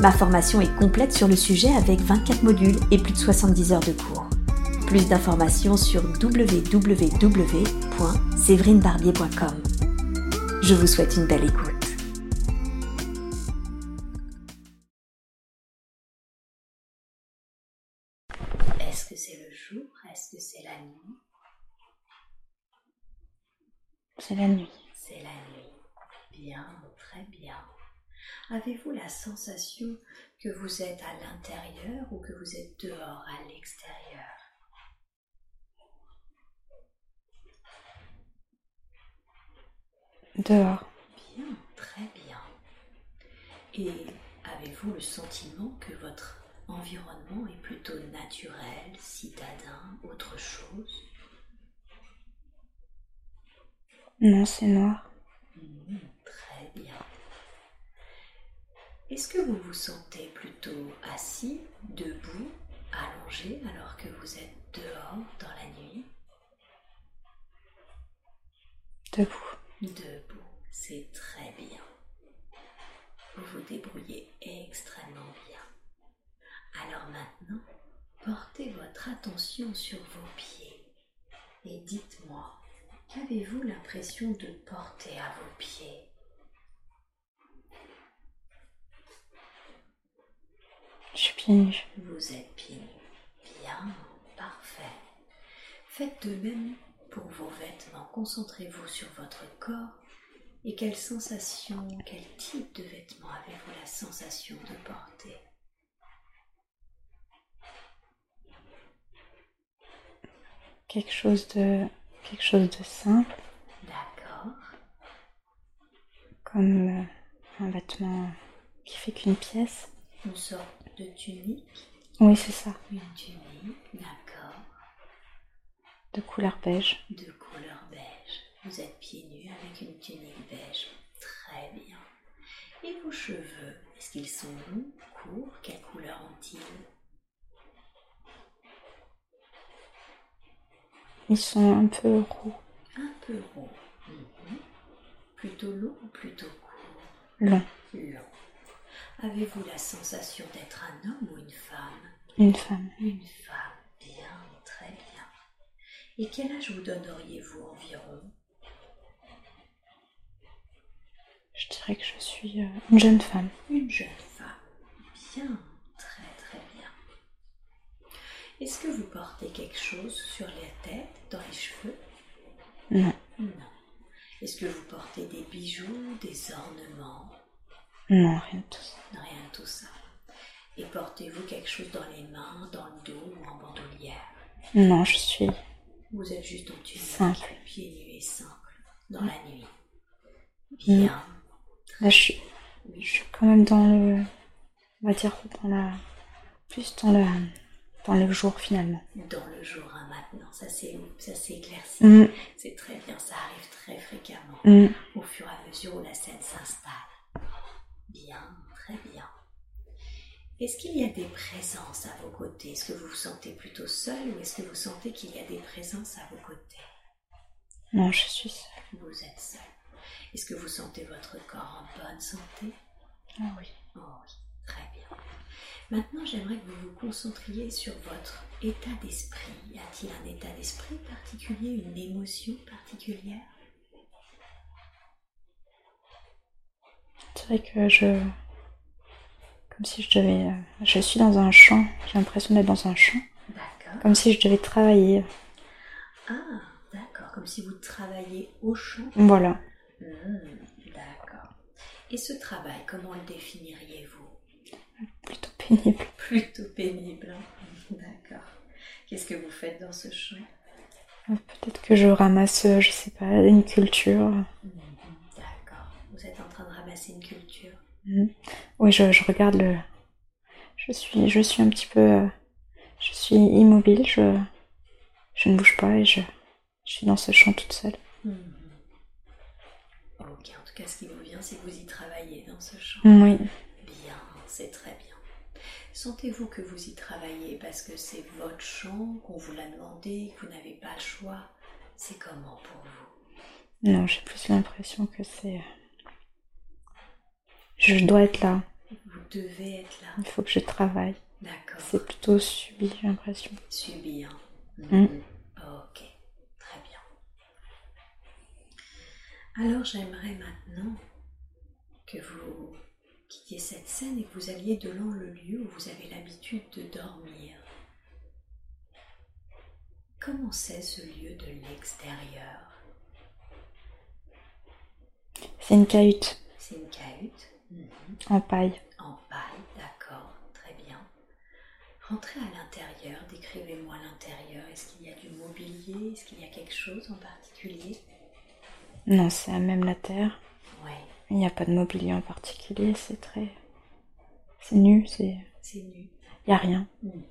Ma formation est complète sur le sujet avec 24 modules et plus de 70 heures de cours. Plus d'informations sur www.séverinebarbier.com. Je vous souhaite une belle écoute. Est-ce que c'est le jour? Est-ce que c'est la nuit? C'est la nuit. C'est la nuit. Bien, très bien. Avez-vous la sensation que vous êtes à l'intérieur ou que vous êtes dehors à l'extérieur? Dehors. Bien, très bien. Et avez-vous le sentiment que votre environnement est plutôt naturel, citadin, autre chose? Non, c'est noir. Hmm. Est-ce que vous vous sentez plutôt assis, debout, allongé alors que vous êtes dehors dans la nuit? Debout. Debout, c'est très bien. Vous vous débrouillez extrêmement bien. Alors maintenant, portez votre attention sur vos pieds et dites-moi, qu'avez-vous l'impression de porter à vos pieds? Je suis pieds nus. Vous êtes pieds nus. Bien, parfait. Faites de même pour vos vêtements. Concentrez-vous sur votre corps et quelle sensation, quel type de vêtements avez-vous la sensation de porter? Quelque chose de quelque chose de simple, D'accord. comme euh, un vêtement qui fait qu'une pièce. Une sorte de tunique. Oui, c'est ça. Une tunique, d'accord. De couleur beige. De couleur beige. Vous êtes pieds nus avec une tunique beige. Très bien. Et vos cheveux, est-ce qu'ils sont longs, courts? Quelle couleur ont-ils? Ils sont un peu roux, Un peu roux. Mhm. Plutôt long ou plutôt court longs. Long. Avez-vous la sensation d'être un homme ou une femme? Une femme. Une femme. Bien, très bien. Et quel âge vous donneriez-vous environ? Je dirais que je suis euh, une jeune femme. Une jeune femme. Bien, très très bien. Est-ce que vous portez quelque chose sur la tête, dans les cheveux? Non. Non. Est-ce que vous portez des bijoux, des ornements? Non, rien de tout ça. Rien de tout ça. Et portez-vous quelque chose dans les mains, dans le dos ou en bandoulière? Non, je suis Vous êtes juste en tunique, Simple. pieds nus et simple, dans la nuit. Bien. là je suis je suis quand même dans le on va dire dans la plus dans la dans le jour finalement. Dans le jour, hein, maintenant, ça c'est ça éclairci. Mm, C'est très bien, ça arrive très fréquemment. mm. au fur et à mesure où la scène s'installe. Bien, très bien. Est-ce qu'il y a des présences à vos côtés? Est-ce que vous vous sentez plutôt seul ou est-ce que vous sentez qu'il y a des présences à vos côtés? Non, je suis seule. Vous êtes seul. Est-ce que vous sentez votre corps en bonne santé? Ah oui. Oh oui, très bien. Maintenant, j'aimerais que vous vous concentriez sur votre état d'esprit. Y a-t-il un état d'esprit particulier, une émotion particulière? C'est vrai que je. Comme si je devais. euh, Je suis dans un champ. J'ai l'impression d'être dans un champ. D'accord. Comme si je devais travailler. Ah, d'accord, comme si vous travailliez au champ. Voilà. Hmm, d'accord. Et ce travail, comment le définiriez-vous? Plutôt pénible. Plutôt pénible. hein D'accord. Qu'est-ce que vous faites dans ce champ? Euh, Peut-être que je ramasse, euh, je sais pas, une culture. Hmm. Vous êtes en train de ramasser une culture. Mm. Oui, je, je regarde le. Je suis, je suis un petit peu. euh, je suis immobile, je, je ne bouge pas et je, je suis dans ce champ toute seule. Mhm. Ok, en tout cas, ce qui vous vient, c'est que vous y travaillez dans ce champ. Oui. Bien, c'est très bien. Sentez-vous que vous y travaillez parce que c'est votre champ, qu'on vous l'a demandé, que vous n'avez pas le choix C'est comment pour vous? Non, j'ai plus l'impression que c'est. Je dois être là. Vous devez être là. Il faut que je travaille. D'accord. C'est plutôt subi, j'ai l'impression. Subir. Mm. Mhm. Ok, très bien. Alors j'aimerais maintenant que vous quittiez cette scène et que vous alliez devant le lieu où vous avez l'habitude de dormir. Comment c'est ce lieu de l'extérieur? C'est une cahute C'est une cahute En paille. En paille, d'accord, très bien. Rentrez à l'intérieur, décrivez-moi l'intérieur. Est-ce qu'il y a du mobilier? Est-ce qu'il y a quelque chose en particulier? Non, c'est à même la terre. Oui, Il n'y a pas de mobilier en particulier, c'est très. C'est nu, c'est. c'est nu. Il n'y a rien. Mhm.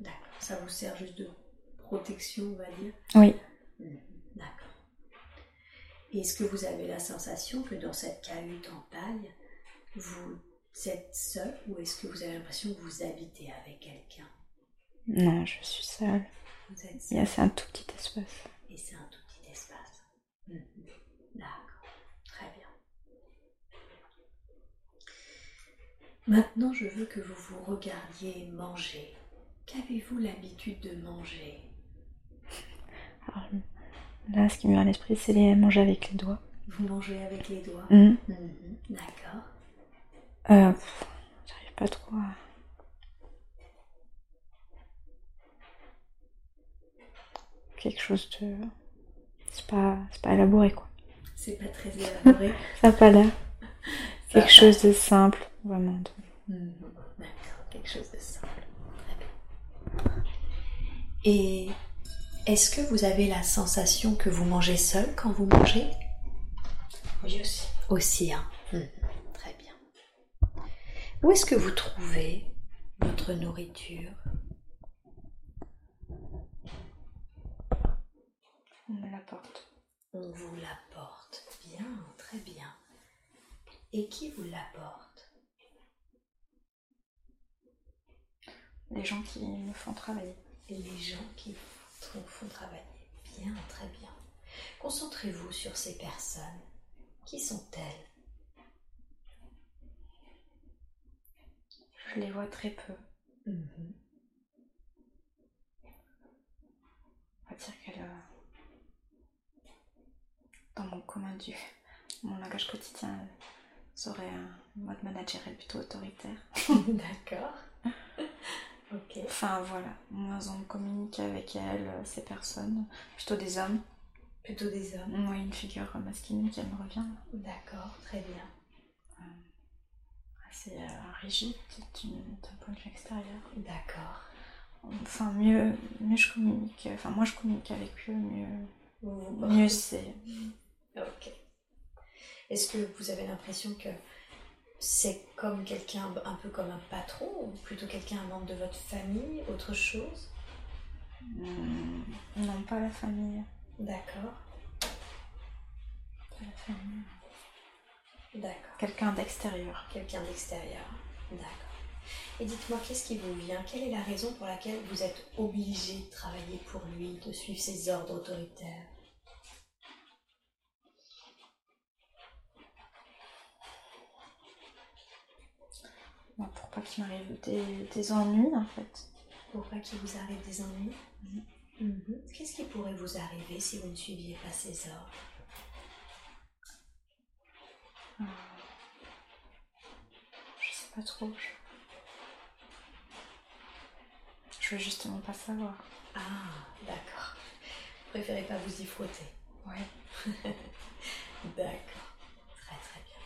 D'accord, ça vous sert juste de protection, on va dire? Oui. Mhm. D'accord. Est-ce que vous avez la sensation que dans cette cahute en paille, vous êtes seul ou est-ce que vous avez l'impression que vous habitez avec quelqu'un? Non, je suis seule. Vous êtes Il y seul a- C'est un tout petit espace. et c'est un tout petit espace. Mhm. D'accord, très bien. Maintenant, je veux que vous vous regardiez manger. Qu'avez-vous l'habitude de manger? Alors, là, ce qui me vient à l'esprit, c'est les manger avec les doigts. Vous mangez avec les doigts? Mhm. Mhm. D'accord. Euh, J'arrive pas trop à. Quelque chose de. C'est pas, c'est pas élaboré quoi. C'est pas très élaboré. Ça n'a pas l'air. Quelque chose de simple, vraiment. de- Mhm. D'accord, quelque chose de simple. Et est-ce que vous avez la sensation que vous mangez seul quand vous mangez? Oui, aussi. Aussi, hein. Où est-ce que vous trouvez votre nourriture? On me l'apporte. On vous l'apporte. Bien, très bien. Et qui vous l'apporte Les gens qui me font travailler. Les gens qui vous font travailler. Bien, très bien. Concentrez-vous sur ces personnes. Qui sont-elles? Je les vois très peu. Mhm. On va dire qu'elle. euh, Dans mon commun du. Mon langage quotidien, elles auraient un mode managérial plutôt autoritaire. D'accord. ok. Enfin voilà, moi on communique avec elles, euh, ces personnes, plutôt des hommes. Plutôt des hommes. Moi une figure masculine qui elle me revient, D'accord, très bien. Assez euh, rigide d'un point de vue extérieur. D'accord. Enfin mieux, mieux je communique, enfin moi je communique avec eux, mieux, Vous mieux c'est. Ok. Est-ce que vous avez l'impression que c'est comme quelqu'un, un peu comme un patron, ou plutôt quelqu'un, un membre de votre famille, autre chose? Hmm, non pas la famille, D'accord. pas la famille. D'accord. Quelqu'un d'extérieur. Quelqu'un d'extérieur. D'accord. Et dites-moi, qu'est-ce qui vous vient? Quelle est la raison pour laquelle vous êtes obligé de travailler pour lui, de suivre ses ordres autoritaires? Bon, pour pas qu'il m'arrive des, des ennuis en fait. Pour pas qu'il vous arrive des ennuis? Mhm. Qu'est-ce qui pourrait vous arriver si vous ne suiviez pas ses ordres? Je sais pas trop. Je, je veux justement pas savoir. Ah, d'accord. Vous préférez pas vous y frotter Ouais. D'accord. Très très bien.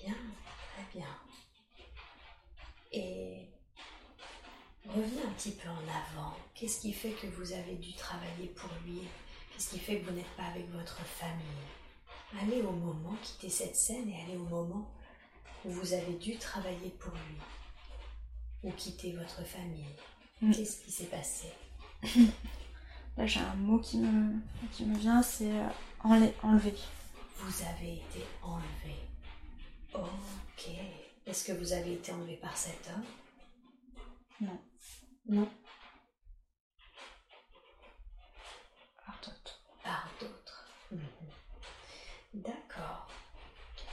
Bien, très bien. Et revenez un petit peu en avant. Qu'est-ce qui fait que vous avez dû travailler pour lui? Qu'est-ce qui fait que vous n'êtes pas avec votre famille? Allez au moment, quittez cette scène et allez au moment où vous avez dû travailler pour lui. Ou quitter votre famille. Mm. Qu'est-ce qui s'est passé Là, j'ai un mot qui me, qui me vient, c'est euh, enlever. Vous avez été enlevé. Ok. Est-ce que vous avez été enlevé par cet homme Non. Non. Par d'autres. Par d'autres. D'accord.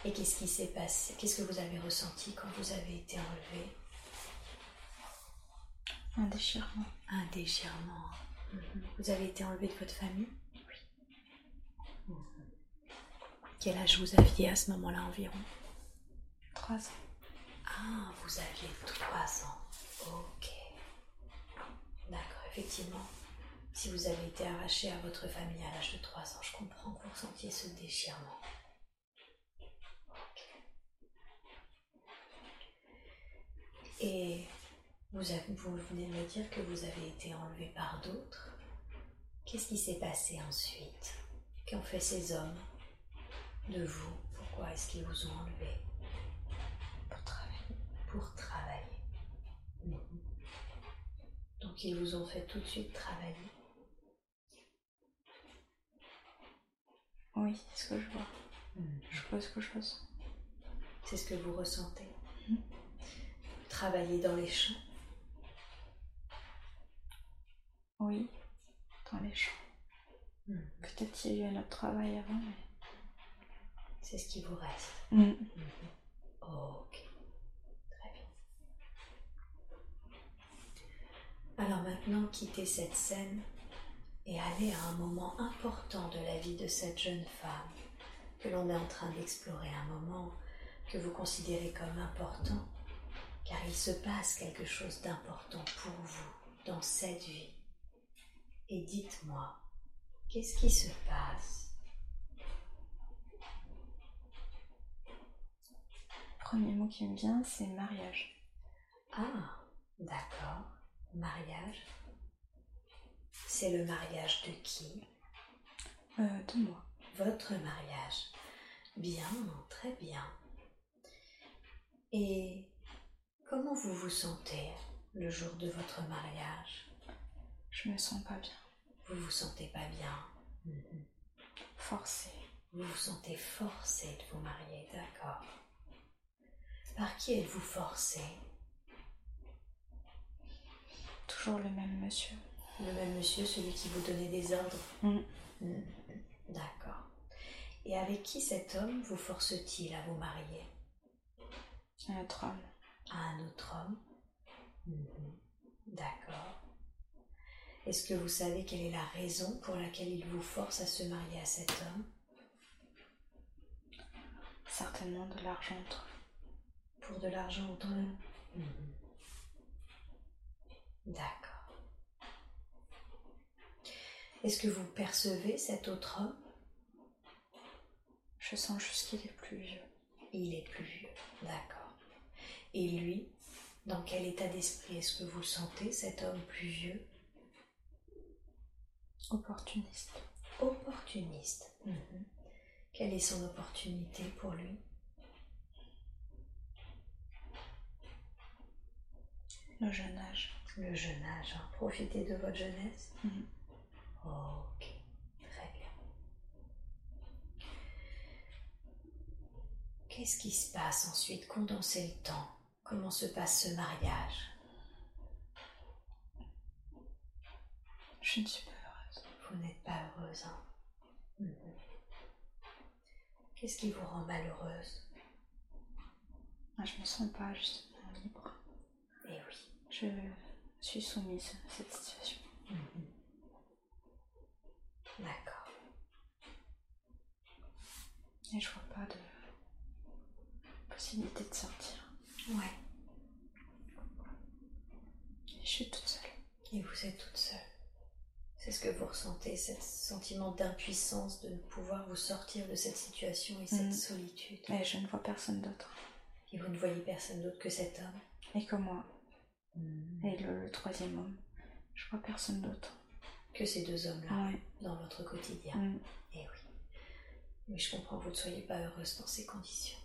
Et qu'est-ce qui s'est passé? Qu'est-ce que vous avez ressenti quand vous avez été enlevé? Un déchirement. Un déchirement. Mhm. Vous avez été enlevé de votre famille? Oui. Quel âge vous aviez à ce moment-là environ? Trois ans. Ah, vous aviez trois ans. Ok. D'accord, effectivement. Si vous avez été arraché à votre famille à l'âge de trois ans, je comprends que vous ressentiez ce déchirement. Et vous, vous venez de me dire que vous avez été enlevé par d'autres. Qu'est-ce qui s'est passé ensuite? Qu'ont fait ces hommes de vous? Pourquoi est-ce qu'ils vous ont enlevé? Pour travailler. Pour travailler. Donc ils vous ont fait tout de suite travailler. Oui, c'est ce que je vois. Mhm. Je vois ce que je ressens. C'est ce que vous ressentez. Mhm. Travailler dans les champs Oui, dans les champs. Hmm. Peut-être qu'il y a eu un autre travail avant, mais. C'est ce qui vous reste. Hmm. ok. Très bien. Alors maintenant, quittez cette scène et allez à un moment important de la vie de cette jeune femme que l'on est en train d'explorer, un moment que vous considérez comme important car il se passe quelque chose d'important pour vous dans cette vie. Et dites-moi, qu'est-ce qui se passe? Premier mot qui me vient, c'est mariage. Ah, d'accord. Mariage. C'est le mariage de qui euh, De moi. Votre mariage. Bien, très bien. Et Comment vous vous sentez le jour de votre mariage? Je me sens pas bien. Vous vous sentez pas bien? Forcé. Vous vous sentez forcé de vous marier, d'accord. Par qui êtes-vous forcé Toujours le même monsieur. Le même monsieur, celui qui vous donnait des ordres mm. Mm. D'accord. Et avec qui cet homme vous force-t-il à vous marier? Un autre homme à un autre homme? Mhm. D'accord. Est-ce que vous savez quelle est la raison pour laquelle il vous force à se marier à cet homme? Certainement de l'argent Pour de l'argent entre eux? Mhm. D'accord. Est-ce que vous percevez cet autre homme? Je sens juste qu'il est plus vieux. Il est plus vieux, d'accord. Et lui, dans quel état d'esprit est-ce que vous sentez, cet homme plus vieux? Opportuniste. Opportuniste. Mhm. Quelle est son opportunité pour lui? Le jeune âge. Le jeune âge. Hein. Profitez de votre jeunesse. Mhm. Ok, très bien. Qu'est-ce qui se passe ensuite Condensez le temps? Comment se passe ce mariage? Je ne suis pas heureuse. Vous n'êtes pas heureuse, hein? Mhm. Qu'est-ce qui vous rend malheureuse? Ah, Je ne me sens pas justement libre. Eh oui. Je suis soumise à cette situation. Mhm. D'accord. Et je vois pas de possibilité de sortir. Ouais. Je suis toute seule. Et vous êtes toute seule. C'est ce que vous ressentez, ce sentiment d'impuissance de ne pouvoir vous sortir de cette situation et cette mm. solitude. Mais je ne vois personne d'autre. Et vous ne voyez personne d'autre que cet homme Et que moi. Mm. Et le, troisième homme. Je vois personne d'autre. Que ces deux hommes-là dans votre quotidien. Mm. Et eh oui. Mais je comprends que vous ne soyez pas heureuse dans ces conditions.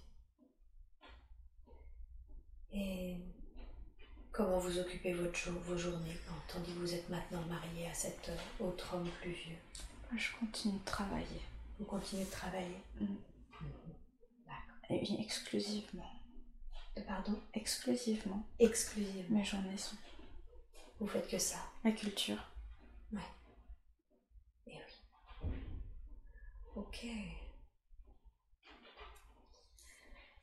Et Comment vous occupez votre jour, vos journées quand, tandis que vous êtes maintenant marié à cet euh, autre homme plus vieux? Je continue de travailler. Vous continuez de travailler? Mm. Et oui, exclusivement. Pardon? Exclusivement. Exclusivement. Mes journées sont Vous faites que ça? la culture. Eh oui. Ok.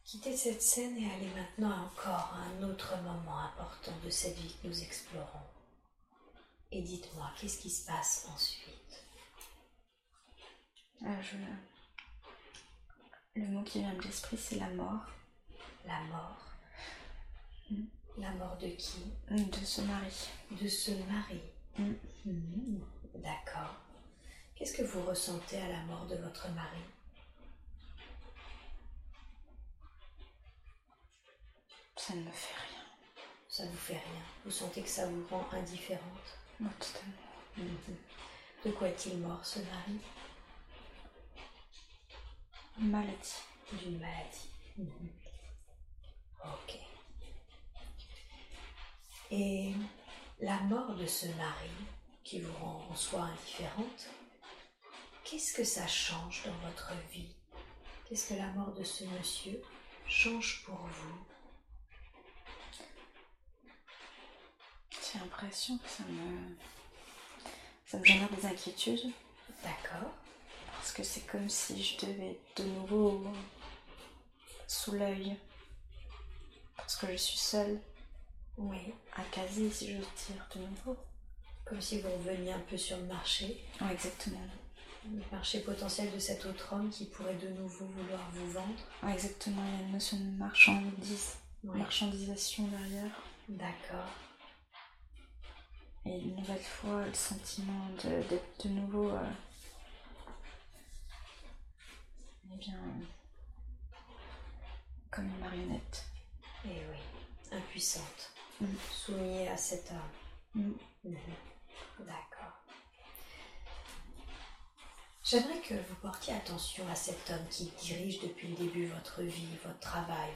Quittez cette scène et allez maintenant encore à un autre moment important de cette vie que nous explorons. Et dites-moi, qu'est-ce qui se passe ensuite? Ah, je... Le mot qui vient de l'esprit, c'est la mort La mort. Mm. La mort de qui? De ce mari. De ce mari. Mm. Mhm. D'accord. Qu'est-ce que vous ressentez à la mort de votre mari? Ça ne me fait rien. Ça ne vous fait rien. Vous sentez que ça vous rend indifférente? Non, totalement. Mhm. De quoi est-il mort, ce mari? Une maladie. D'une maladie. Mhm. Ok. Et la mort de ce mari, qui vous rend en soi indifférente, qu'est-ce que ça change dans votre vie? Qu'est-ce que la mort de ce monsieur change pour vous? J'ai l'impression que ça me... Ça me génère des inquiétudes. D'accord. Parce que c'est comme si je devais être de nouveau sous l'œil. Parce que je suis seule Oui. à caser, si j'ose dire, de nouveau. Comme si vous reveniez un peu sur le marché, Ouais, exactement. Le marché potentiel de cet autre homme qui pourrait de nouveau vouloir vous vendre. Ouais, exactement. Il y a une notion de marchandise, Oui. marchandisation derrière. D'accord. Et une nouvelle fois, le sentiment de- d'être de, nouveau. euh, eh bien. comme une marionnette. Et Eh oui, impuissante, Mm. soumise à cet homme. Mm. Mhm. D'accord. J'aimerais que vous portiez attention à cet homme qui dirige depuis le début votre vie, votre travail,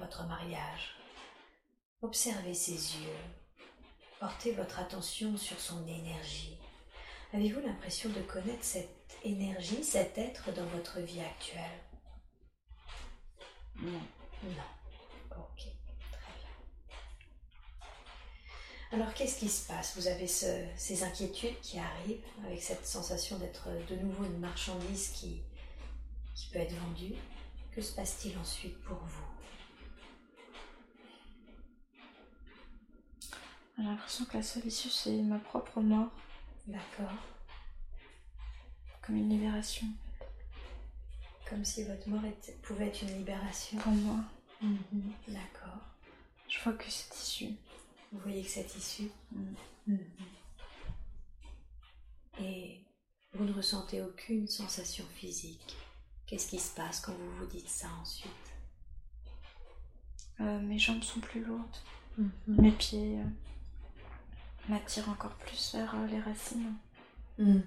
votre mariage. Observez ses yeux. Portez votre attention sur son énergie. Avez-vous l'impression de connaître cette énergie, cet être dans votre vie actuelle? Non. non. Ok, très bien. Alors, qu'est-ce qui se passe? Vous avez ce- ces inquiétudes qui arrivent avec cette sensation d'être de nouveau une marchandise qui, qui peut être vendue. Que se passe-t-il ensuite pour vous? J'ai l'impression que la seule issue, c'est ma propre mort, D'accord comme une libération Comme si votre mort était- pouvait être une libération. pour moi. Mhm, D'accord. Je vois que cette issue. Vous voyez que cette issue Mm. Et vous ne ressentez aucune sensation physique. Qu'est-ce qui se passe quand vous vous dites ça ensuite? Euh, mes jambes sont plus lourdes. Mhm. Mes pieds euh, m'attirent encore plus vers euh, les racines. Mhm.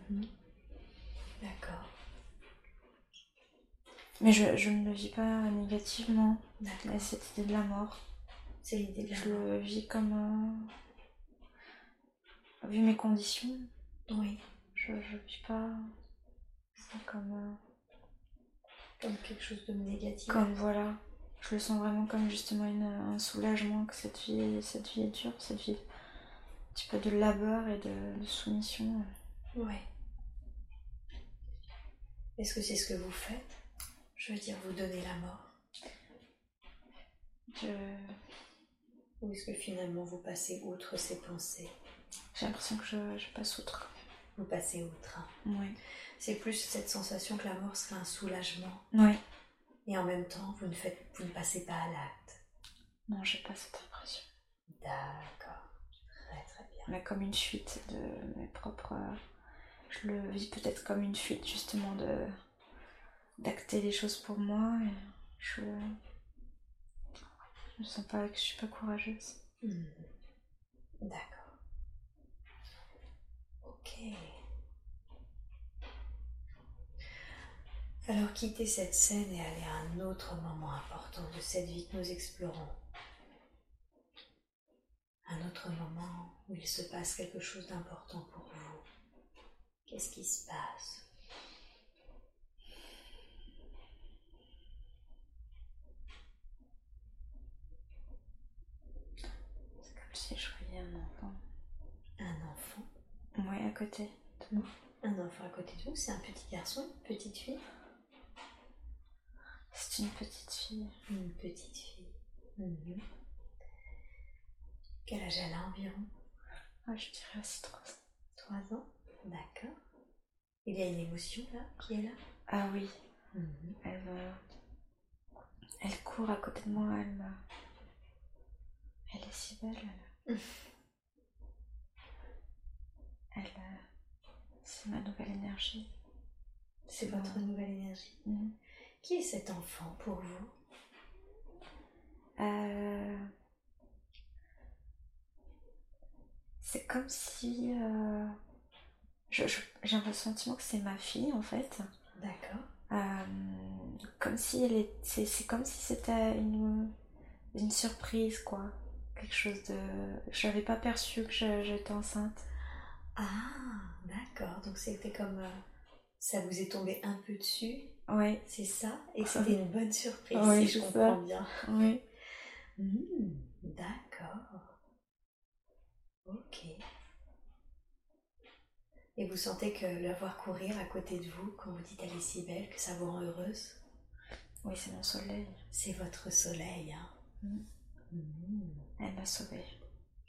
D'accord. Mais je, je ne le vis pas négativement. Cette idée de la mort, C'est l'idée je le vis comme. euh, vu mes conditions, Oui, je ne vis pas ça comme. euh, comme quelque chose de négatif. Comme voilà, je le sens vraiment comme justement une- un soulagement que cette vie, cette vie est dure, cette vie un petit peu de labeur et de, de soumission. Oui. Est-ce que c'est ce que vous faites? Je veux dire, vous donnez la mort? Je- Ou est-ce que finalement vous passez outre ces pensées? J'ai l'impression que je, je passe outre. Vous passez outre. hein. Ouais. C'est plus cette sensation que la mort serait un soulagement. Ouais. Et en même temps, vous ne, faites, vous ne passez pas à l'acte. Non, j'ai pas cette impression. D'accord. Très très bien. Mais comme une fuite de mes propres. Je le vis peut-être comme une fuite justement de d'acter les choses pour moi et je. Je sens pas que je suis pas courageuse. Mhm. D'accord. Ok. Alors quittez cette scène et allez à un autre moment important de cette vie que nous explorons. Un votre moment où il se passe quelque chose d'important pour vous. Qu'est-ce qui se passe C'est comme si je voyais un enfant. Un enfant? Oui, à côté de moi. Un enfant à côté de vous, c'est un petit garçon, une petite fille? C'est une petite fille. Une petite fille. Mhm. Quel âge elle a environ? Ah, je dirais aussi trois ans. Trois ans D'accord. Il y a une émotion là qui est là? Ah oui, Mhm. elle me... Elle court à côté de moi, elle me... Elle est si belle, elle. Elle... euh, C'est ma nouvelle énergie. C'est votre nouvelle énergie. Mhm. Qui est cet enfant pour vous? Euh, C'est comme si... euh, je- je- J'ai un sentiment que c'est ma fille, en fait. D'accord. Euh, comme si elle est, c'est, c'est comme si c'était une, une surprise quoi, quelque chose de, je n'avais pas perçu que j'étais enceinte. Ah, d'accord. Donc c'était comme euh, ça vous est tombé un peu dessus, Oui, c'est ça Et c'était une bonne surprise, Oui, si je comprends ça. bien. oui. Hmm, d'accord. Ok. Et vous sentez que la voir courir à côté de vous, quand vous dites elle est si belle, que ça vous rend heureuse? Oui, c'est mon soleil. C'est votre soleil, hein Mm. Hmm, Elle m'a sauvée.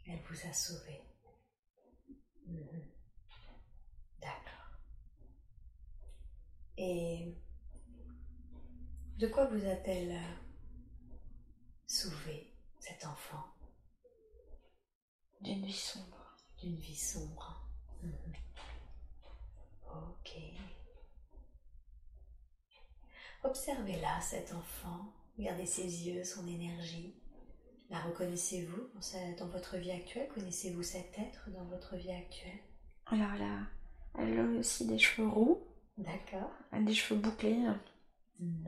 Elle vous a sauvé. Mhm. D'accord. Et de quoi vous a-t-elle euh, sauvé, cet enfant? D'une vie sombre. D'une vie sombre. Mhm. Ok. Observez-la, cet enfant. Regardez ses yeux, son énergie. La reconnaissez-vous dans votre vie actuelle? Connaissez-vous cet être dans votre vie actuelle? Alors elle a, elle a aussi des cheveux roux, D'accord. elle a des cheveux bouclés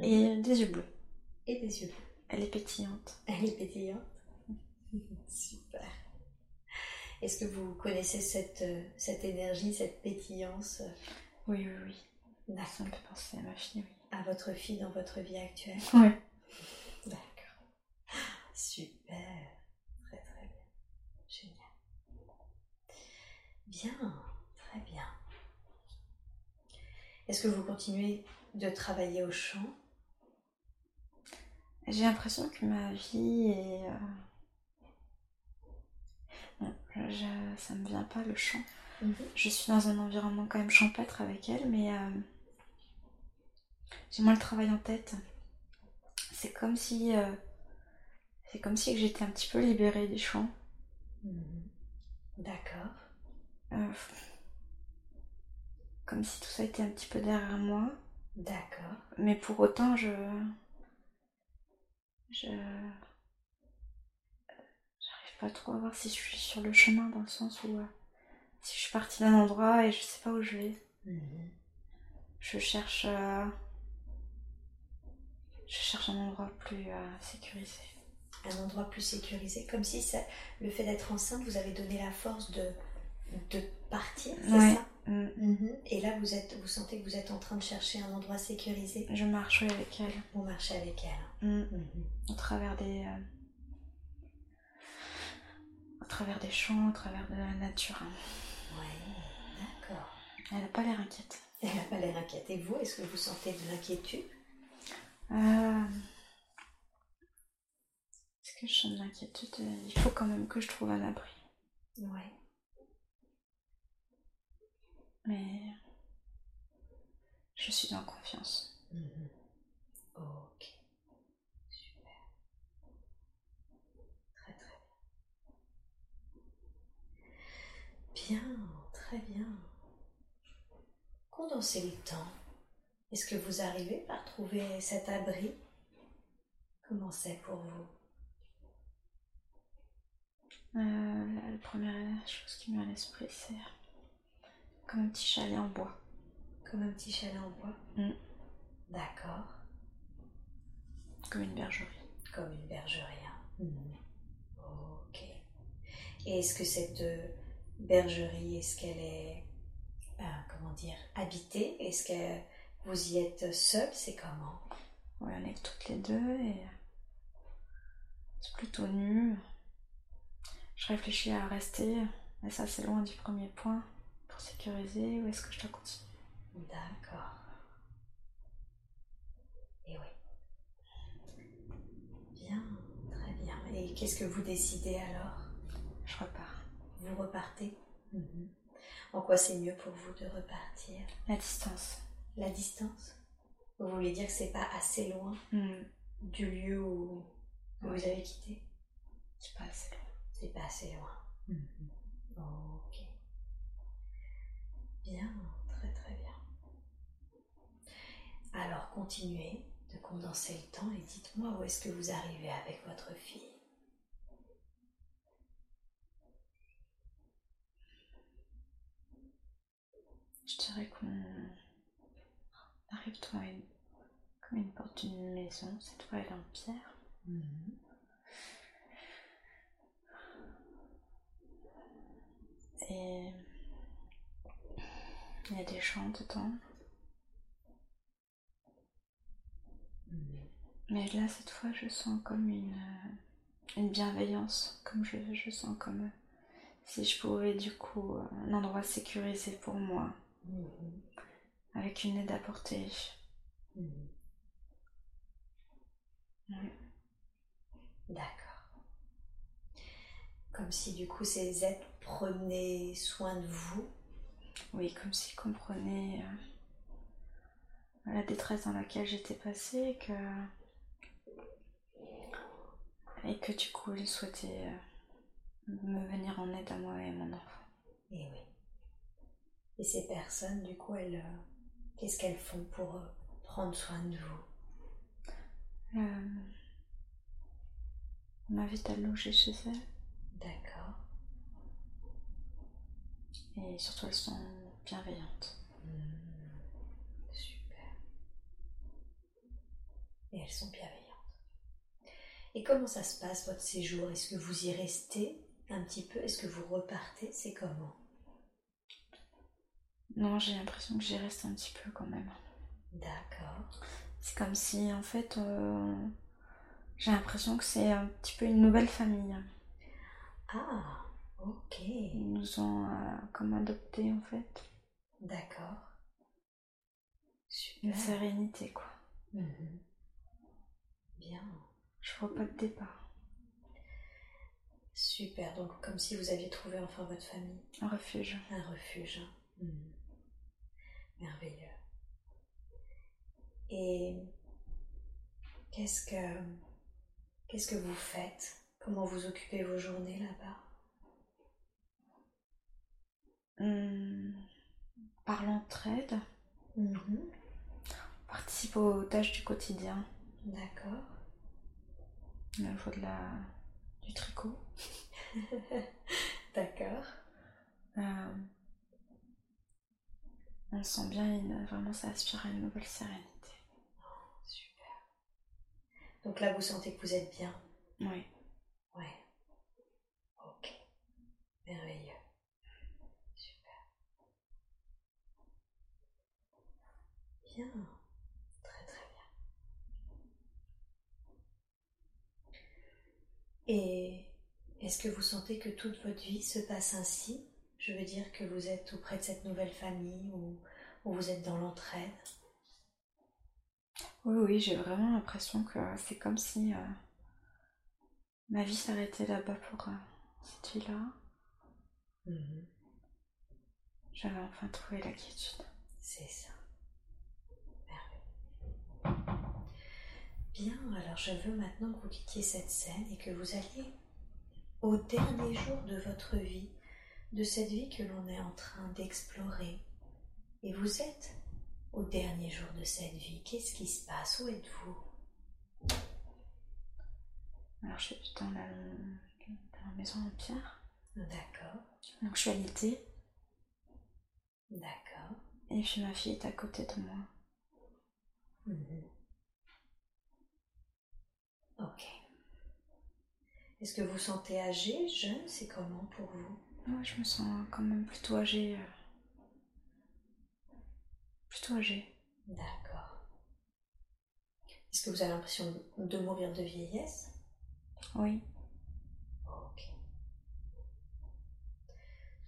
Et, et des yeux bleus. et des yeux bleus. Elle est pétillante. Elle est pétillante. Super. Est-ce que vous connaissez cette, euh, cette énergie, cette pétillance? Oui, oui, oui. d'accord, Ça me fait penser à ma fille, à votre fille dans votre vie actuelle? Oui. D'accord. Super. Très très bien. Génial. Bien, très bien. Est-ce que vous continuez de travailler au champ J'ai l'impression que ma vie est. euh, Bon, je- ça me vient pas le chant. Je suis dans un environnement quand même champêtre avec elle, mais euh, j'ai moins le travail en tête. C'est comme si. euh, c'est comme si j'étais un petit peu libérée des champs. Mhm. D'accord. Euh, comme si tout ça était un petit peu derrière moi. D'accord. Mais pour autant, je. Je. J'arrive pas trop à voir si je suis sur le chemin dans le sens où. euh, si je suis partie d'un endroit et je sais pas où je vais. Mhm. Je cherche. euh, Je cherche un endroit plus sécurisé. Un endroit plus sécurisé, comme si ça, le fait d'être enceinte vous avez donné la force de, de partir, c'est Ouais. ça Mm. Mhm. Et là, vous, êtes, vous sentez que vous êtes en train de chercher un endroit sécurisé Je marche oui, avec elle. Vous marchez avec elle. Mm. Mhm. Au travers des. euh, Au travers des champs, au travers de la nature. Ouais, d'accord. Elle a pas l'air inquiète. Elle n'a pas l'air inquiète. Et vous, est-ce que vous sentez de l'inquiétude? Euh, que je sens de l'inquiétude Il faut quand même que je trouve un abri. Ouais. Mais je suis en confiance. Mhm. Ok. Super. Très très bien. Bien, très bien. Condensez le temps. Est-ce que vous arrivez par trouver cet abri? Comment c'est pour vous? Euh, la, la première chose qui me vient à l'esprit, c'est comme un petit chalet en bois. Comme un petit chalet en bois Mm. D'accord. Comme une bergerie. Comme une bergerie. hein. Mhm. Ok. Et est-ce que cette euh, bergerie, est-ce qu'elle est, euh, comment dire, habitée? Est-ce que vous y êtes seul? C'est comment? Oui, on est toutes les deux et c'est plutôt nu. Je réfléchis à rester, mais ça c'est loin du premier point pour sécuriser. Ou est-ce que je dois continuer? D'accord. Et oui. Bien, très bien. Et qu'est-ce que vous décidez alors? Je repars. Vous repartez? Mhm. En quoi c'est mieux pour vous de repartir? La distance. La distance? Vous voulez dire que c'est pas assez loin Hmm. du lieu où Oui. vous avez quitté? C'est pas assez loin. C'est pas assez loin. Ok. Bien, très très bien. Alors continuez de condenser le temps et dites-moi où est-ce que vous arrivez avec votre fille. Je dirais qu'on arrive devant une, comme une porte d'une maison. Cette fois, elle est en pierre. Et il y a des champs dedans. Mais là, cette fois, je sens comme une, une bienveillance, comme je, je sens comme si je pouvais du coup un endroit sécurisé pour moi, Mhm. avec une aide apportée. Mhm. Oui. D'accord. Comme si du coup ces êtres prenaient soin de vous. Oui, comme s'ils comprenaient euh, la détresse dans laquelle j'étais passée et que, et que du coup ils souhaitaient euh, me venir en aide à moi et à mon enfant. Et oui. Et ces personnes, du coup, elles, euh, qu'est-ce qu'elles font pour prendre soin de vous? On m'invite à loger chez elles D'accord. Et surtout elles sont bienveillantes. Hmm. Super. Et elles sont bienveillantes. Et comment ça se passe votre séjour? Est-ce que vous y restez un petit peu? Est-ce que vous repartez? C'est comment? Non, j'ai l'impression que j'y reste un petit peu quand même. D'accord. C'est comme si en fait euh, j'ai l'impression que c'est un petit peu une nouvelle famille. Ah, ok. Ils nous ont euh, comme adoptés en fait. D'accord. Une Super. sérénité quoi. Mhm. Bien. Je vois pas de départ. Super. Donc, comme si vous aviez trouvé enfin votre famille. Un refuge. Un refuge. Mhm. Merveilleux. Et qu'est-ce que qu'est-ce que vous faites? Comment vous occupez vos journées là-bas? Hum, par l'entraide, Mhm. on participe aux tâches du quotidien. D'accord. Au niveau de la, du tricot. D'accord. Euh, on sent bien une, vraiment ça aspire à une nouvelle sérénité. Super. Donc là, vous sentez que vous êtes bien? Oui. Ouais. Ok. Merveilleux. Super. Bien. Très très bien. Et est-ce que vous sentez que toute votre vie se passe ainsi? Je veux dire que vous êtes auprès de cette nouvelle famille ou, ou vous êtes dans l'entraide? Oui, oui, j'ai vraiment l'impression que c'est comme si euh, ma vie s'arrêtait là-bas pour euh, cette vie-là. J'avais enfin trouvé la quiétude. C'est ça. Merveilleux. Bien, alors je veux maintenant que vous quittiez cette scène et que vous alliez au dernier jour de votre vie, de cette vie que l'on est en train d'explorer. Et vous êtes au dernier jour de cette vie. Qu'est-ce qui se passe? Où êtes-vous? Alors je suis dans la, dans la maison en pierre. D'accord, Donc je suis alitée d'accord. et puis ma fille est à côté de moi. Mhm. Ok. Est-ce que vous sentez âgé, jeune? C'est comment pour vous? Je me sens quand même plutôt âgée. euh, Plutôt âgée. D'accord. Est-ce que vous avez l'impression de- de mourir de vieillesse? Oui. Ok.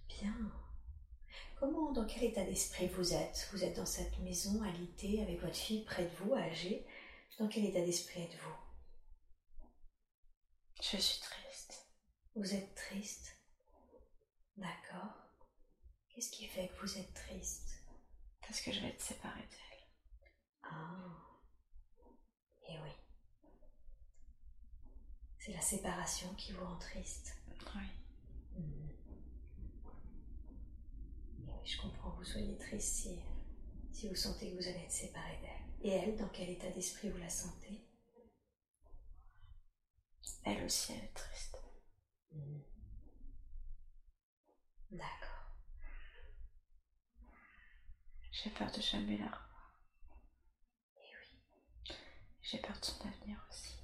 Bien. Comment, dans quel état d'esprit vous êtes? Vous êtes dans cette maison alitée avec votre fille près de vous, âgée. Dans quel état d'esprit êtes-vous? Je suis triste. Vous êtes triste D'accord. Qu'est-ce qui fait que vous êtes triste? Parce que je vais être séparée d'elle. Ah. Et oui. C'est la séparation qui vous rend triste. Oui. Mhm. Et oui, je comprends que vous soyez triste si, si vous sentez que vous allez être séparé d'elle. Et elle, dans quel état d'esprit vous la sentez? Elle aussi, elle est triste. D'accord. J'ai peur de jamais la revoir. Et oui. J'ai peur de son avenir aussi.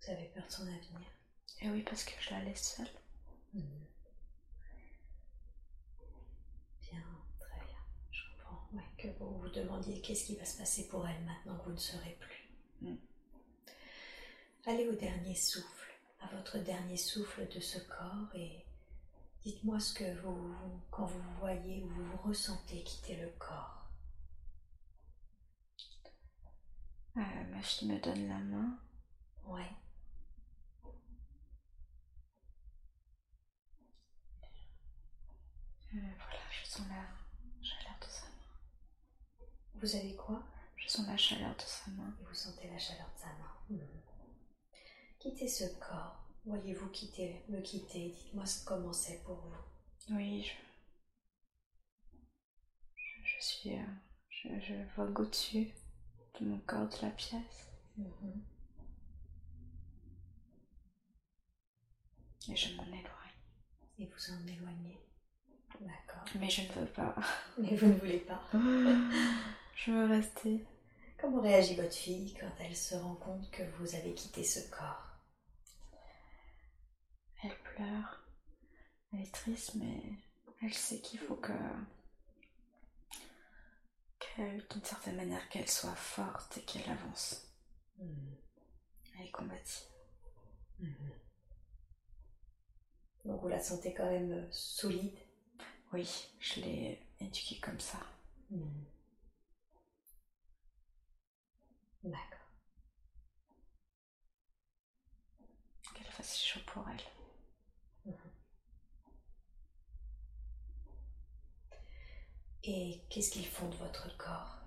Vous avez peur de son avenir? Et oui, parce que je la laisse seule. Mhm. Bien, très bien. Je comprends. Ouais, que vous vous demandiez qu'est-ce qui va se passer pour elle maintenant que vous ne serez plus. Mm. Allez au dernier souffle, à votre dernier souffle de ce corps et dites-moi ce que vous, quand vous voyez ou vous ressentez quitter le corps. Euh, ma fille me donne la main. Ouais. Euh, voilà, je sens la chaleur de sa main. Vous avez quoi? Je sens la chaleur de sa main. Et vous sentez la chaleur de sa main. Mhm. Quittez ce corps. Voyez-vous quitter, me quitter. Dites-moi ce- comment c'est pour vous. Oui, je. Je, je suis. euh, je, je vogue au-dessus de mon corps, de la pièce. Mhm. Et je m'en éloigne. Et vous en éloignez. D'accord. Mais je ne veux pas. Mais vous ne voulez pas. Je veux rester. Comment réagit votre fille quand elle se rend compte que vous avez quitté ce corps? Elle est triste, mais elle sait qu'il faut que. qu'elle, d'une certaine manière, qu'elle soit forte et qu'elle avance. Mhm. Elle est combative. Mhm. Donc vous la sentez quand même euh, solide? Oui, je l'ai éduquée comme ça. Mhm. D'accord. Qu'elle fasse chaud pour elle. Et qu'est-ce qu'ils font de votre corps?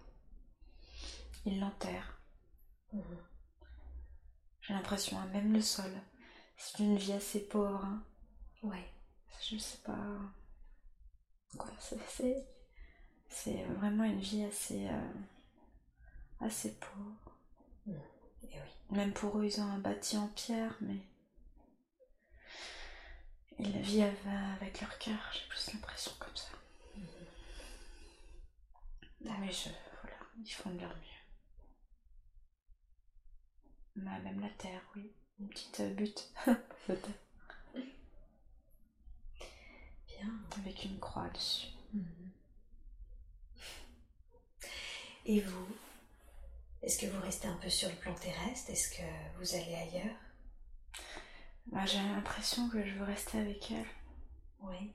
Il l'enterre. Mhm. J'ai l'impression, hein, même le sol. C'est une vie assez pauvre. hein. Ouais. Je sais pas. Quoi, c'est, vraiment une vie assez. euh, assez pauvre. Et oui. Même pour eux, ils ont un bâti en pierre, mais. Ils vivent avec leur cœur, j'ai plus l'impression comme ça. Mais je. Voilà, ils font de leur mieux. Bah, même la terre, oui. Une petite euh, butte. Bien. Avec une croix dessus. Mhm. Et vous Est-ce que vous restez un peu sur le plan terrestre? Est-ce que vous allez ailleurs? Bah, j'ai l'impression que je veux rester avec elle. Oui.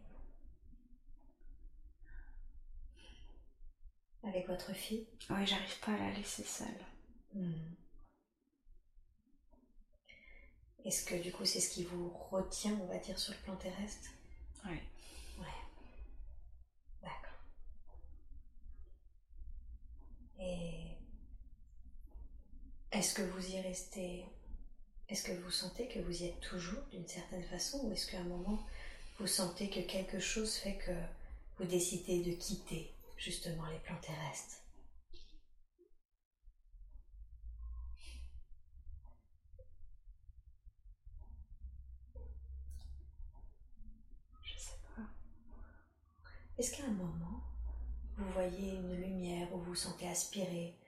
Avec votre fille Oui, j'arrive pas à la laisser seule. Mhm. Est-ce que du coup c'est ce qui vous retient, on va dire, sur le plan terrestre? Oui. Ouais. D'accord. Et est-ce que vous y restez Est-ce que vous sentez que vous y êtes toujours d'une certaine façon ou est-ce qu'à un moment vous sentez que quelque chose fait que vous décidez de quitter? Justement les plans terrestres Je sais pas. Est-ce qu'à un moment, vous voyez une lumière où vous vous sentez aspirer,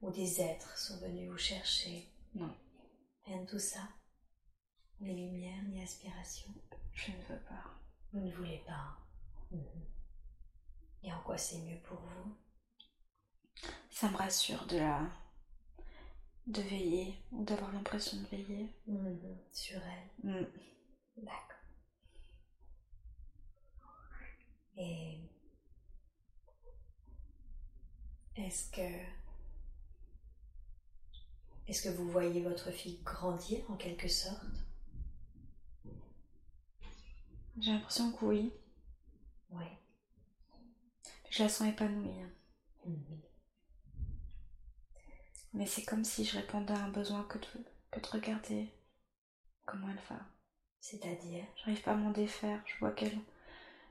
où des êtres sont venus vous chercher? Non. Rien de tout ça? Ni lumière, ni aspiration? Je ne veux pas. Vous ne voulez pas mhm. Et en quoi c'est mieux pour vous? Ça me rassure de la. de veiller, ou d'avoir l'impression de veiller. Mhm. Sur elle Mm. D'accord. Et est-ce que est-ce que vous voyez votre fille grandir en quelque sorte? J'ai l'impression que oui. Oui. Je la sens épanouie. hein. Mhm. Mais c'est comme si je répondais à un besoin que de, que de regarder comment elle va. C'est-à-dire? J'arrive pas à m'en défaire. Je vois qu'elle,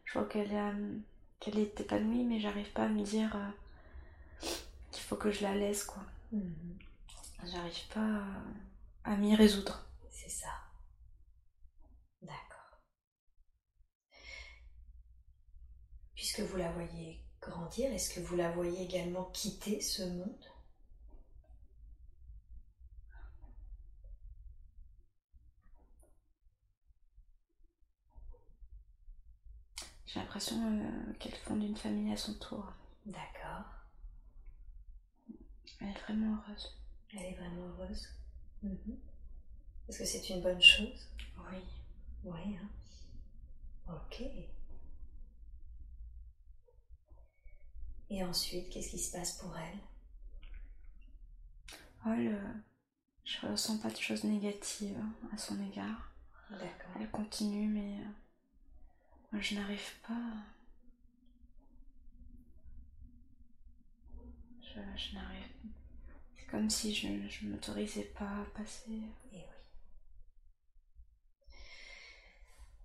je vois qu'elle, euh, qu'elle est épanouie, mais j'arrive pas à me dire euh, qu'il faut que je la laisse, quoi. Mhm. J'arrive pas à, à m'y résoudre. C'est ça. D'accord. Puisque vous la voyez grandir, est-ce que vous la voyez également quitter ce monde? J'ai l'impression euh, qu'elle fonde une famille à son tour. D'accord. Elle est vraiment heureuse. Elle est vraiment heureuse. Mhm. Est-ce que c'est une bonne chose? Oui. Oui. Hein? Ok. Et ensuite, qu'est-ce qui se passe pour elle? Elle, euh, je ressens pas de choses négatives à son égard. D'accord. Elle continue, mais euh, moi, je n'arrive pas. Je, je n'arrive. C'est comme si je ne m'autorisais pas à passer. Et oui.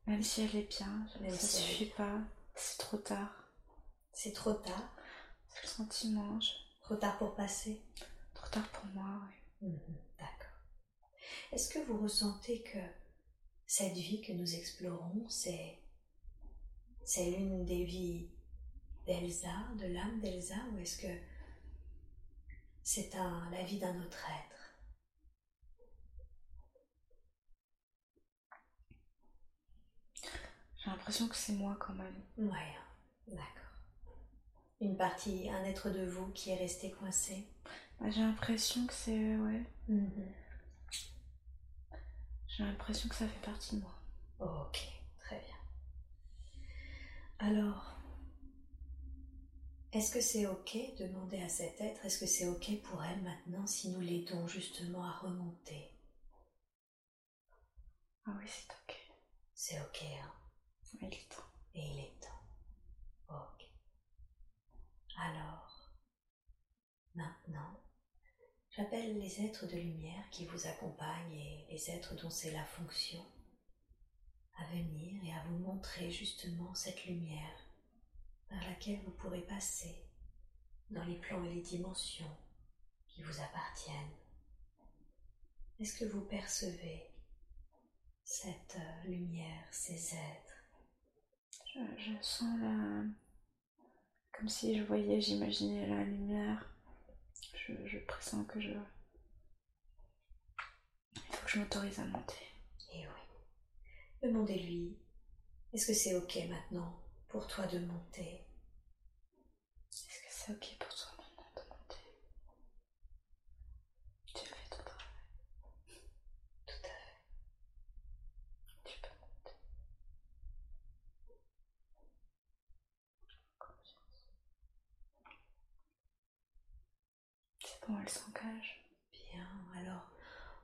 Même si elle est bien, Même ça si elle suffit pas. C'est trop tard. C'est trop tard. Sentiment. je- Trop tard pour passer. Trop tard pour moi, oui. Mhm, D'accord. Est-ce que vous ressentez que cette vie que nous explorons, c'est c'est l'une des vies d'Elsa, de l'âme d'Elsa, ou est-ce que c'est un, la vie d'un autre être? J'ai l'impression que c'est moi quand même. Ouais, d'accord. Une partie, un être de vous qui est resté coincé Bah, J'ai l'impression que c'est. Ouais. Mhm. J'ai l'impression que ça fait partie de moi. Ok, très bien. Alors, est-ce que c'est ok de demander à cet être, est-ce que c'est ok pour elle maintenant si nous l'aidons justement à remonter? Ah oui, c'est ok. C'est ok, hein il est temps. Et il est temps. Ok. Alors, maintenant, j'appelle les êtres de lumière qui vous accompagnent et les êtres dont c'est la fonction à venir et à vous montrer justement cette lumière par laquelle vous pourrez passer dans les plans et les dimensions qui vous appartiennent. Est-ce que vous percevez cette euh, lumière, ces êtres? Je, je sens la. Comme si je voyais, j'imaginais la lumière. Je, je pressens que je. Il faut que je m'autorise à monter. Eh oui. Demandez-lui, est-ce que c'est ok maintenant pour toi de monter? Est-ce que c'est ok pour toi maintenant de monter Tu as fait ton travail. Tout à fait. Tu peux monter. Confiance. C'est bon, elle s'engage. Bien, alors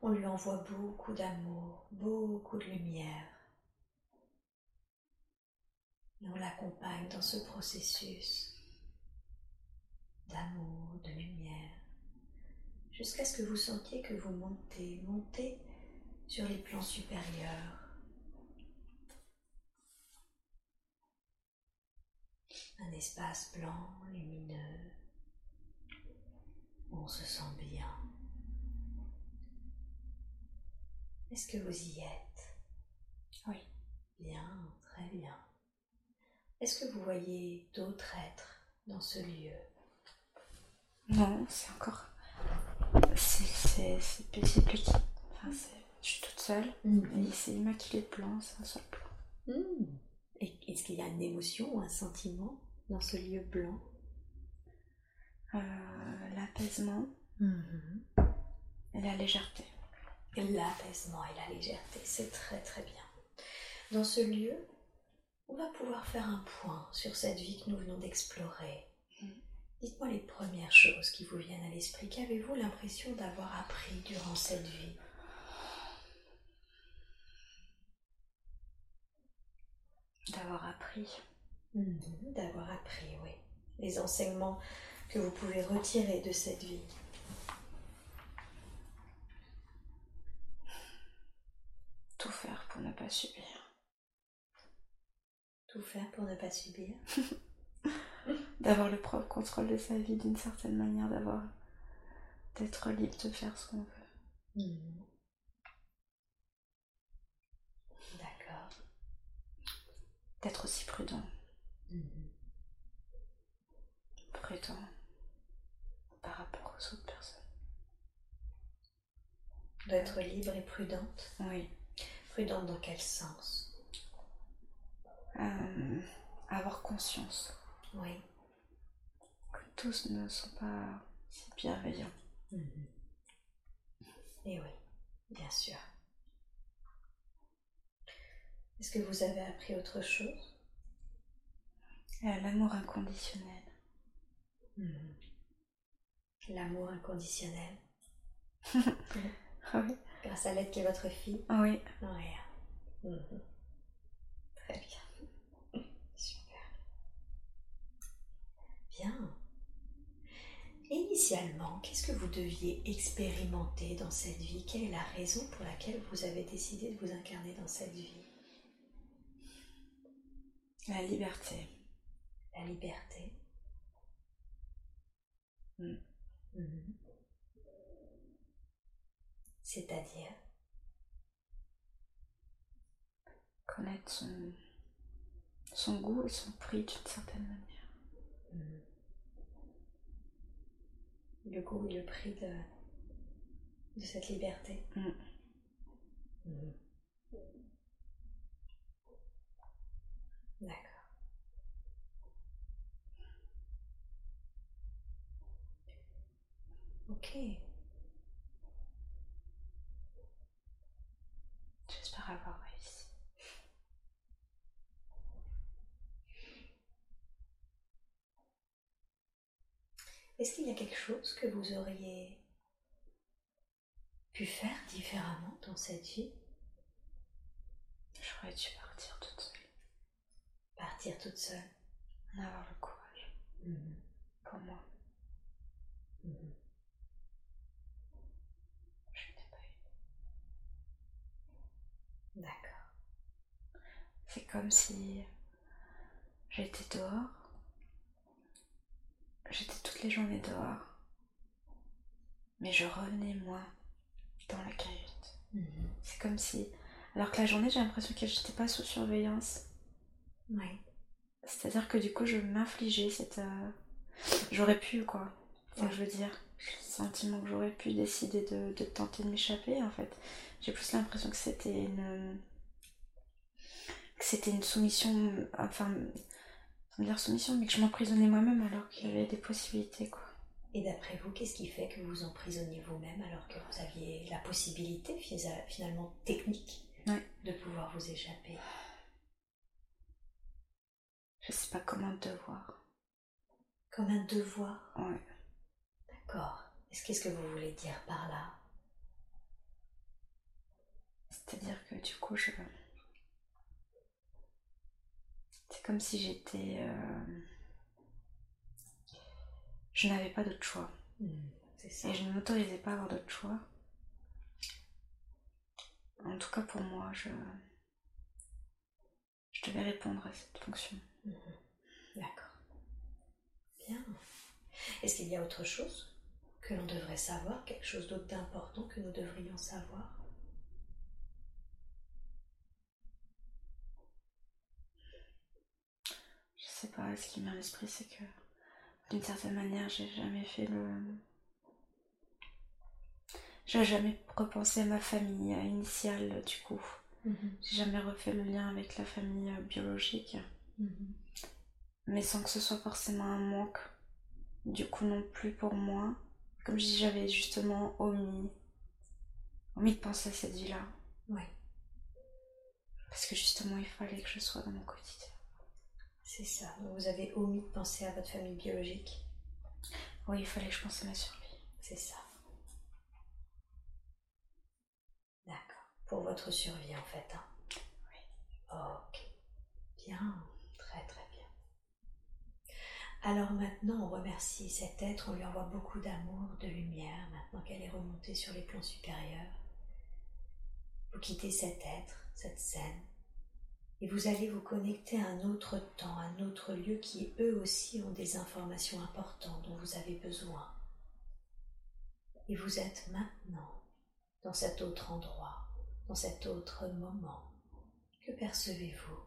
on lui envoie beaucoup d'amour, beaucoup de lumière. Et on l'accompagne dans ce processus d'amour, de lumière, jusqu'à ce que vous sentiez que vous montez, montez sur les plans supérieurs. Un espace blanc, lumineux, on se sent bien. Est-ce que vous y êtes? Oui. Bien, très bien. Est-ce que vous voyez d'autres êtres dans ce lieu? Non, c'est encore. C'est petit, petit. Enfin. Je suis toute seule. Mhm. Et c'est immaculé de blanc, c'est un seul blanc. Mm. Et est-ce qu'il y a une émotion ou un sentiment dans ce lieu blanc? Euh, L'apaisement et la légèreté. L'apaisement et la légèreté, c'est très très bien. Dans ce lieu, on va pouvoir faire un point sur cette vie que nous venons d'explorer. Mm. Dites-moi les premières choses qui vous viennent à l'esprit. Qu'avez-vous l'impression d'avoir appris durant cette vie? D'avoir appris. Mhm, D'avoir appris, oui. Les enseignements que vous pouvez retirer de cette vie. Tout faire pour ne pas subir. Tout faire pour ne pas subir. D'avoir le propre contrôle de sa vie d'une certaine manière, d'avoir. d'être libre de faire ce qu'on veut. Mhm. D'accord. D'être aussi prudent. Mhm. Prudent par rapport aux autres personnes. D'être libre et prudente. Oui. Prudente dans quel sens? Euh, avoir conscience Oui. que tous ne sont pas si bienveillants. Mhm. Et oui, bien sûr. Est-ce que vous avez appris autre chose? Euh, L'amour inconditionnel. Mhm. L'amour inconditionnel. Oui. Grâce à l'aide qui est votre fille Oui. Oui. Mhm. Très bien. Super. Bien. Initialement, qu'est-ce que vous deviez expérimenter dans cette vie? Quelle est la raison pour laquelle vous avez décidé de vous incarner dans cette vie? La liberté. La liberté. Mm. Mhm. C'est-à-dire? Connaître son, son goût et son prix d'une certaine manière. Mhm. le goût et le prix de, de cette liberté. Mm. Mhm. D'accord. Ok. J'espère avoir réussi. Est-ce qu'il y a quelque chose que vous auriez pu faire différemment dans cette vie? J'aurais dû partir toute seule. Partir toute seule En avoir le courage. Pour moi, Mhm. je n'ai pas eu. D'accord. C'est comme si j'étais dehors. J'étais toutes les journées dehors. Mais je revenais moi dans la cahute. Mhm. C'est comme si. Alors que la journée, j'ai l'impression que j'étais pas sous surveillance. Oui. C'est-à-dire que du coup, je m'infligeais cette. euh, J'aurais pu, quoi. Ce que je veux dire. Le sentiment que j'aurais pu décider de, de tenter de m'échapper, en fait. J'ai plus l'impression que c'était une. Que c'était une soumission. Enfin. Sans dire soumission, mais que je m'emprisonnais moi-même alors qu'il y avait des possibilités, quoi. Et d'après vous, qu'est-ce qui fait que vous emprisonniez vous-même alors que vous aviez la possibilité finalement technique Ouais. de pouvoir vous échapper? Je sais pas comment te voir. Comme un devoir? Ouais. D'accord. Est-ce qu'est-ce que vous voulez dire par là? C'est-à-dire que du coup, je. C'est comme si j'étais. euh, Je n'avais pas d'autre choix. Ça. Et je ne m'autorisais pas à avoir d'autre choix. En tout cas, pour moi, je. Je devais répondre à cette fonction. Mhm. D'accord. Bien. Est-ce qu'il y a autre chose que l'on devrait savoir, quelque chose d'autre d'important que nous devrions savoir Je sais pas, ce qui me vient à l'esprit, c'est que d'une certaine manière, j'ai jamais fait le. j'ai jamais repensé à ma famille initiale du coup. J'ai jamais refait le lien avec la famille euh, biologique. Mais sans que ce soit forcément un manque. Du coup non plus pour moi. Comme je dis, j'avais justement omis, omis de penser à cette vie-là. Oui. Parce que justement, il fallait que je sois dans mon quotidien. C'est ça. Vous avez omis de penser à votre famille biologique. Oui, il fallait que je pense à ma survie. C'est ça. D'accord. Pour votre survie, en fait. Hein. Oui. ok. Bien. Très, très bien. Alors maintenant, on remercie cet être, on lui envoie beaucoup d'amour, de lumière, maintenant qu'elle est remontée sur les plans supérieurs. Vous quittez cet être, cette scène, et vous allez vous connecter à un autre temps, un autre lieu qui eux aussi ont des informations importantes dont vous avez besoin. Et vous êtes maintenant dans cet autre endroit, dans cet autre moment. Que percevez-vous?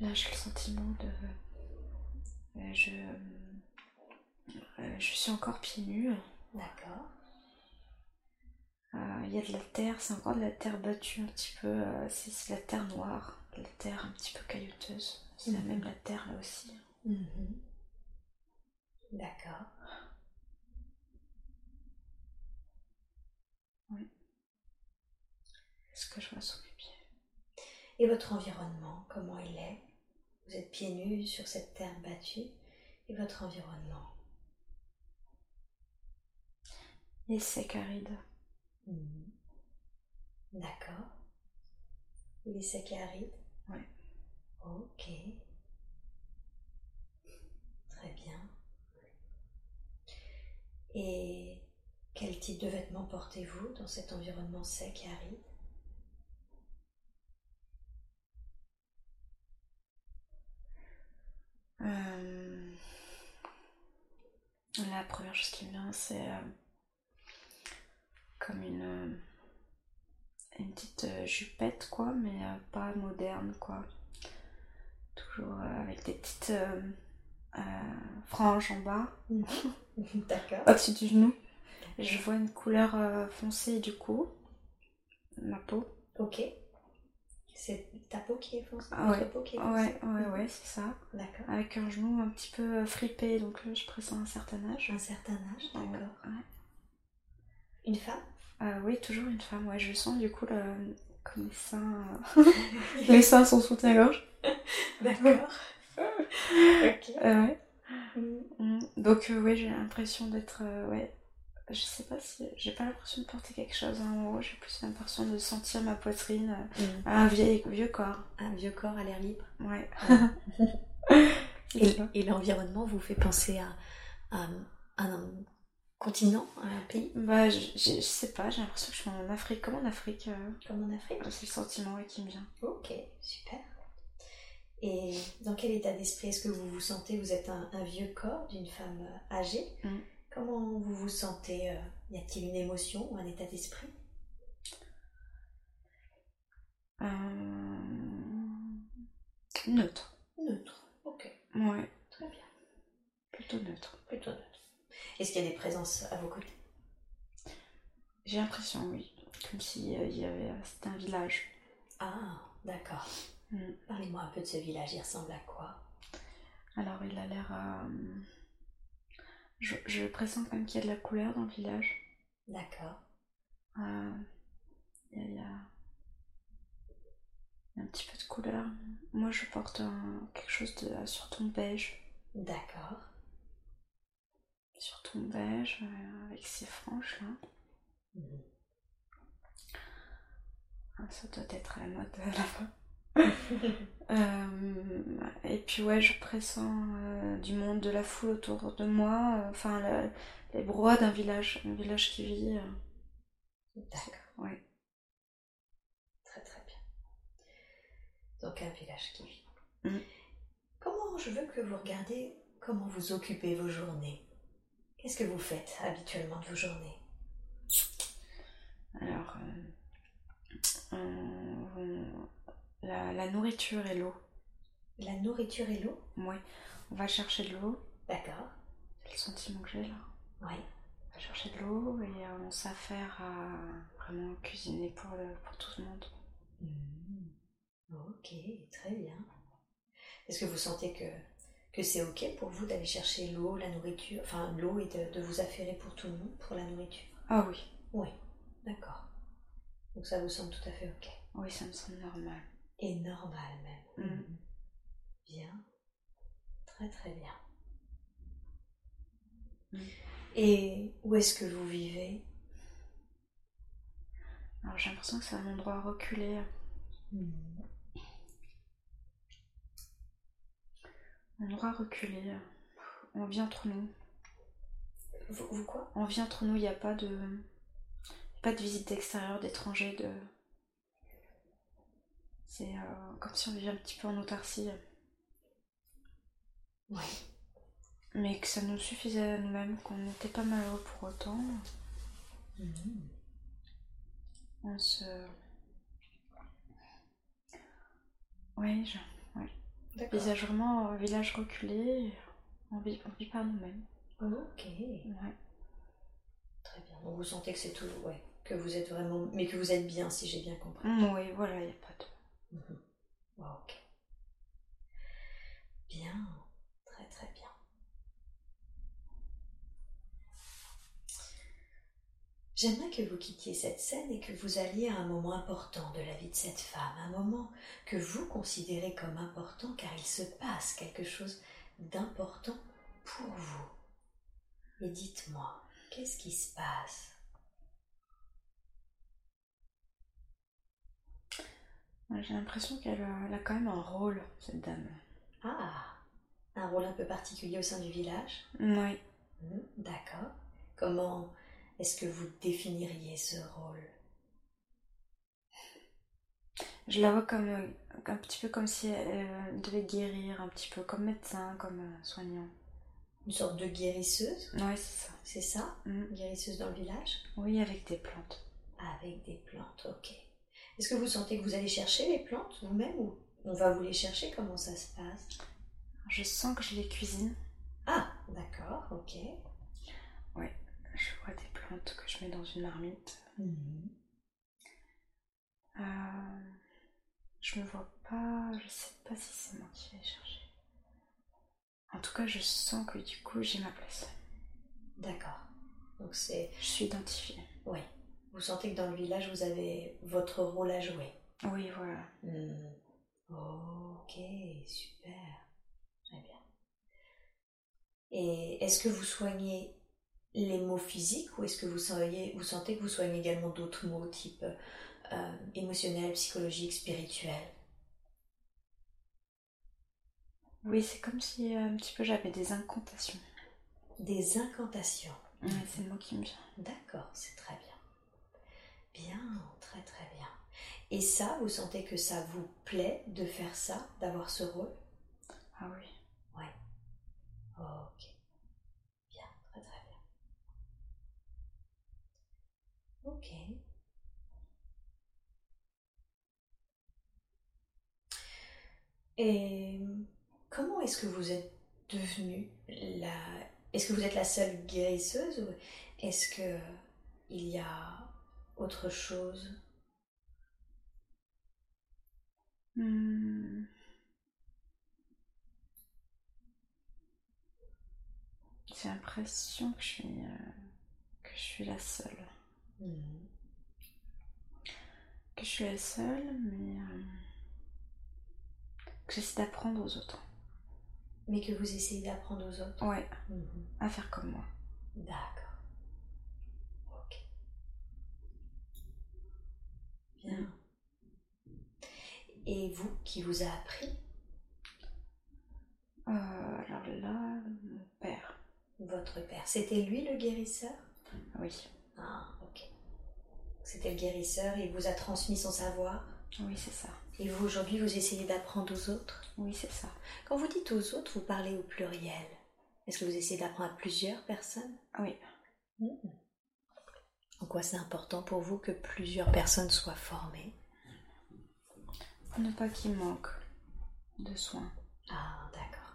Là, j'ai le sentiment de. Euh, je. Euh, je suis encore pieds nus. D'accord. Euh, il y a de la terre, c'est encore de la terre battue un petit peu. c'est la terre noire, la terre un petit peu caillouteuse. C'est la même la terre là aussi. Mhm. D'accord. Oui. Ce que je vois sous mes pieds. Et votre environnement, comment il est? Vous êtes pieds nus sur cette terre battue et votre environnement? Et sec aride. Mhm. D'accord. Il est sec et aride Oui. Ok. Très bien. Et quel type de vêtements portez-vous dans cet environnement sec et aride? Euh, la première chose qui me vient, c'est euh, comme une, euh, une petite jupette, quoi, mais pas moderne, quoi. Toujours avec des petites franges en bas. D'accord. Au-dessus du genou. Je vois une couleur foncée, du coup, ma peau. Ok. C'est ta peau qui est foncée? Ah ouais. Peau qui est ouais, ouais, ouais, c'est ça. D'accord. Avec un genou un petit peu fripé, donc je pressens un certain âge. Un certain âge, d'accord. Ouais. Une femme? Euh, Oui, toujours une femme, ouais. Je sens du coup le... comme les seins. Euh, les seins sont sous ta gorge. D'accord. ok. Euh, ouais. Mm. Mm. Donc, oui, j'ai l'impression d'être. ouais, je sais pas si j'ai pas l'impression de porter quelque chose en haut, j'ai plus l'impression de sentir ma poitrine, euh, mm. un vieil, vieux corps. Un vieux corps à l'air libre. Ouais. et, l'environnement vous fait penser à, un continent, un pays Bah, je, je, sais pas, j'ai l'impression que je suis en Afrique. Comme en Afrique euh, Comme en Afrique C'est le sentiment qui me vient. Ok, super. Et dans quel état d'esprit est-ce que vous vous sentez? Vous êtes un, vieux corps d'une femme euh, âgée mm. Comment vous vous sentez euh, Y a-t-il une émotion ou un état d'esprit? Euh... Neutre. Neutre, ok. Ouais. Très bien. Plutôt neutre. Plutôt neutre. Est-ce qu'il y a des présences à vos côtés? J'ai l'impression, oui. Comme si euh, y avait... c'était un village. Ah, d'accord. Mm. Parlez-moi un peu de ce village, il ressemble à quoi? Alors, il a l'air... Euh, je, pressens quand même qu'il y a de la couleur dans le village. D'accord. Euh, il y, a, un petit peu de couleur. Moi, je porte quelque chose de sur ton beige. D'accord. Sur ton beige, euh, avec ces franges là. Ah, ça doit être à la mode là-bas. Euh, et puis ouais, je pressens euh, du monde, de la foule autour de moi, euh, enfin les brouhahs d'un village, un village qui vit. D'accord. Ouais. Très très bien. Donc un village qui vit. Mm. Comment je veux que vous regardiez comment vous occupez vos journées? Qu'est-ce que vous faites habituellement de vos journées? Alors, la, nourriture et l'eau. La nourriture et l'eau? Oui. On va chercher de l'eau. D'accord. le sentiment que j'ai là. Oui. On va chercher de l'eau et euh, on s'affaire à vraiment cuisiner pour, le- pour tout le monde. Mhm. Ok, très bien. Est-ce que vous sentez que, que c'est ok pour vous d'aller chercher l'eau, la nourriture, enfin l'eau et de, de vous affairer pour tout le monde, pour la nourriture? Ah oui, Oui, d'accord. Donc ça vous semble tout à fait ok? oui, ça me semble normal. Et normal même. Mhm. Bien. Très très bien. Mhm. Et où est-ce que vous vivez? Alors j'ai l'impression que c'est un endroit reculé. Un endroit reculé. On vit entre nous. vous, vous quoi? On vit entre nous, il n'y a pas de. Pas de visite extérieure d'étrangers, de. C'est euh, comme si on vivait un petit peu en autarcie. Oui. Mais que ça nous suffisait à nous-mêmes, qu'on n'était pas malheureux pour autant. Mhm. On se. Oui, je... Visage vraiment euh, village reculé, on vit, on vit par nous-mêmes. Ok. Ouais. Très bien. Donc vous sentez que c'est tout, ouais, que vous êtes vraiment, mais que vous êtes bien, si j'ai bien compris. Mm, oui, voilà, il n'y a pas de. Mhm. Ouais, ok. Bien, très très bien. J'aimerais que vous quittiez cette scène et que vous alliez à un moment important de la vie de cette femme, un moment que vous considérez comme important car il se passe quelque chose d'important pour vous. Et dites-moi, qu'est-ce qui se passe? J'ai l'impression qu'elle a, elle a quand même un rôle, cette dame. Ah, un rôle un peu particulier au sein du village? Oui. Hmm, D'accord. Comment est-ce que vous définiriez ce rôle? Je la vois comme un petit peu comme si elle euh, devait guérir, un petit peu comme médecin, comme euh, soignant. Une sorte de guérisseuse, Oui, c'est ça. c'est ça? Mm. Guérisseuse dans le village? Oui, avec des plantes. Avec des plantes, ok. Est-ce que vous sentez que vous allez chercher les plantes vous-même ou on va vous les chercher? Comment ça se passe? Je sens que je les cuisine. Ah, d'accord, ok. Je vois des que je mets dans une marmite. Mhm. Euh, je me vois pas, je sais pas si c'est moi qui vais chercher. En tout cas, je sens que du coup, j'ai ma place. D'accord. Donc c'est... Je suis identifiée. Oui. Vous sentez que dans le village, vous avez votre rôle à jouer Oui, voilà. Hmm. Ok, super. Très bien. Et est-ce que vous soignez les mots physiques ou est-ce que vous, vous sentez que vous soignez également d'autres mots type euh, émotionnel, psychologique, spirituel? Oui, c'est comme si euh, un petit peu j'avais des incantations. Des incantations. Ouais, c'est le mot qui me vient. D'accord, c'est très bien. Bien, très très bien. Et ça, vous sentez que ça vous plaît de faire ça, d'avoir ce rôle? Ah oui. Ok. Bien, très très bien. Ok. Et comment est-ce que vous êtes devenue la... Est-ce que vous êtes la seule guérisseuse ou est-ce que il y a autre chose? Hmm. J'ai l'impression que euh, que je suis la seule. Que je suis la seule, mais euh, que j'essaie d'apprendre aux autres. Mais que vous essayez d'apprendre aux autres Ouais, Mhm. à faire comme moi. D'accord. Ok. Bien. Et vous, qui vous a appris? Euh, alors là, mon père. Votre père, c'était lui le guérisseur? Oui, Ah. C'était le guérisseur et il vous a transmis son savoir. oui, c'est ça. Et vous, aujourd'hui, vous essayez d'apprendre aux autres? Oui, c'est ça. Quand vous dites aux autres, vous parlez au pluriel. Est-ce que vous essayez d'apprendre à plusieurs personnes? Oui. Mhm. En quoi c'est important pour vous que plusieurs personnes soient formées? Pour ne pas qu'il manque de soins. Ah, d'accord.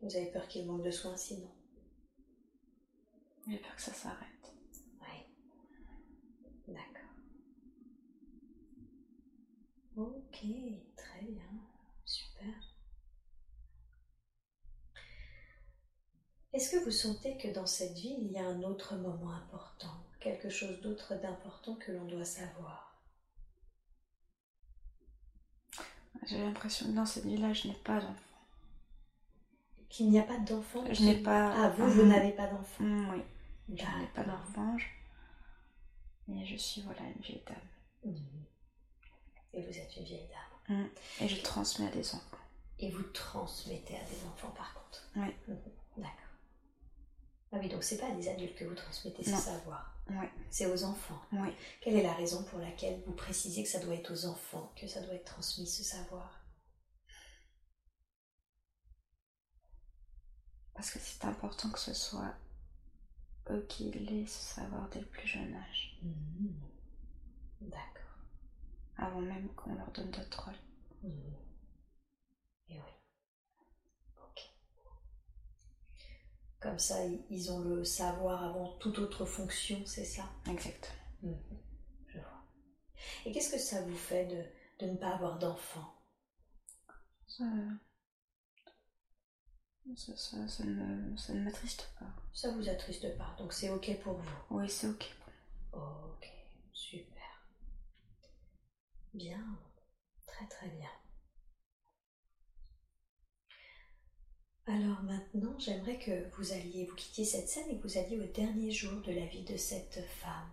Vous avez peur qu'il manque de soins sinon? J'ai peur que ça s'arrête. Oui. D'accord. Ok, très bien. Super. Est-ce que vous sentez que dans cette vie, il y a un autre moment important, quelque chose d'autre d'important que l'on doit savoir? J'ai l'impression que dans cette vie-là, je n'ai pas d'enfant. Qu'il n'y a pas d'enfant Je n'ai pas. Ah, vous, vous n'avez pas d'enfant Mm, Oui, je n'ai pas d'enfant. je- Mais je suis, voilà, une vieille dame. Mhm. Et vous êtes une vieille dame. Et je transmets à des enfants. Et vous transmettez à des enfants par contre. Oui. Mhm. D'accord. Ah oui, donc c'est pas à des adultes que vous transmettez ce Non. savoir. Oui, C'est aux enfants. oui. Quelle est la raison pour laquelle vous précisez que ça doit être aux enfants, que ça doit être transmis ce savoir? Parce que c'est important que ce soit eux qui l'aient ce savoir dès le plus jeune âge. Mhm. D'accord. Avant même qu'on leur donne d'autres rôles. Mhm. Et oui. Ok. Comme ça, ils ont le savoir avant toute autre fonction, c'est ça? Exactement. Mhm. Je vois. Et qu'est-ce que ça vous fait de, de ne pas avoir d'enfants? Ça, ça, ça, ça ne ça ne m'attriste pas. Ça vous attriste pas, donc c'est ok pour vous? Oui, c'est ok. Ok, super. Bien, très très bien. Alors maintenant, j'aimerais que vous alliez, vous quittiez cette scène et que vous alliez au dernier jour de la vie de cette femme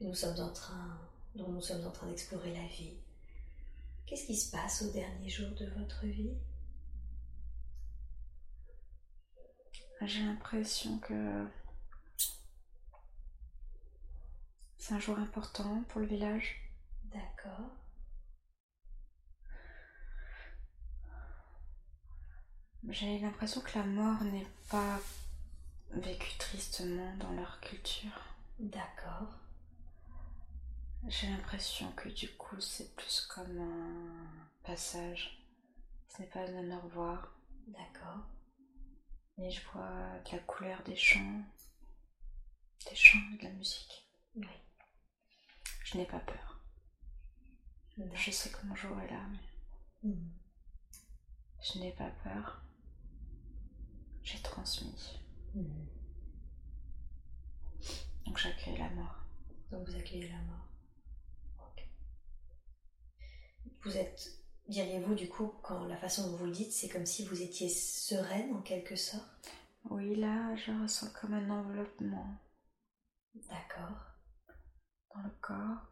nous sommes en train, dont nous sommes en train d'explorer la vie. Qu'est-ce qui se passe au dernier jour de votre vie? J'ai l'impression que c'est un jour important pour le village. D'accord. J'ai l'impression que la mort n'est pas vécue tristement dans leur culture. D'accord. J'ai l'impression que du coup c'est plus comme un passage. Ce n'est pas un au revoir. D'accord. Mais je vois de la couleur des chants, des chants et de la musique. Oui. Je n'ai pas peur. Je sais que mon jour est là, mais Mhm. je n'ai pas peur. J'ai transmis. Mhm. Donc j'accueille la mort. Donc vous accueillez la mort. Ok. Vous êtes, diriez-vous du coup, quand la façon dont vous le dites, c'est comme si vous étiez sereine en quelque sorte? Oui, là, je ressens comme un enveloppement D'accord. dans le corps.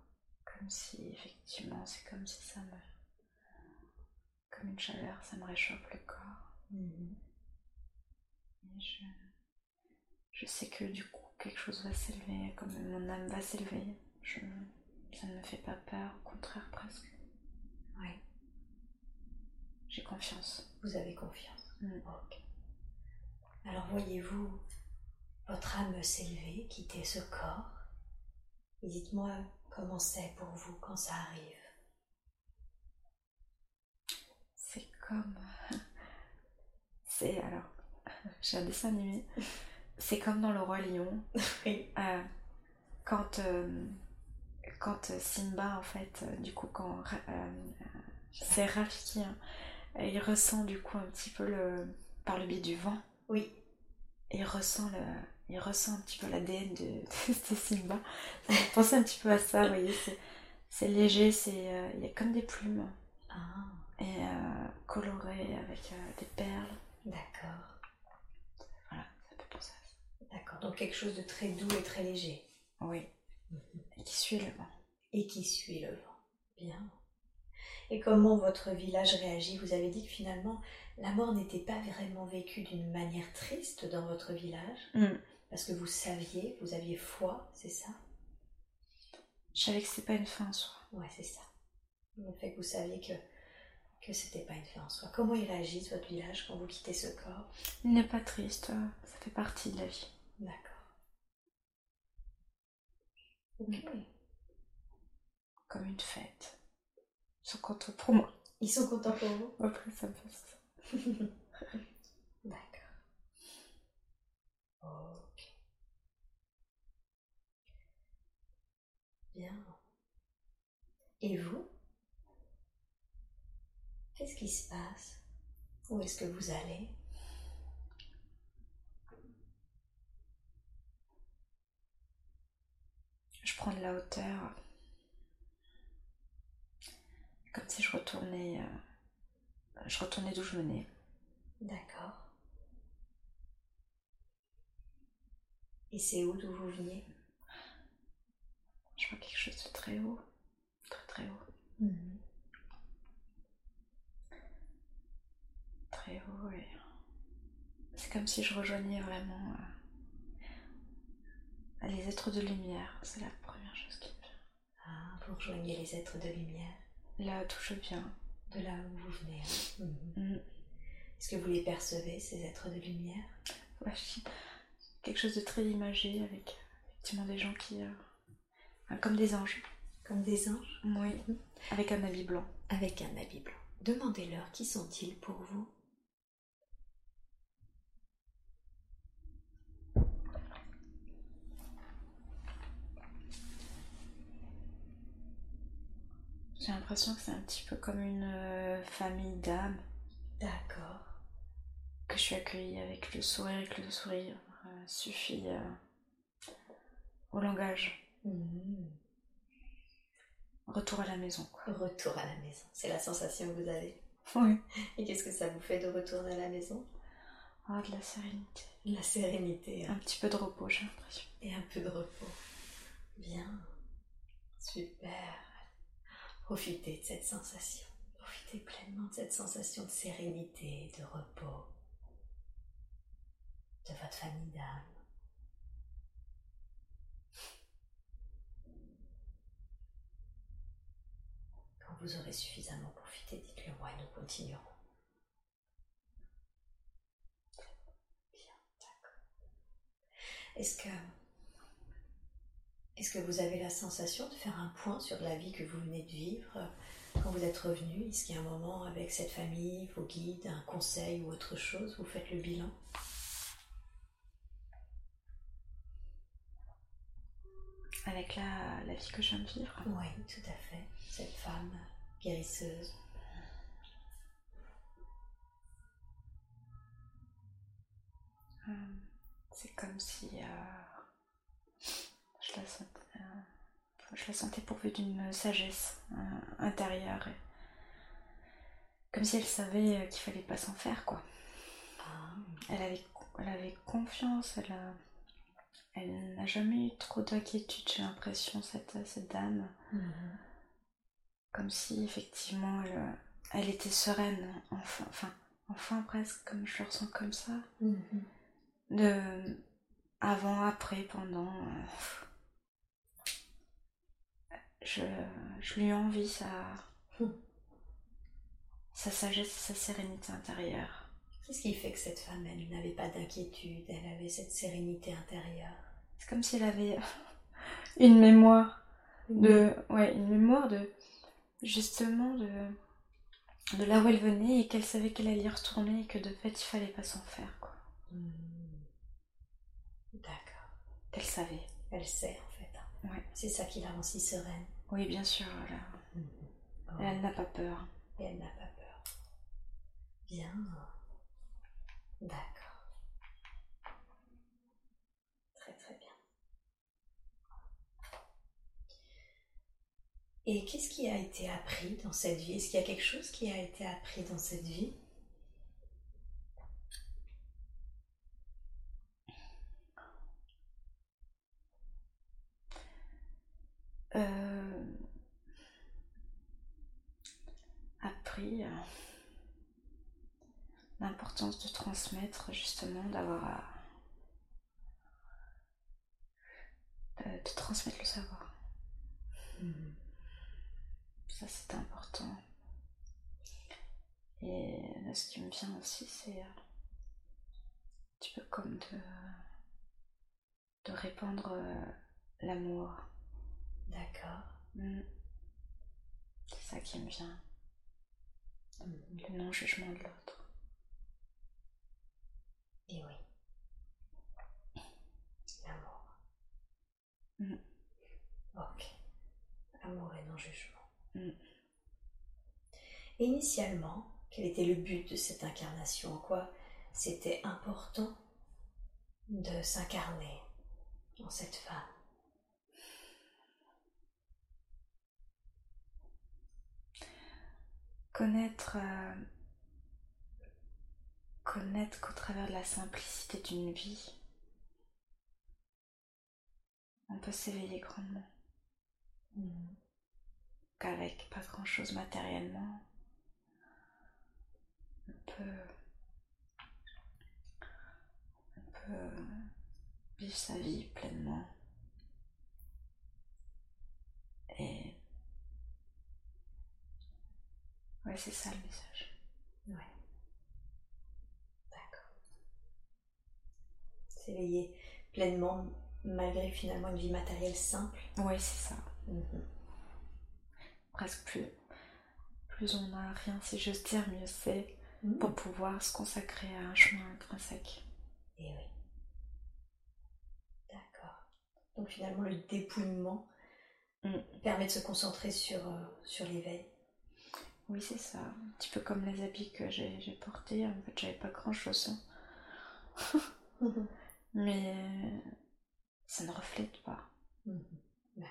Comme si, effectivement, c'est comme si ça me. Comme une chaleur, ça me réchauffe le corps. Mhm. Et je. Je sais que du coup, quelque chose va s'élever, comme mon âme va s'élever. Je... Ça ne me fait pas peur, au contraire, presque. Oui. J'ai confiance. Vous avez confiance. Mm. Ok. Alors voyez-vous votre âme s'élever, quitter ce corps? Et dites-moi comment c'est pour vous quand ça arrive? C'est comme. C'est alors. J'ai un dessin animé. C'est comme dans Le Roi Lion. Oui. Euh, quand, euh, quand Simba, en fait, euh, du coup, quand. Euh, c'est Rafiki, hein, il ressent du coup un petit peu le. par le biais du vent. Oui. Il ressent le. Il ressent un petit peu l'ADN de, de Simba. Ça me penser un petit peu à ça, vous voyez. C'est, léger, c'est, euh, il y a comme des plumes. Ah, et euh, coloré avec euh, des perles. d'accord. Voilà, ça peut penser à ça. D'accord. Donc quelque chose de très doux et très léger. Oui. Et qui suit le vent. et qui suit le vent. Bien. Et comment votre village réagit? Vous avez dit que finalement, la mort n'était pas vraiment vécue d'une manière triste dans votre village, parce que vous saviez, vous aviez foi, c'est ça? Je savais que c'est pas une fin en soi. Ouais, c'est ça. Le fait que vous saviez que que c'était pas une fin en soi. Comment il réagit votre village quand vous quittez ce corps? Il n'est pas triste, euh, ça fait partie de la vie. D'accord. Ok. Comme une fête. Ils sont contents pour moi. Ils sont contents pour vous? Après, ça me fait ça. D'accord. Ok. Bien. Et vous? Qu'est-ce qui se passe? Où est-ce que vous allez? Je prends de la hauteur. Comme si je retournais. euh, je retournais d'où je venais. D'accord. Et c'est où d'où vous veniez? Je vois quelque chose de très haut. Très très haut. Mhm. Très haut et. C'est comme si je rejoignais vraiment euh, les êtres de lumière. C'est la première chose qui me vient. Ah, vous rejoignez les êtres de lumière Là d'où je viens. de là où vous venez. hein. Mhm. Mm. Est-ce que vous les percevez, ces êtres de lumière? Ouais, quelque chose de très imagé avec effectivement des gens qui. euh, comme des anges. Comme des anges Oui. Avec un habit blanc. Avec un habit blanc. Demandez-leur qui sont-ils pour vous J'ai l'impression que c'est un petit peu comme une euh, famille d'âmes D'accord. que je suis accueillie avec le sourire et que le sourire euh, suffit euh, au langage. Mhm. Retour à la maison, quoi. Retour à la maison. C'est la sensation que vous avez. Oui. Et qu'est-ce que ça vous fait de retourner à la maison? Ah, de la sérénité. La sérénité hein. Un petit peu de repos, j'ai l'impression. et un peu de repos. Bien. Super. Profitez de cette sensation. Profitez pleinement de cette sensation de sérénité, de repos, de votre famille d'âme. Vous aurez suffisamment profité, dites-le moi et nous continuerons. Bien, d'accord. Est-ce que est-ce que vous avez la sensation de faire un point sur la vie que vous venez de vivre quand vous êtes revenu? Est-ce qu'il y a un moment avec cette famille, vos guides, un conseil ou autre chose Vous faites le bilan? Avec la, la vie que je viens de vivre. Oui, tout à fait. Cette femme guérisseuse. Euh, C'est comme si euh, je, la sentais, euh, je la sentais pourvue d'une sagesse euh, intérieure. et- comme si elle savait qu'il fallait pas s'en faire, quoi. Ah, Elle avait, elle avait confiance, elle, a- elle n'a jamais eu trop d'inquiétude, j'ai l'impression, cette, cette dame. mhm. Comme si effectivement elle, elle était sereine, enfin, enfin, enfin presque, comme je le ressens comme ça. Mhm. De avant, après, pendant. euh, je, je lui envie sa, Hmm. sa sagesse sa sérénité intérieure. Qu'est-ce qui fait que cette femme, elle n'avait pas d'inquiétude, elle avait cette sérénité intérieure? C'est comme si elle avait une mémoire de. Ouais, une mémoire de. Justement de. De là où elle venait et qu'elle savait qu'elle allait y retourner et que de fait il fallait pas s'en faire quoi. Mhm. D'accord. Elle savait. Elle sait en fait. hein. Ouais. C'est ça qui la rend si sereine. Oui bien sûr. Oh. Elle n'a pas peur. Et elle n'a pas peur. Bien. D'accord. Très très bien. Et qu'est-ce qui a été appris dans cette vie? Est-ce qu'il y a quelque chose qui a été appris dans cette vie? Euh, appris euh, l'importance de transmettre, justement, d'avoir à- de, de transmettre le savoir. Ça, c'est important. Et là, ce qui me vient aussi, c'est euh, un petit peu comme de, de répandre euh, l'amour. D'accord. Mm. C'est ça qui me vient, Mhm. le non-jugement de l'autre. Et oui. L'amour. Mhm. Ok. Amour et non-jugement. Mm. Initialement, quel était le but de cette incarnation? En quoi c'était important de s'incarner en cette femme? Connaître, euh, connaître qu'au travers de la simplicité d'une vie, on peut s'éveiller grandement. Mm. Qu'avec pas grand chose matériellement, on peut, on peut vivre sa vie pleinement. Et ouais, c'est ça le message. Ouais. D'accord. S'éveiller pleinement malgré finalement une vie matérielle simple. Ouais, c'est ça. Mhm. Presque plus. Plus on a rien, si j'ose dire, mieux c'est Mhm. pour pouvoir se consacrer à un chemin intrinsèque. Et oui. D'accord. Donc finalement, le dépouillement Mm. permet de se concentrer sur, euh, sur l'éveil. Oui, c'est ça. Un petit peu comme les habits que j'ai portés. En fait, j'avais pas grand chose. Mais ça ne reflète pas. Mhm. Ouais.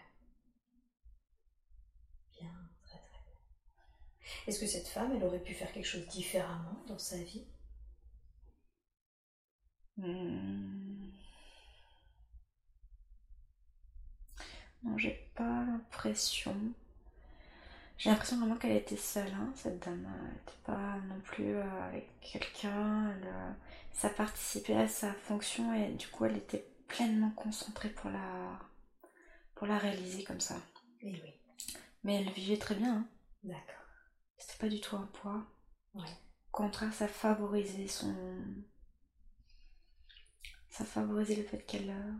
Bien, très très bien. Est-ce que cette femme, elle aurait pu faire quelque chose différemment dans sa vie? Hmm. Non, j'ai pas l'impression. J'ai l'impression vraiment qu'elle était seule, hein, cette dame. Elle n'était pas non plus euh, avec quelqu'un. Elle, euh, Ça participait à sa fonction et du coup, elle était pleinement concentrée pour la, pour la réaliser comme ça. Oui, oui. Mais elle vivait très bien. hein. D'accord. C'était pas du tout un poids. Ouais. Au contraire, ça favorisait son. Ça favorisait le fait qu'elle euh,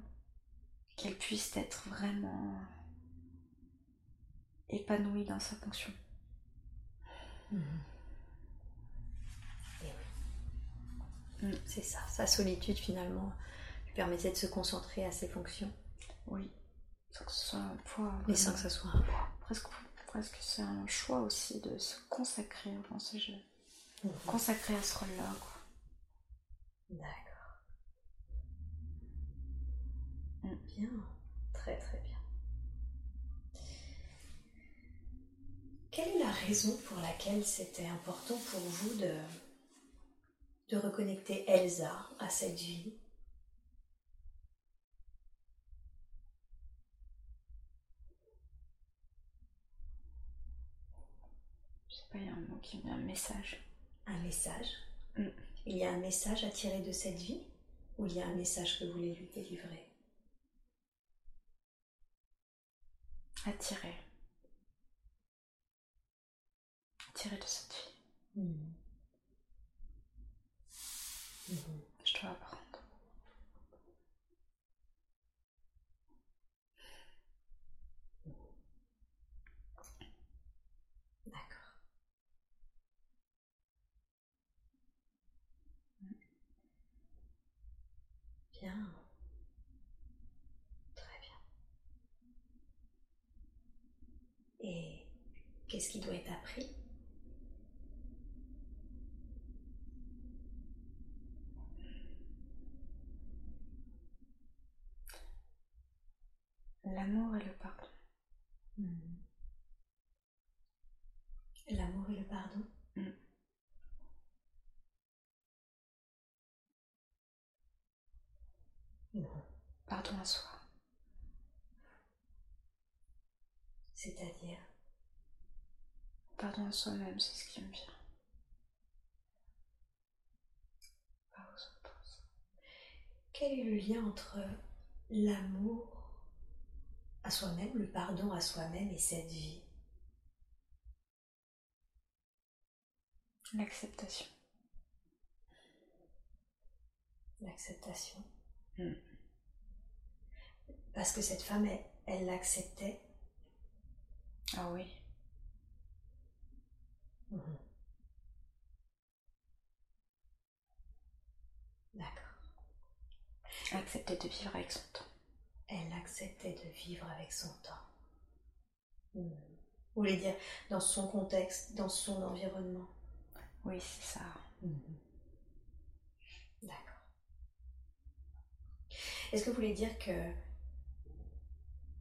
qu'elle puisse être vraiment épanouie dans sa fonction. Et oui. Mm. C'est ça, sa solitude finalement lui permettait de se concentrer à ses fonctions, Oui. Sans que ce soit un poids. mais sans que ça soit un poids. Presque, presque c'est un choix aussi de se consacrer, enfin, c'est je- Mhm. consacrer à ce rôle-là. quoi. D'accord. Mm. Bien, très très bien. Quelle est la raison pour laquelle c'était important pour vous de, de reconnecter Elsa à cette vie? Pas, il y a un mot qui vient, un message. Un message Mm. Il y a un message à tirer de cette vie Ou il y a un message que vous voulez lui délivrer? Attirer. Attirer de cette vie. Mhm. Mhm. Je dois apprendre. D'accord. Très bien. Et qu'est-ce qui doit être appris? L'amour et le pardon. Mhm. L'amour et le pardon Pardon à soi. C'est-à-dire? Pardon à soi-même, c'est ce qui me vient. Quel est le lien entre l'amour à soi-même, le pardon à soi-même et cette vie? L'acceptation. L'acceptation. Mm. Parce que cette femme, elle- l'acceptait. Ah oui. Mhm. D'accord. Accepter de vivre avec son temps. Elle acceptait de vivre avec son temps. Vous voulez dire dans son contexte, dans son environnement Oui, c'est ça. D'accord. Est-ce que vous voulez dire que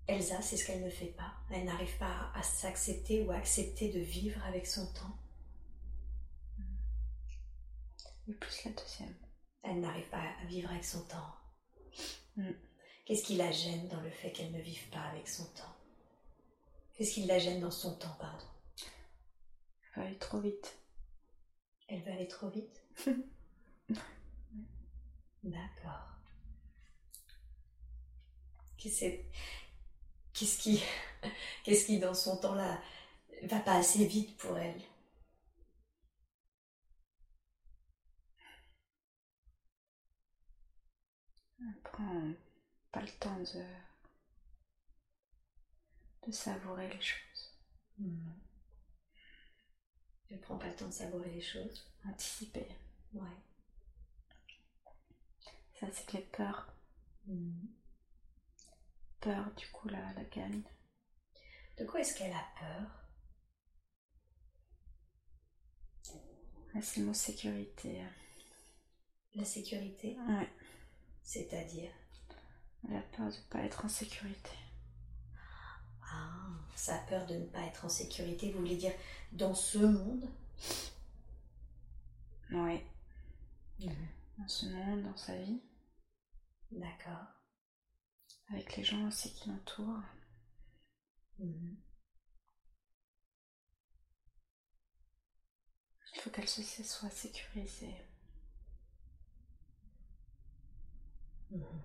Elsa, c'est ce qu'elle ne fait pas Elle n'arrive pas à s'accepter ou à accepter de vivre avec son temps Et plus la deuxième. Elle n'arrive pas à vivre avec son temps. Mm. Qu'est-ce qui la gêne dans le fait qu'elle ne vive pas avec son temps? Qu'est-ce qui la gêne dans son temps, pardon? Elle va aller trop vite. Elle veut aller trop vite? D'accord. Qu'est-ce qui, qu'est-ce qui dans son temps là va pas assez vite pour elle? Elle prend pas le temps de, de savourer les choses. Hmm. Elle prend pas le temps de savourer les choses. Anticiper. Ouais. Ça, c'est que les peurs. Hmm. Peur, du coup, la, la gagne. De quoi est-ce qu'elle a peur? Ah, c'est le mot sécurité. La sécurité? Ouais. C'est-à-dire? Elle a peur de pas être en sécurité. Ah, ça a peur de ne pas être en sécurité. Vous voulez dire dans ce monde? Ouais. Dans ce monde, dans sa vie. D'accord. Avec les gens aussi qui l'entourent. Mhm. Il faut qu'elle se soit sécurisée. Mhm.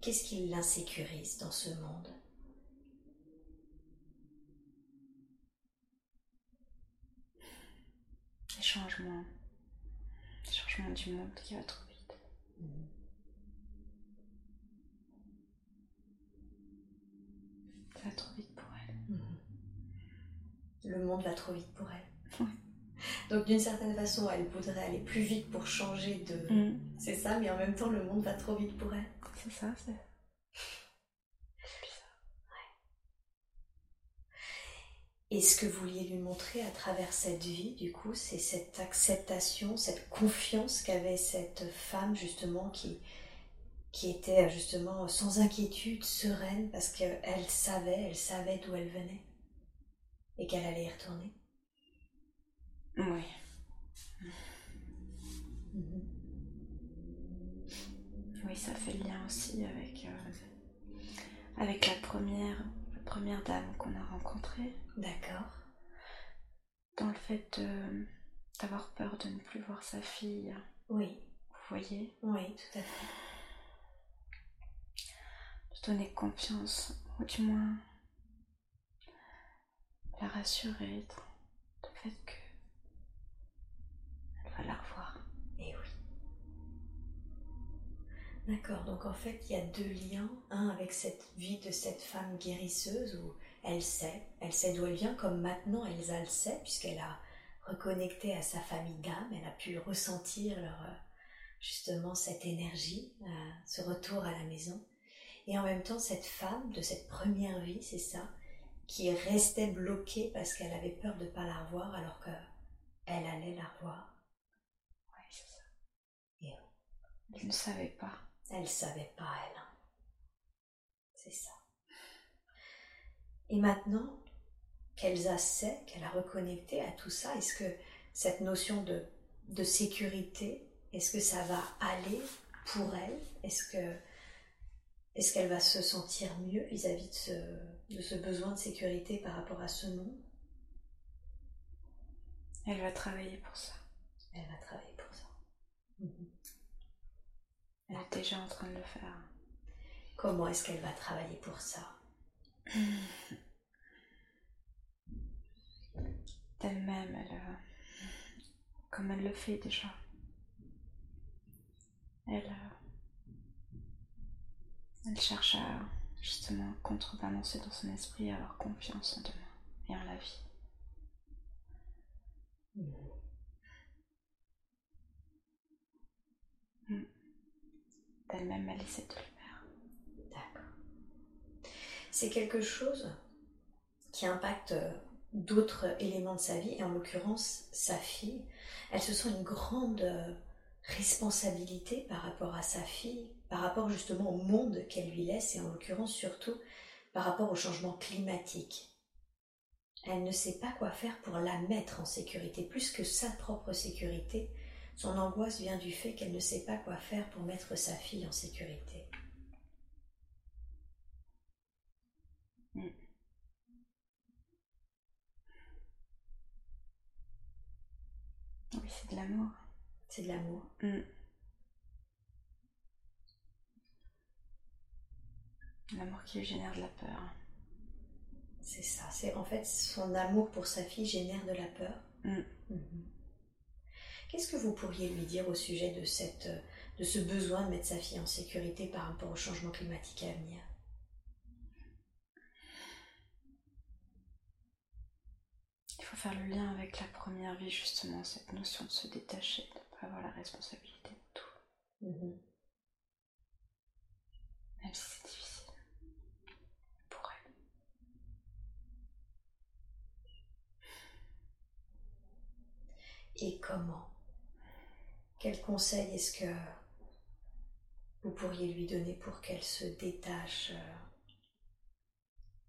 Qu'est-ce qui l'insécurise dans ce monde? Les changements. Les changements du monde qui va trop vite. Mhm. Ça va trop vite pour elle. Mhm. Le monde va trop vite pour elle. Donc d'une certaine façon, elle voudrait aller plus vite pour changer de... Mm. C'est ça, mais en même temps, le monde va trop vite pour elle. C'est ça, c'est. Et ce que vous vouliez lui montrer à travers cette vie, du coup, c'est cette acceptation, cette confiance qu'avait cette femme, justement, qui, qui était justement sans inquiétude, sereine, parce qu'elle savait, elle savait d'où elle venait et qu'elle allait y retourner. Oui. Mhm. Oui, ça fait le lien aussi avec, euh, avec la première, la première dame qu'on a rencontrée. D'accord. Dans le fait d'avoir peur de ne plus voir sa fille. Oui, Vous voyez? Oui, tout à fait. Donner confiance, ou du moins la rassurer dans le fait que elle va la revoir. Et oui. D'accord, donc en fait, il y a deux liens. Un avec cette vie de cette femme guérisseuse où elle sait, elle sait d'où elle vient, comme maintenant Elsa le sait, puisqu'elle a reconnecté à sa famille d'âme, elle a pu ressentir euh, justement cette énergie, euh, ce retour à la maison. Et en même temps, cette femme de cette première vie, c'est ça, qui restait bloquée parce qu'elle avait peur de ne pas la revoir alors que elle allait la revoir. Oui, c'est ça. Et Elle ne savait pas. Elle savait pas, elle. C'est ça. Et maintenant qu'Elsa sait, qu'elle a reconnecté à tout ça, est-ce que cette notion de, de sécurité, est-ce que ça va aller pour elle? Est-ce que est-ce qu'elle va se sentir mieux vis-à-vis de ce, de ce besoin de sécurité par rapport à ce monde Elle va travailler pour ça. Elle va travailler pour ça. Mhm. Elle est déjà en train de le faire. Comment est-ce qu'elle va travailler pour ça? D'elle-même, elle, euh, comme elle le fait déjà. Elle, euh, elle cherche à justement contrebalancer dans son esprit, à avoir confiance en demain et en la vie. Mhm. D'elle-même, elle essaie de le faire. D'accord. C'est quelque chose qui impacte euh, d'autres éléments de sa vie, et en l'occurrence sa fille. Elle se sent une grande euh, responsabilité par rapport à sa fille, par rapport justement au monde qu'elle lui laisse, et en l'occurrence surtout par rapport au changement climatique. Elle ne sait pas quoi faire pour la mettre en sécurité, plus que sa propre sécurité. Son angoisse vient du fait qu'elle ne sait pas quoi faire pour mettre sa fille en sécurité. Mm. Oui, c'est de l'amour. C'est de l'amour. Mm. L'amour qui lui génère de la peur. C'est ça. C'est en fait son amour pour sa fille génère de la peur. Mm. Mhm. Qu'est-ce que vous pourriez lui dire au sujet de cette de ce besoin de mettre sa fille en sécurité par rapport au changement climatique à venir? Il faut faire le lien avec la première vie, justement, cette notion de se détacher, de ne pas avoir la responsabilité de tout, Mhm. même si c'est difficile Et comment? Quel conseil est-ce que vous pourriez lui donner pour qu'elle se détache euh,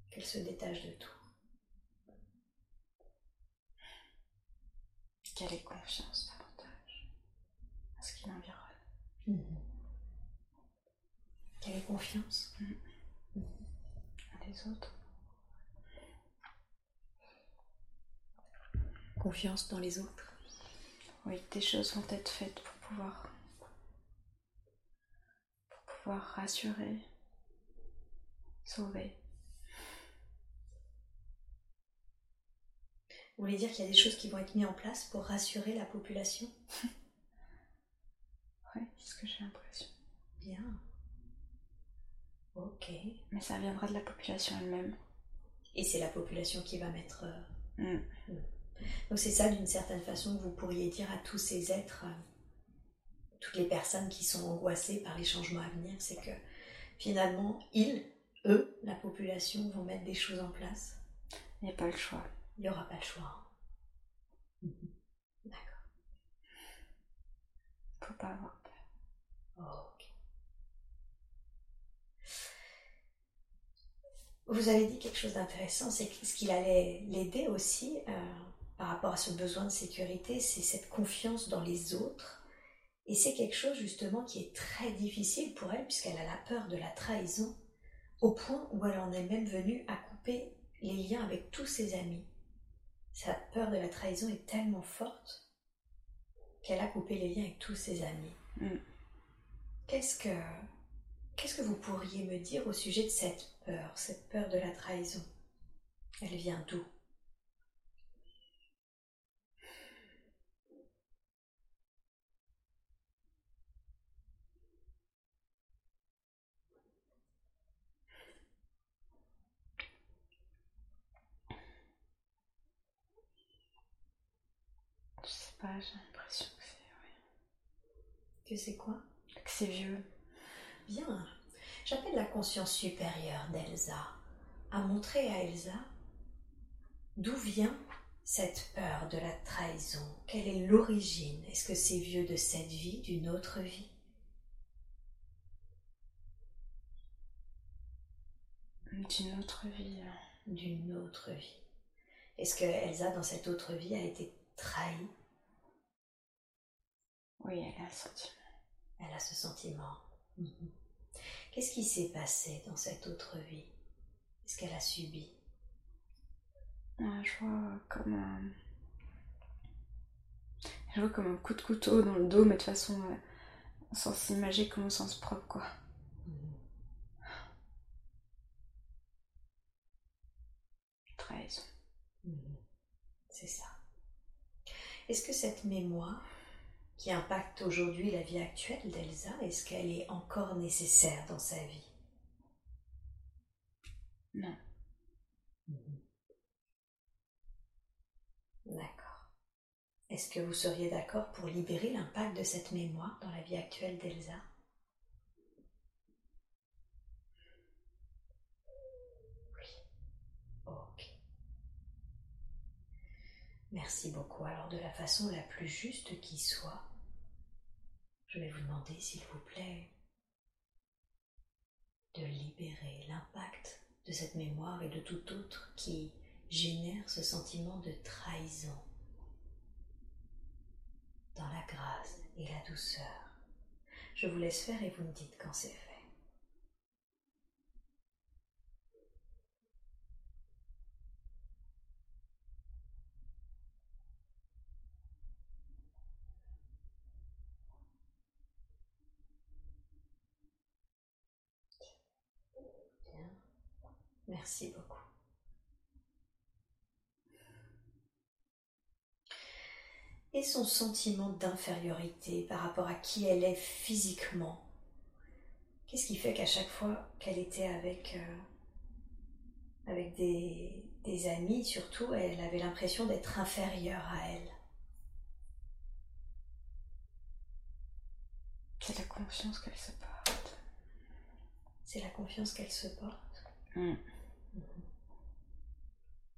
qu'elle se détache de tout? Qu'elle ait confiance davantage à ce qui l'environne. Mhm. Qu'elle ait confiance? À les autres. Confiance dans les autres? Oui, des choses vont être faites pour pouvoir pour pouvoir rassurer, sauver. Vous voulez dire qu'il y a des choses qui vont être mises en place pour rassurer la population? Oui, c'est ce que j'ai l'impression. Bien. Ok. Mais ça viendra de la population elle-même. Et c'est la population qui va mettre... euh, Mm. Donc c'est ça d'une certaine façon que vous pourriez dire à tous ces êtres, euh, toutes les personnes qui sont angoissées par les changements à venir, c'est que finalement, ils, eux, la population, vont mettre des choses en place. Il n'y a pas le choix. Il n'y aura pas le choix. Mhm. D'accord. Faut pas avoir peur. Ok. Vous avez dit quelque chose d'intéressant, c'est que ce qu'il allait l'aider aussi euh, par rapport à ce besoin de sécurité, c'est cette confiance dans les autres. Et c'est quelque chose justement qui est très difficile pour elle puisqu'elle a la peur de la trahison, au point où elle en est même venue à couper les liens avec tous ses amis. Sa peur de la trahison est tellement forte qu'elle a coupé les liens avec tous ses amis. Mm. Qu'est-ce que qu'est-ce que vous pourriez me dire au sujet de cette peur, cette peur de la trahison? Elle vient d'où Je sais pas, j'ai l'impression que c'est ouais. Que c'est quoi? Que c'est vieux. Bien. J'appelle la conscience supérieure d'Elsa à montrer à Elsa d'où vient cette peur de la trahison. Quelle est l'origine? Est-ce que c'est vieux de cette vie, d'une autre vie? D'une autre vie. euh. D'une autre vie. Est-ce que Elsa, dans cette autre vie, a été trahie? Oui, elle a un sentiment. Elle a ce sentiment. Mhm. Qu'est-ce qui s'est passé dans cette autre vie? Qu'est-ce qu'elle a subi? Ouais, je vois comme un. Je vois comme un coup de couteau dans le dos, mais de façon. euh, sans s'imager comme au sens propre, quoi. Trahison. Mhm. C'est ça. Est-ce que cette mémoire qui impacte aujourd'hui la vie actuelle d'Elsa, est-ce qu'elle est encore nécessaire dans sa vie? Non. D'accord. Est-ce que vous seriez d'accord pour libérer l'impact de cette mémoire dans la vie actuelle d'Elsa? Oui. Ok. Merci beaucoup. Alors de la façon la plus juste qui soit, je vais vous demander, s'il vous plaît, de libérer l'impact de cette mémoire et de tout autre qui génère ce sentiment de trahison dans la grâce et la douceur. Je vous laisse faire et vous me dites quand c'est fait. Bien. Merci beaucoup. et son sentiment d'infériorité par rapport à qui elle est physiquement. Qu'est-ce qui fait qu'à chaque fois qu'elle était avec, euh, avec des, des amis, surtout, elle avait l'impression d'être inférieure à elle? C'est la confiance qu'elle se porte. C'est la confiance qu'elle se porte Mm.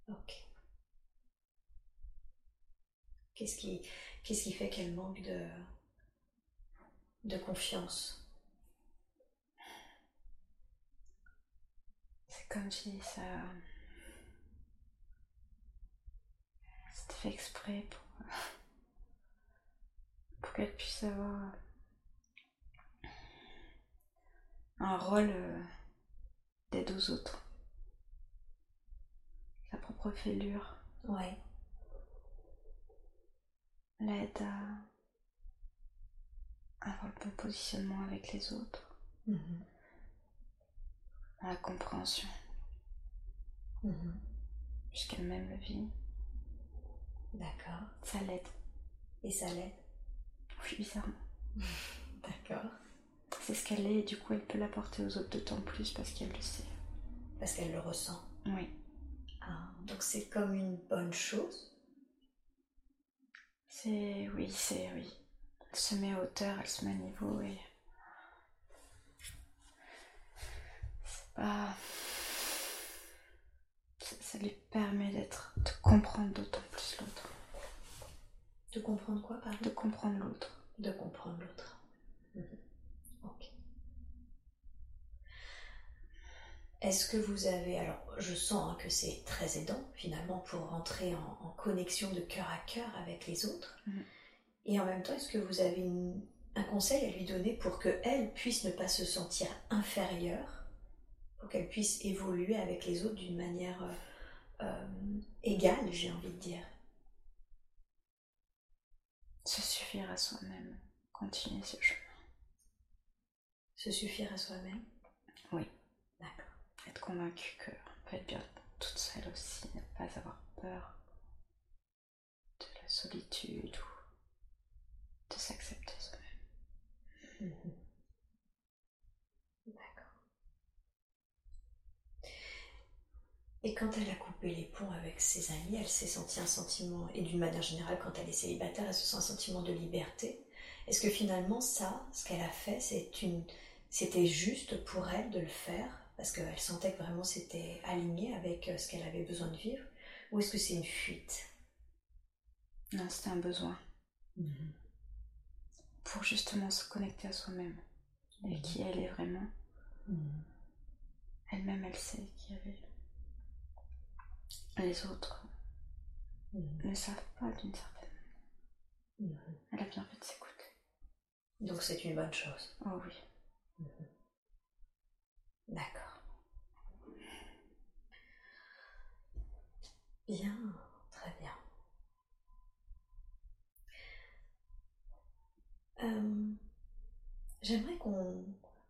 Ok. Qu'est-ce qui, qu'est-ce qui fait qu'elle manque de, de confiance? C'est comme si ça. C'était fait exprès pour. pour qu'elle puisse avoir. un rôle euh, d'aide aux autres. Fêlure. Ouais. l'aide à avoir le bon positionnement avec les autres, Mhm. à la compréhension, Mhm. puisqu'elle-même le vit. D'accord. Ça l'aide, Et ça l'aide oui, bizarrement. D'accord. C'est ce qu'elle est et du coup elle peut l'apporter aux autres d'autant plus parce qu'elle le sait. Parce qu'elle le ressent. Oui, donc c'est comme une bonne chose. c'est. Oui, c'est. Oui. Elle se met à hauteur, elle se met à niveau et. C'est pas. Ça, ça lui permet d'être. de comprendre d'autant plus l'autre. De comprendre quoi, De pardon comprendre l'autre. De comprendre l'autre. Mhm. Est-ce que vous avez, alors je sens hein, que c'est très aidant finalement pour rentrer en, en connexion de cœur à cœur avec les autres. Mhm. Et en même temps, est-ce que vous avez une- un conseil à lui donner pour qu'elle puisse ne pas se sentir inférieure, pour qu'elle puisse évoluer avec les autres d'une manière euh, euh, égale, j'ai envie de dire? Se suffire à soi-même. Continuer ce chemin. Se suffire à soi-même? Oui. Être convaincu qu'on peut être bien toute seule aussi. Ne pas avoir peur de la solitude ou de s'accepter soi-même. Mhm. D'accord. Et quand elle a coupé les ponts avec ses amis, elle s'est sentie un sentiment, et d'une manière générale, quand elle est célibataire, elle se sent un sentiment de liberté. Est-ce que finalement, ça, ce qu'elle a fait, c'était juste pour elle de le faire, parce qu'elle sentait que vraiment c'était aligné avec euh, ce qu'elle avait besoin de vivre, ou est-ce que c'est une fuite? Non, c'était un besoin pour justement se connecter à soi-même et Mhm. qui elle est vraiment. Mhm. Elle-même, elle sait qui elle est. Les autres Mhm. ne savent pas d'une certaine manière. Mhm. Elle a bien fait de s'écouter. Donc c'est une bonne chose. Oh oui. D'accord. Bien, très bien. J'aimerais qu'on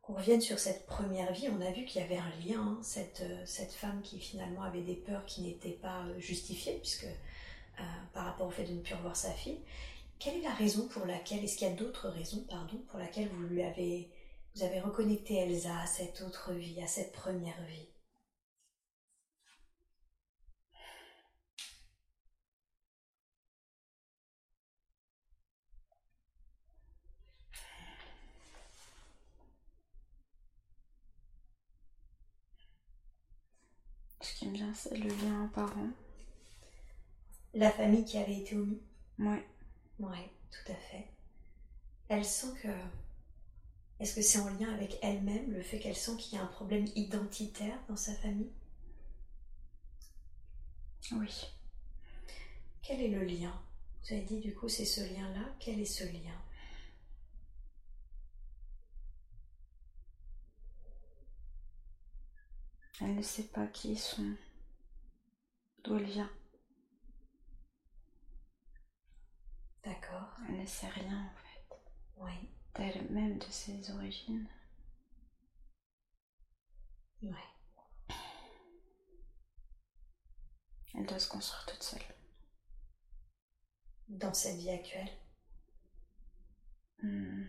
revienne sur cette première vie. On a vu qu'il y avait un lien, hein, cette, euh, cette femme qui finalement avait des peurs qui n'étaient pas euh, justifiées, puisque euh, par rapport au fait de ne plus revoir sa fille. Quelle est la raison pour laquelle, est-ce qu'il y a d'autres raisons, pardon, pour laquelle vous lui avez, vous avez reconnecté Elsa à cette autre vie, à cette première vie Ce qui me vient, c'est le lien aux parents. La famille qui avait été omise Ouais. Ouais, tout à fait. Elle sent que. Est-ce que c'est en lien avec elle-même, le fait qu'elle sent qu'il y a un problème identitaire dans sa famille? Oui. Quel est le lien? Vous avez dit du coup c'est ce lien-là. Quel est ce lien? Elle ne sait pas qui ils sont, d'où elle vient. D'accord. Elle ne sait rien en fait. Oui. D'elle-même, de ses origines. Ouais. Elle doit se construire toute seule. Dans cette vie actuelle Hmm.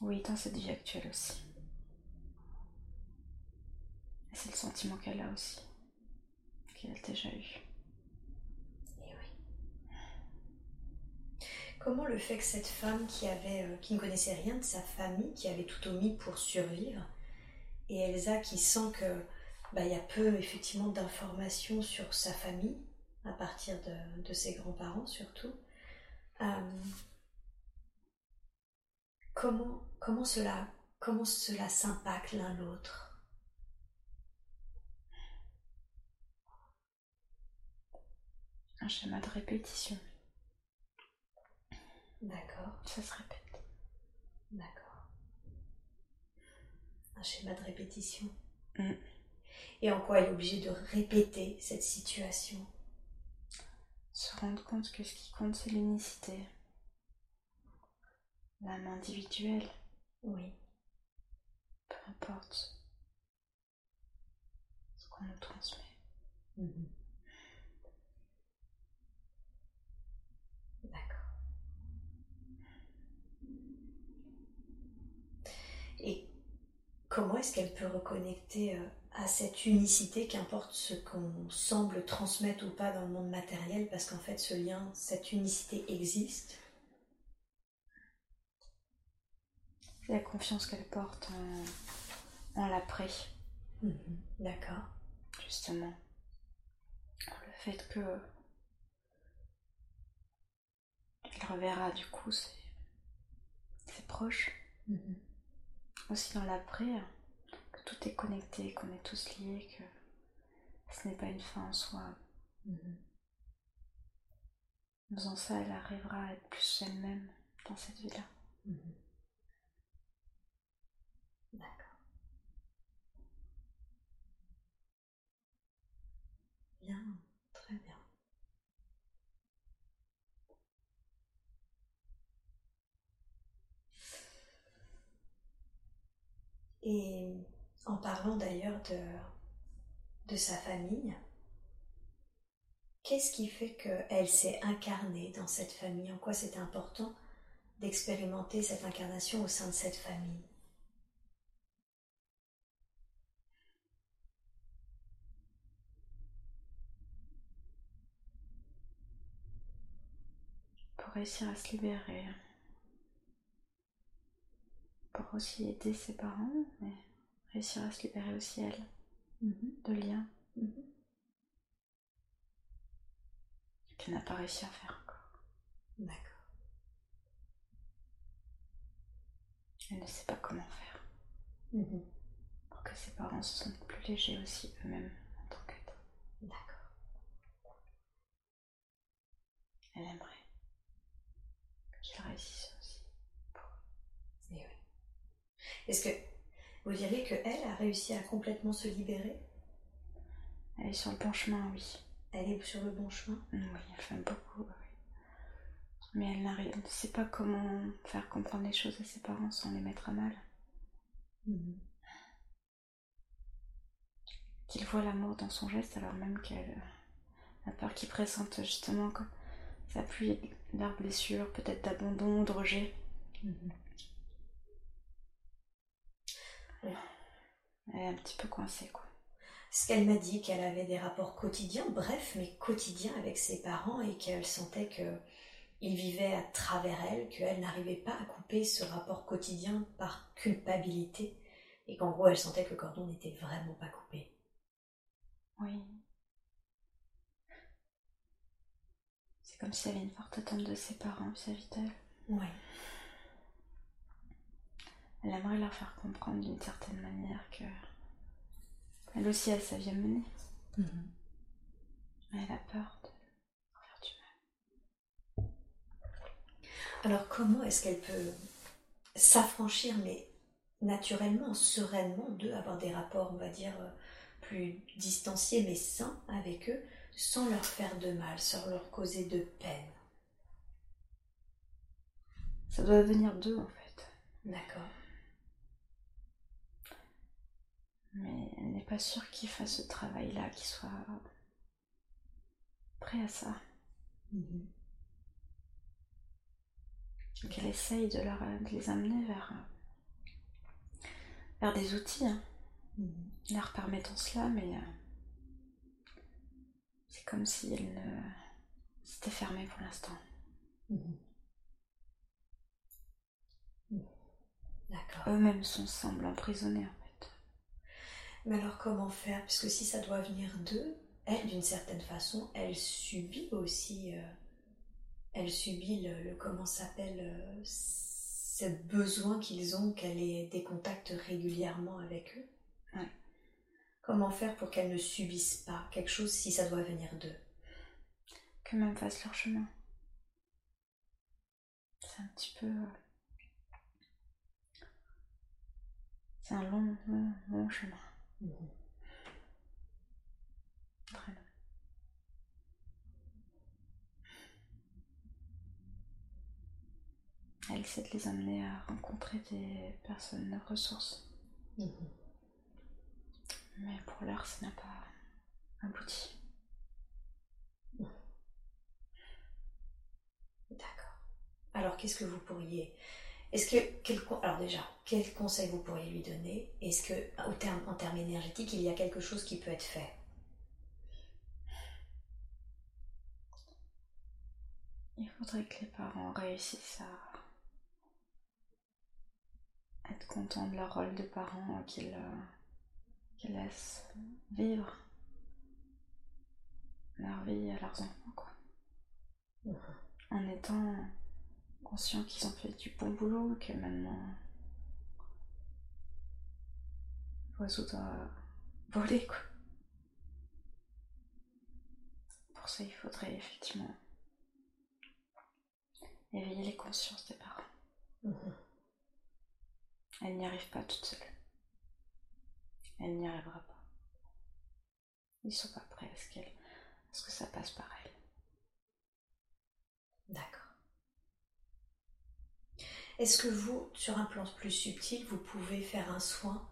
Oui, dans cette vie actuelle aussi. C'est le sentiment qu'elle a aussi. Qu'elle a déjà eu. Eh oui. Comment le fait que cette femme euh, qui ne connaissait rien de sa famille, qui avait tout omis pour survivre, et Elsa qui sent que bah, il y a peu effectivement d'informations sur sa famille à partir de, ses grands-parents surtout. euh, comment, comment cela, comment cela s'impacte l'un l'autre? Un schéma de répétition. D'accord, Ça se répète. d'accord. Un schéma de répétition. Mm. Et en quoi elle est obligée de répéter cette situation? Se rendre compte que ce qui compte, c'est l'unicité. L'âme individuelle, Oui, peu importe ce qu'on nous transmet. Mhm. Comment est-ce qu'elle peut reconnecter euh, à cette unicité, qu'importe ce qu'on semble transmettre ou pas dans le monde matériel, parce qu'en fait ce lien, cette unicité existe? C'est la confiance qu'elle porte en, en l'après, Mhm. D'accord. justement. Le fait que elle reverra du coup ses, ses proches, Mhm. Aussi dans l'après, que tout est connecté, qu'on est tous liés, que ce n'est pas une fin en soi. Mhm. En faisant ça, elle arrivera à être plus elle-même dans cette vie-là. Mhm. D'accord. Bien. Et en parlant d'ailleurs de, de sa famille, qu'est-ce qui fait qu'elle s'est incarnée dans cette famille? En quoi c'était important d'expérimenter cette incarnation au sein de cette famille? Pour réussir à se libérer. Pour aussi aider ses parents, mais réussir à se libérer aussi elle de liens qu'elle n'a pas réussi à faire encore. D'accord. Elle ne sait pas comment faire Mhm. pour que ses parents se sentent plus légers aussi eux-mêmes en tant qu'être. D'accord. Elle aimerait qu'ils réussissent aussi. Et oui. Est-ce que vous diriez que elle a réussi à complètement se libérer? Elle est sur le bon chemin, oui. Elle est sur le bon chemin? Oui, elle fait beaucoup, oui. Mais elle n'arrive- ne sait pas comment faire comprendre les choses à ses parents sans les mettre à mal. Mhm. Qu'il voit l'amour dans son geste alors même qu'elle a peur qu'il pressente justement sa pluie, leurs blessures, peut-être d'abandon de rejet. Mhm. Elle est un petit peu coincée, quoi. Ce qu'elle m'a dit qu'elle avait des rapports quotidiens, bref, mais quotidiens avec ses parents et qu'elle sentait que ils vivaient à travers elle, qu'elle n'arrivait pas à couper ce rapport quotidien par culpabilité et qu'en gros elle sentait que le cordon n'était vraiment pas coupé. Oui. C'est comme s'il y avait une forte attente de ses parents vis-à-vis d'elle. Oui. Elle aimerait leur faire comprendre d'une certaine manière que elle aussi a sa vie à mener. Mhm. Mais elle a peur de leur faire du mal. Alors comment est-ce qu'elle peut s'affranchir, mais naturellement, sereinement, de avoir des rapports, on va dire, euh, plus distanciés mais sains avec eux, sans leur faire de mal, sans leur causer de peine? Ça doit venir d'eux en fait. D'accord. Mais elle n'est pas sûre qu'il fasse ce travail-là, qu'il soit prêt à ça. Mhm. Qu'elle essaye de, leur, de les amener vers, vers des outils, hein, Mhm. leur permettant cela, mais euh, c'est comme si elle ne s'était fermée pour l'instant. Mhm. D'accord. Eux-mêmes sont semblent emprisonnés fait. Mais alors comment faire? Parce que si ça doit venir d'eux, elle, d'une certaine façon, elle subit aussi, euh, elle subit le, le- comment s'appelle, euh, ce besoin qu'ils ont qu'elle ait des contacts régulièrement avec eux. Ouais. Comment faire pour qu'elle ne subisse pas quelque chose si ça doit venir d'eux? Qu'eux-mêmes fassent leur chemin. C'est un petit peu. euh, C'est un long, long, long chemin. Très. Elle essaie de les amener à rencontrer des personnes de ressources. Mhm. Mais pour l'heure, ça n'a pas abouti. D'accord. Alors qu'est-ce que vous pourriez est-ce que quel alors déjà quel conseil vous pourriez lui donner? Est-ce que au terme, en termes énergétiques il y a quelque chose qui peut être fait? Il faudrait que les parents réussissent à être contents de leur rôle de parents, qu'ils euh, qu'ils laissent vivre leur vie à leurs enfants, quoi. Mhm. En étant conscients qu'ils ont fait du bon boulot, que maintenant l'oiseau doit voler, quoi. Pour ça, il faudrait effectivement éveiller les consciences des parents. Mhm. Elle n'y arrive pas toute seule. Elle n'y arrivera pas. Ils sont pas prêts à ce, qu'elle, à ce que ça passe par elle. D'accord. Est-ce que vous, sur un plan plus subtil, vous pouvez faire un soin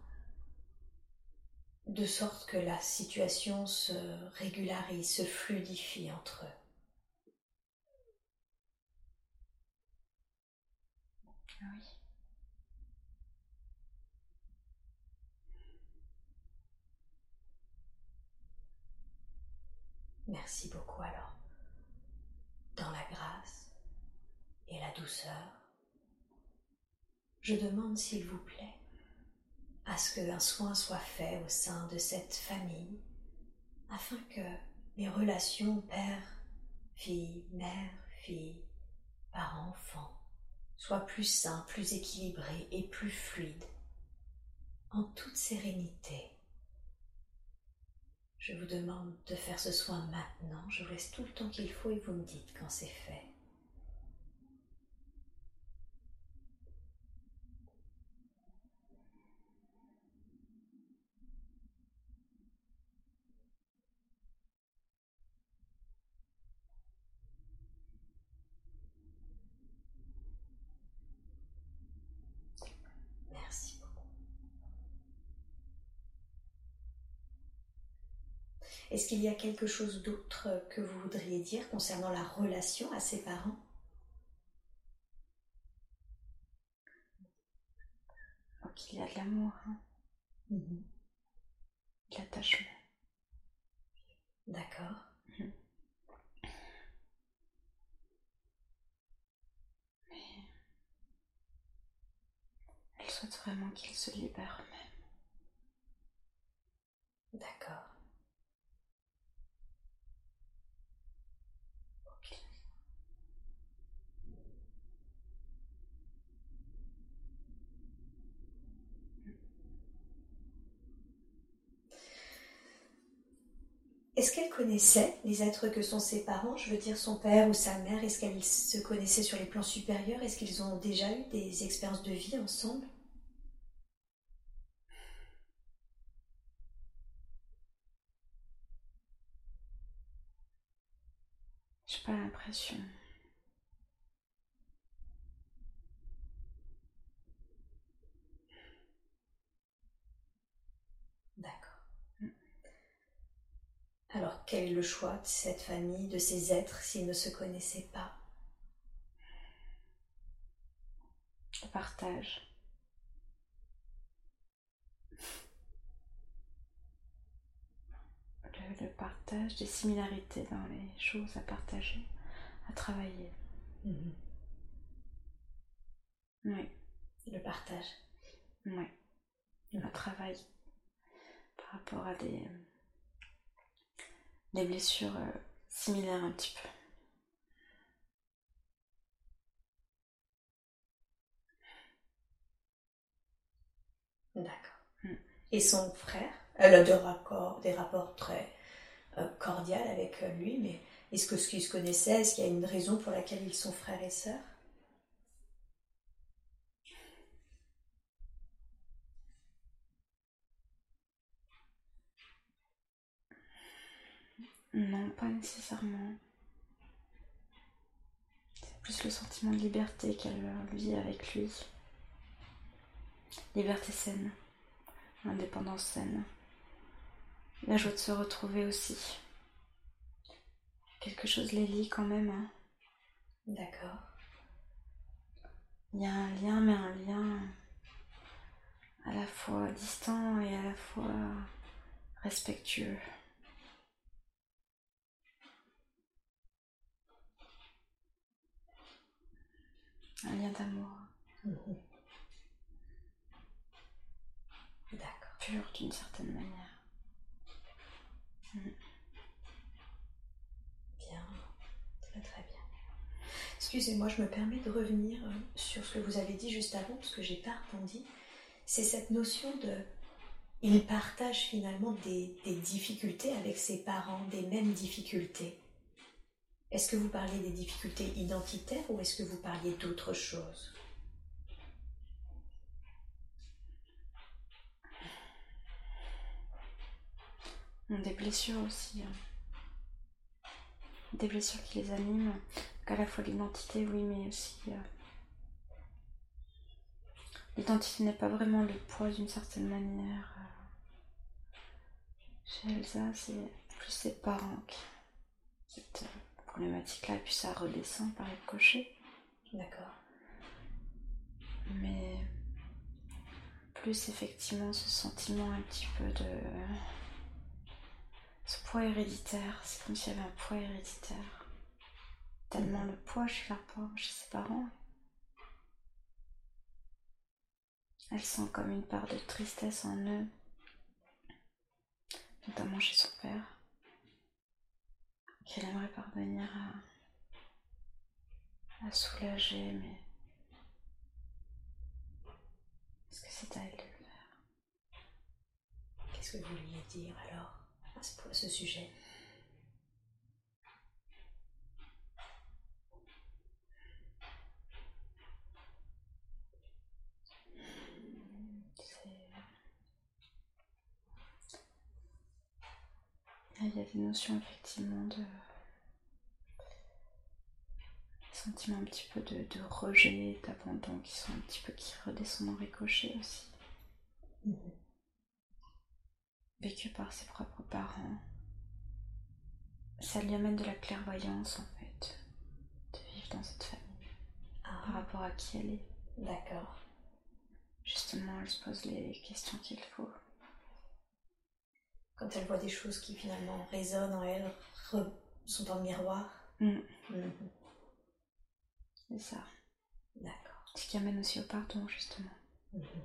de sorte que la situation se régularise, se fluidifie entre eux? Oui. Merci beaucoup alors. Dans la grâce et la douceur, je demande s'il vous plaît à ce qu'un soin soit fait au sein de cette famille afin que les relations père, fille, mère, fille, parent, enfant soient plus sains, plus équilibrées et plus fluides en toute sérénité. Je vous demande de faire ce soin maintenant. Je vous laisse tout le temps qu'il faut et vous me dites quand c'est fait. Merci beaucoup. Est-ce qu'il y a quelque chose d'autre que vous voudriez dire concernant la relation à ses parents? Donc il y a de l'amour, hein, Mhm. de l'attachement. D'accord. Elle souhaite vraiment qu'ils se libèrent eux-mêmes. D'accord. Est-ce qu'elle connaissait les êtres que sont ses parents Je veux dire son père ou sa mère? Est-ce qu'elles se connaissaient sur les plans supérieurs? Est-ce qu'ils ont déjà eu des expériences de vie ensemble? J'ai pas l'impression. Alors quel est le choix de cette famille, de ces êtres, s'ils ne se connaissaient pas? Le partage. Le, partage des similarités dans les choses à partager, à travailler. Mhm. Oui. Le partage. Oui. Le travail par rapport à des des blessures euh, similaires un petit peu. D'accord. Mm. Et son frère, elle a des rapports, des rapports très euh, cordiaux avec euh, lui, mais est-ce que ce qu'ils se connaissaient, est-ce qu'il y a une raison pour laquelle ils sont frères et sœurs? Non, pas nécessairement. C'est plus le sentiment de liberté qu'elle vit avec lui. Liberté saine, indépendance saine. La joie de se retrouver aussi. Quelque chose les lie quand même. Hein. D'accord. Il y a un lien, mais un lien à la fois distant et à la fois respectueux. Un lien d'amour. D'accord. Pur d'une certaine manière. Bien. Très très bien. Excusez-moi, je me permets de revenir euh, sur ce que vous avez dit juste avant, parce que j'ai pas rebondi. C'est cette notion de. Il partage finalement des difficultés avec ses parents, des mêmes difficultés. Est-ce que vous parliez des difficultés identitaires ou est-ce que vous parliez d'autre chose Des blessures aussi. Hein. Des blessures qui les animent. À la fois l'identité, oui, mais aussi. Euh, l'identité n'est pas vraiment le poids d'une certaine manière. Euh, chez Elsa, c'est plus ses parents qui problématique-là, et puis ça redescend par le cocher. D'accord. Mais plus effectivement ce sentiment un petit peu de ce poids héréditaire, c'est comme s'il y avait un poids héréditaire. Tellement le poids chez, chez ses parents. Elle sent comme une part de tristesse en eux, notamment chez son père qu'elle aimerait parvenir à, soulager, mais est-ce que c'est à elle de le faire? Qu'est-ce que vous vouliez dire alors à ce, sujet? Il y a des notions effectivement de sentiments un petit peu de, rejet, d'abandon qui sont un petit peu qui redescendent en ricochet aussi. Mhm. Vécu par ses propres parents. Ça lui amène de la clairvoyance en fait, de vivre dans cette famille par ah. rapport à qui elle est. D'accord. Justement, elle se pose les questions qu'il faut quand elle voit des choses qui finalement résonnent en elle, sont dans le miroir. Mm. Mm-hmm. C'est ça. D'accord. Ce qui amène aussi au pardon, justement. Mm-hmm.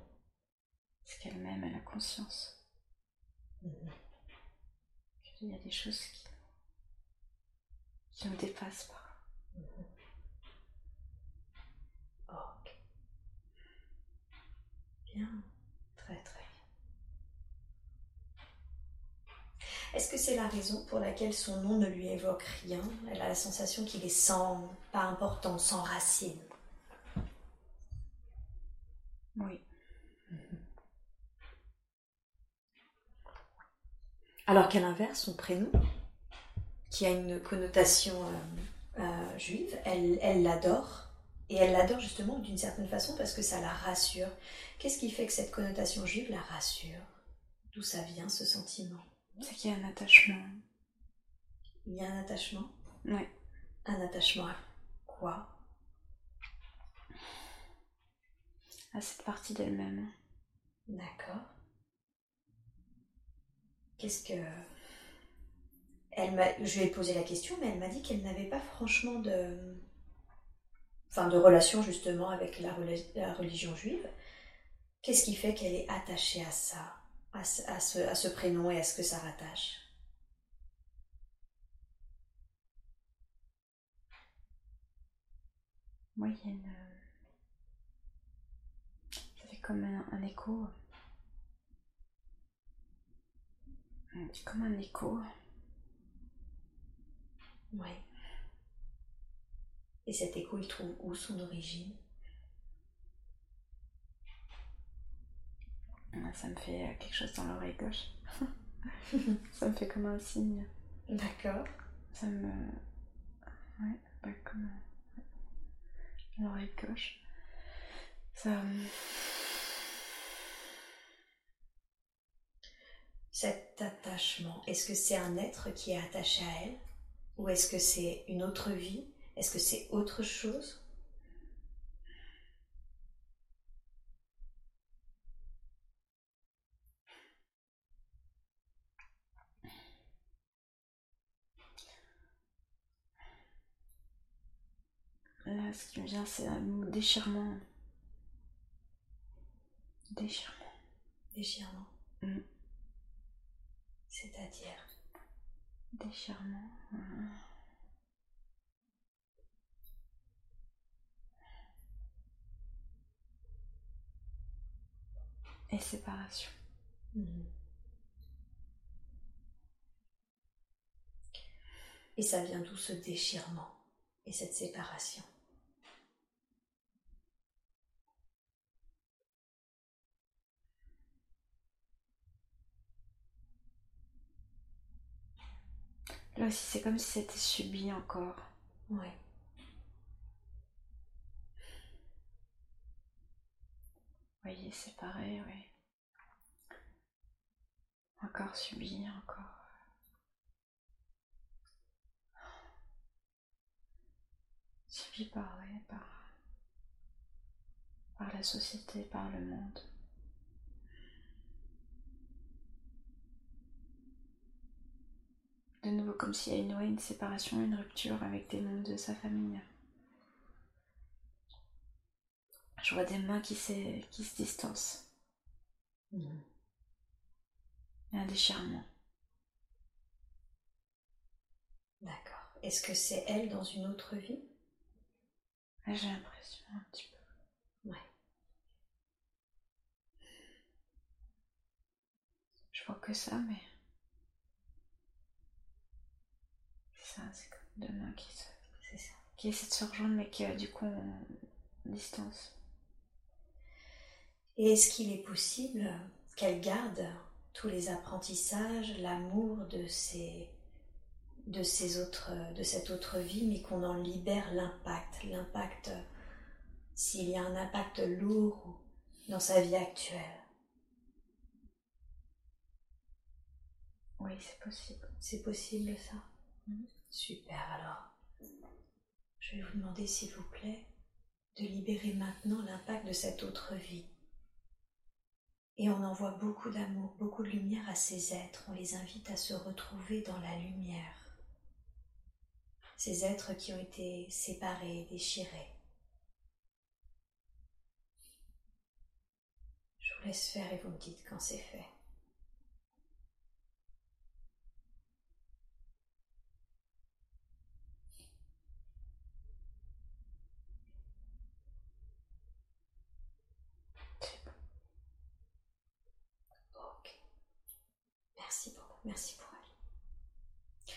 Ce qu'elle-même, elle a conscience. Mm-hmm. Il y a des choses qui, qui nous dépassent pas. ok. Bien. Très très Est-ce que c'est la raison pour laquelle son nom ne lui évoque rien? Elle a la sensation qu'il est sans, pas important, sans racine. Oui. Alors qu'à l'inverse, son prénom, qui a une connotation euh, euh, juive, elle l'adore. Et elle l'adore justement d'une certaine façon parce que ça la rassure. Qu'est-ce qui fait que cette connotation juive la rassure? D'où ça vient ce sentiment? C'est qu'il y a un attachement. Il y a un attachement? Oui. Un attachement à quoi? À cette partie d'elle-même. D'accord. Qu'est-ce que. Elle m'a... Je lui ai posé la question, mais elle m'a dit qu'elle n'avait pas franchement de. Enfin, de relation justement avec la, religion juive. Qu'est-ce qui fait qu'elle est attachée à ça, à ce, à ce prénom et à ce que ça rattache Moi, il y a une. Ça fait comme un écho. Comme un écho. Oui. Et cet écho, il trouve où son origine ah, Ça me fait euh, quelque chose dans l'oreille gauche. ça me fait comme un signe. D'accord. Ça me. Ouais, pas comme. L'oreille gauche. Ça. cet attachement Est-ce que c'est un être qui est attaché à elle? Ou est-ce que c'est une autre vie? Est-ce que c'est autre chose? Là, ce qui me vient, c'est un déchirement. Déchirement. Déchirement. Mm. C'est-à-dire? Déchirement. Et séparation. Mhm. Et ça vient d'où ce déchirement et cette séparation? Là aussi, c'est comme si c'était subi encore. Oui. Vous voyez, c'est pareil, oui. Encore subi, encore. Subi par, oui, par, par la société, par le monde. De nouveau, comme s'il y a une, une séparation, une rupture avec des membres de sa famille. Je vois des mains qui, qui se distancent. Mmh. Un déchirement. D'accord. Est-ce que c'est elle dans une autre vie? J'ai l'impression un petit peu. Ouais. Je vois que ça, mais. C'est comme deux mains qui, se... qui essaient de se rejoindre, mais qui, du coup, ont distance. Et est-ce qu'il est possible qu'elle garde tous les apprentissages, l'amour de ces de ces autres de cette autre vie mais qu'on en libère l'impact l'impact s'il y a un impact lourd dans sa vie actuelle? Oui c'est possible c'est possible ça? Mm. Super, alors je vais vous demander s'il vous plaît de libérer maintenant l'impact de cette autre vie. Et on envoie beaucoup d'amour, beaucoup de lumière à ces êtres, on les invite à se retrouver dans la lumière. Ces êtres qui ont été séparés, déchirés. Je vous laisse faire et vous me dites quand c'est fait. Merci pour elle.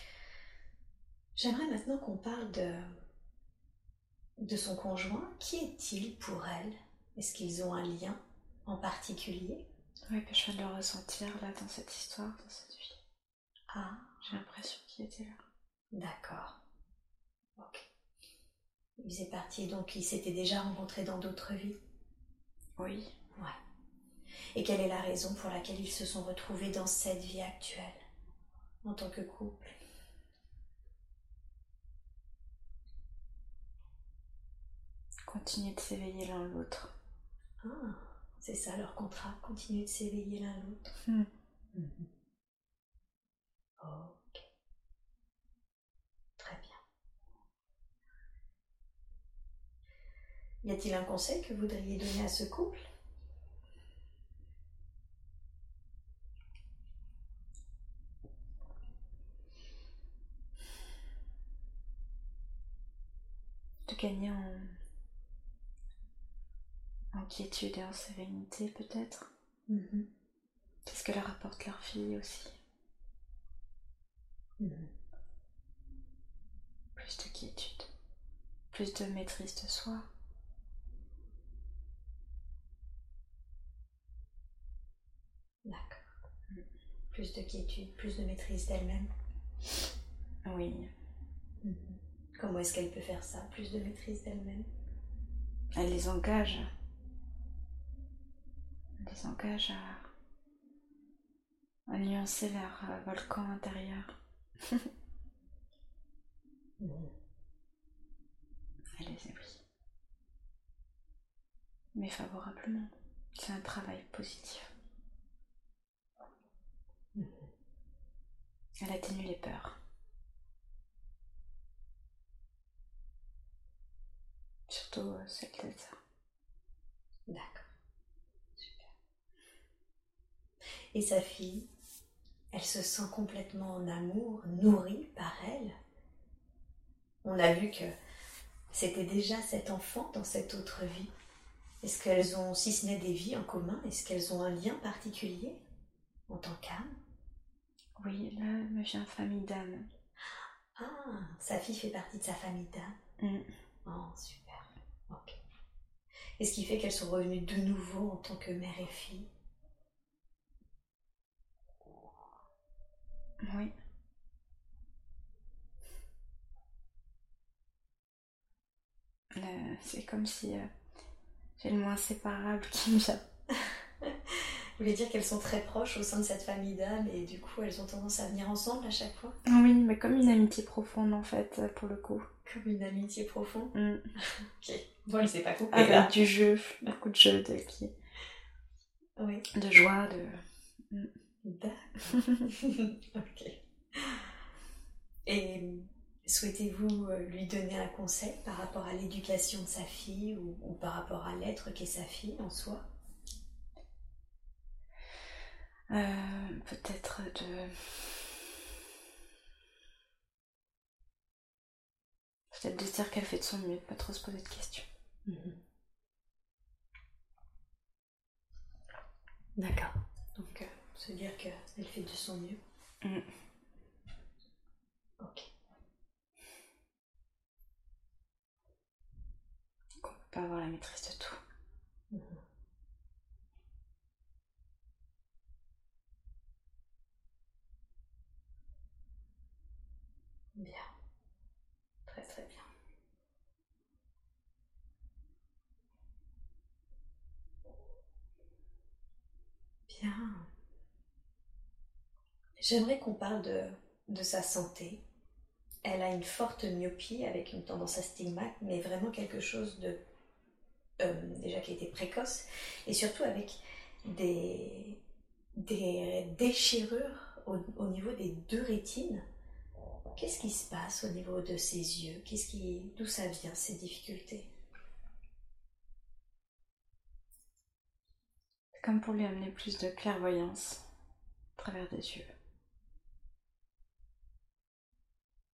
J'aimerais maintenant qu'on parle de, de son conjoint. Qui est-il pour elle? Est-ce qu'ils ont un lien en particulier? Oui, puis je viens de le ressentir là dans cette histoire, dans cette vie. Ah, J'ai l'impression qu'il était là. d'accord. Ok. Il faisait partie, donc ils s'étaient déjà rencontrés dans d'autres vies? Oui. Ouais. Et quelle est la raison pour laquelle ils se sont retrouvés dans cette vie actuelle, en tant que couple? Continuer de s'éveiller l'un l'autre. Ah, c'est ça leur contrat, continuer de s'éveiller l'un l'autre. Hmm. Mhm. Ok. Très bien. Y a-t-il un conseil que vous voudriez donner à ce couple? De gagner en... en quiétude et en sérénité peut-être. Mhm. C'est ce que leur apporte leur fille aussi. Mhm. Plus de quiétude. Plus de maîtrise de soi. D'accord. Plus de quiétude, plus de maîtrise d'elle-même. Oui. Mhm. Comment est-ce qu'elle peut faire ça Plus de maîtrise d'elle-même? Elle les engage. Elle les engage à, à nuancer leur euh, volcan intérieur. Elle les oui. Mais favorablement. C'est un travail positif. Elle atténue les peurs. Surtout euh, celle d'être D'accord. Super. Et sa fille, elle se sent complètement en amour, nourrie par elle. On a vu que c'était déjà cet enfant dans cette autre vie. Est-ce qu'elles ont, si ce n'est des vies en commun, est-ce qu'elles ont un lien particulier en tant qu'âme? Oui, là vient famille d'âme. Ah, sa fille fait partie de sa famille d'âme. Mm. Oh, super. Et ce qui fait qu'elles sont revenues de nouveau en tant que mère et fille. Oui. Euh, c'est comme si euh, j'ai le mot inséparable qui me vient. Vous voulez dire qu'elles sont très proches au sein de cette famille d'âmes et du coup elles ont tendance à venir ensemble à chaque fois Oui, mais comme une amitié profonde en fait, pour le coup. Comme une amitié profonde. Mm. Ok. Bon, elle s'est pas coupée Avec là. du jeu, beaucoup de jeu, de, qui- Oui. de joie, de. D'accord. ok. Et souhaitez-vous euh, lui donner un conseil par rapport à l'éducation de sa fille ou, ou par rapport à l'être qu'est sa fille en soi? Euh, Peut-être de. Peut-être de se dire qu'elle fait de son mieux, de pas trop se poser de questions. Mhm. D'accord. Donc, euh, se dire qu'elle fait de son mieux. Mm. Ok. Qu'on peut pas avoir la maîtrise de tout. Mhm. Bien. Très très bien. J'aimerais qu'on parle de, sa santé. Elle a une forte myopie avec une tendance à stigmate, mais vraiment quelque chose de euh, déjà qui était précoce et surtout avec des, déchirures au, au niveau des deux rétines. Qu'est-ce qui se passe au niveau de ses yeux? Qu'est-ce qui, d'où ça vient ces difficultés? comme pour lui amener plus de clairvoyance à travers des yeux.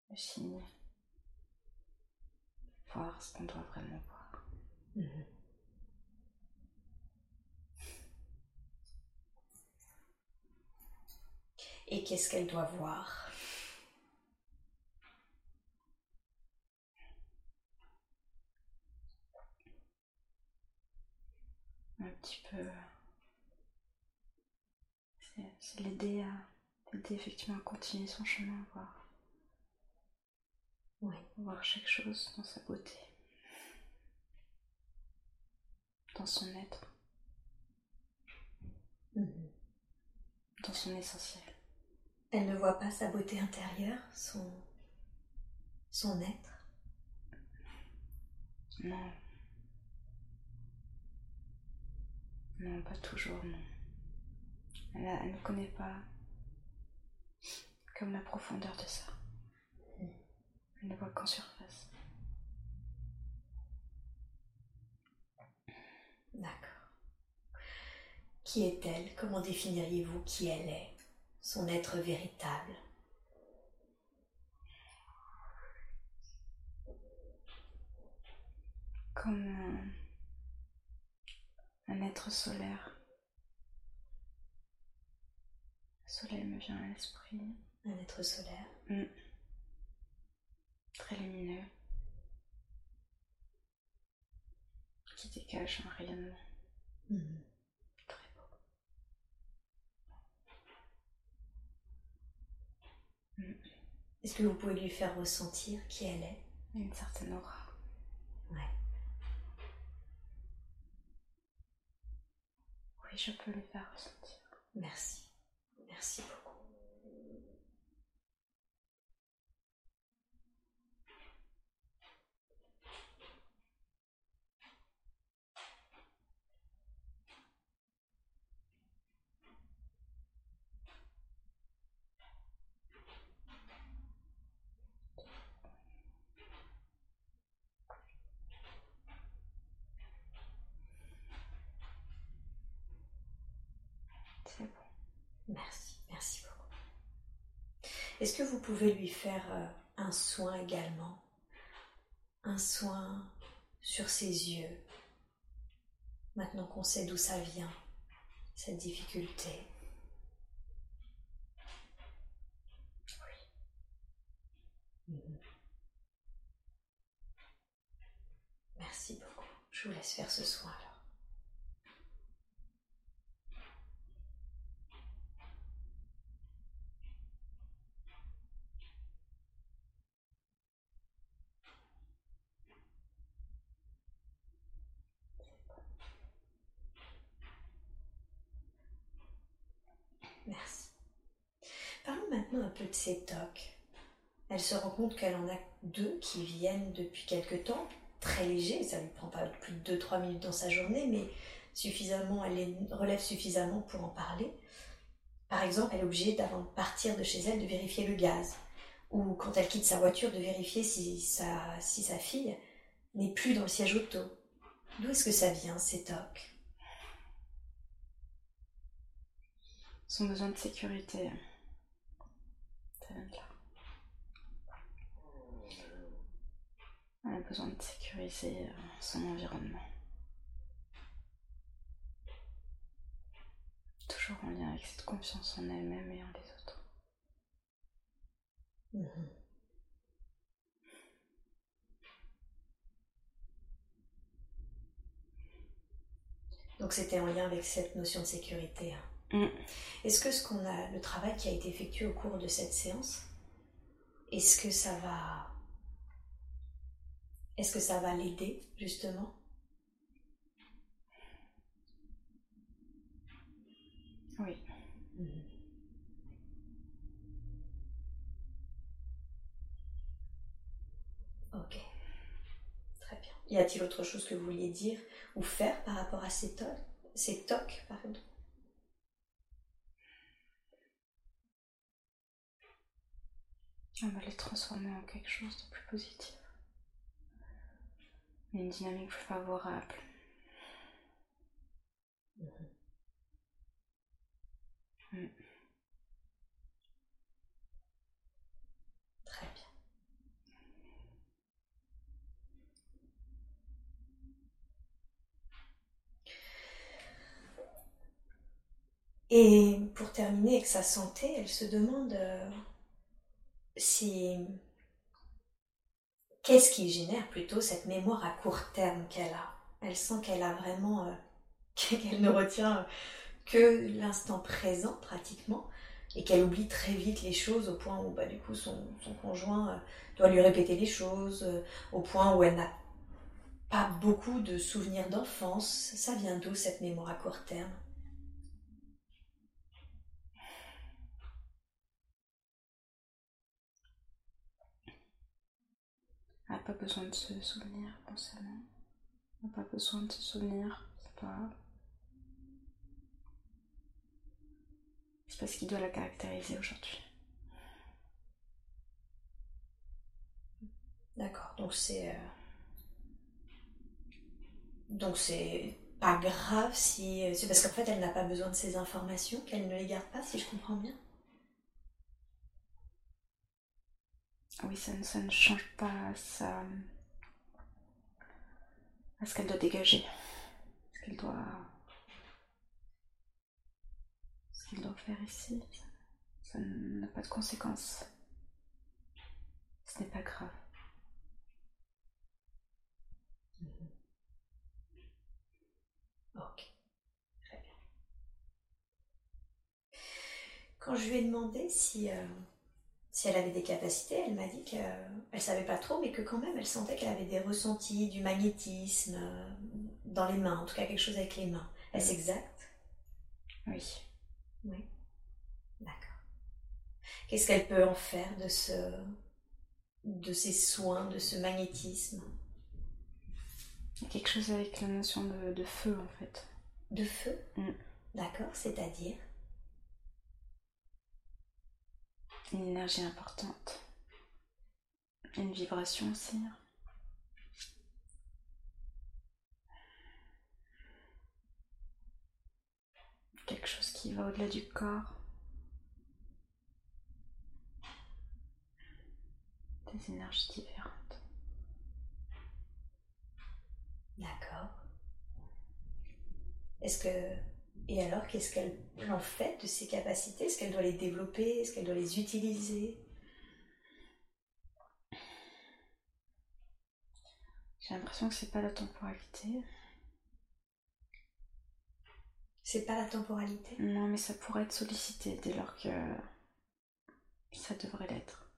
Le signe. Voir ce qu'on doit vraiment voir. Mhm. Et qu'est-ce qu'elle doit voir? Un petit peu c'est l'aider à l'aider effectivement à continuer son chemin, à voir. Oui. Voir chaque chose dans sa beauté. Dans son être. Mhm. Dans son essentiel. Elle ne voit pas sa beauté intérieure, son, son être? Non. Non, pas toujours, non. Elle, ne connaît pas comme la profondeur de ça. Elle ne voit qu'en surface. D'accord. Qui est-elle? Comment définiriez-vous qui elle est? Son être véritable? Comme un, un être solaire. Le soleil me vient à l'esprit. Un être solaire Très lumineux. Qui dégage un rayonnement Mhm. très beau. Est-ce que vous pouvez lui faire ressentir qui elle est? Une certaine aura. Ouais. Oui, je peux le faire ressentir. Merci. Merci beaucoup. C'est bon. Merci. Merci beaucoup. Est-ce que vous pouvez lui faire euh, un soin également? Un soin sur ses yeux Maintenant qu'on sait d'où ça vient, cette difficulté? Mhm. Merci beaucoup. Je vous laisse faire ce soin alors. Merci. Un peu de ses tocs. Elle se rend compte qu'elle en a deux qui viennent depuis quelque temps, très légers, ça lui prend pas plus de 2-3 minutes dans sa journée, mais suffisamment, elle les relève suffisamment pour en parler. Par exemple, elle est obligée d'avant de partir de chez elle de vérifier le gaz, ou quand elle quitte sa voiture de vérifier si sa, si sa fille n'est plus dans le siège auto. D'où est-ce que ça vient, ces tocs Son besoin de sécurité. Là. Elle a besoin de sécuriser euh, son environnement. Toujours en lien avec cette confiance en elle-même et en les autres. Donc c'était en lien avec cette notion de sécurité. hein. Mm. Est-ce que ce qu'on a, le travail qui a été effectué au cours de cette séance, est-ce que ça va, est-ce que ça va l'aider justement? Oui. Ok. Très bien. Y a-t-il autre chose que vous vouliez dire ou faire par rapport à ces tocs, ces tocs, pardon? On va les transformer en quelque chose de plus positif. Une dynamique plus favorable. Mm. Très bien. Et pour terminer avec sa santé, elle se demande euh, si qu'est-ce qui génère plutôt cette mémoire à court terme qu'elle a? Elle sent qu'elle a vraiment euh, qu'elle ne retient que l'instant présent pratiquement et qu'elle oublie très vite les choses au point où bah, du coup son, conjoint euh, doit lui répéter les choses, euh, au point où elle n'a pas beaucoup de souvenirs d'enfance. Ça vient d'où cette mémoire à court terme? N'a pas besoin de se souvenir constamment. Elle n'a pas besoin de se souvenir, c'est pas C'est parce qu'il doit la caractériser aujourd'hui. D'accord, donc c'est. Euh, donc c'est pas grave si. C'est parce qu'en fait elle n'a pas besoin de ces informations, qu'elle ne les garde pas, si je comprends bien? Oui, ça ne, ça ne change pas à ce qu'elle doit dégager. Ce qu'elle doit qu'il doit faire ici, ça n'a pas de conséquences. Ce n'est pas grave. Mhm. Ok, très bien. Quand je lui ai demandé si, euh, si elle avait des capacités, elle m'a dit qu'elle ne savait pas trop, mais que quand même elle sentait qu'elle avait des ressentis, du magnétisme euh, dans les mains, en tout cas quelque chose avec les mains. Est-ce exact? Oui. Oui. D'accord. Qu'est-ce qu'elle peut en faire de ce de ces soins, de ce magnétisme? Il y a quelque chose avec la notion de, feu en fait. De feu? Mm. D'accord, c'est-à-dire? Une énergie importante. Une vibration aussi. quelque chose qui va au-delà du corps. Des énergies différentes. D'accord. Est-ce que. Et alors, qu'est-ce qu'elle en fait de ses capacités? Est-ce qu'elle doit les développer? Est-ce qu'elle doit les utiliser? J'ai l'impression que c'est pas la temporalité. C'est pas la temporalité? Non, mais ça pourrait être sollicité dès lors que ça devrait l'être.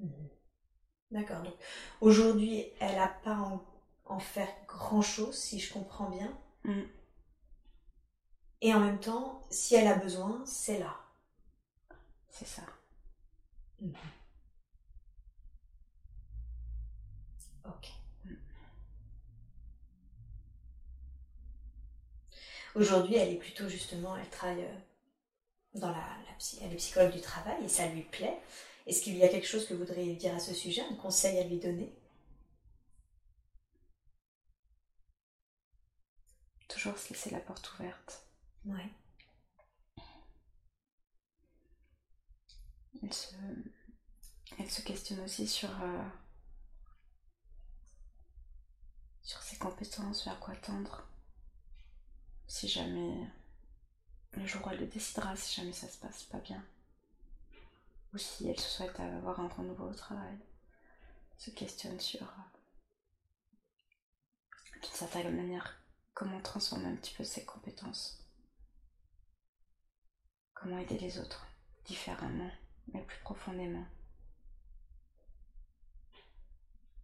Mhm. D'accord. Donc aujourd'hui, elle n'a pas en, en, faire grand chose, si je comprends bien. Mm. Et en même temps, si elle a besoin, c'est là. C'est ça. Mhm. Ok. Aujourd'hui, elle est plutôt justement, elle travaille euh, dans la, elle est psychologue du travail et ça lui plaît. Est-ce qu'il y a quelque chose que vous voudriez dire à ce sujet, un conseil à lui donner? Toujours se laisser la porte ouverte. Ouais. Elle se, elle se questionne aussi sur, euh, sur ses compétences, vers quoi tendre. Si jamais le jour où elle le décidera, si jamais ça se passe pas bien, ou si elle souhaite avoir un renouveau au travail, se questionne sur euh, d'une certaine manière comment transformer un petit peu ses compétences, comment aider les autres différemment, mais plus profondément.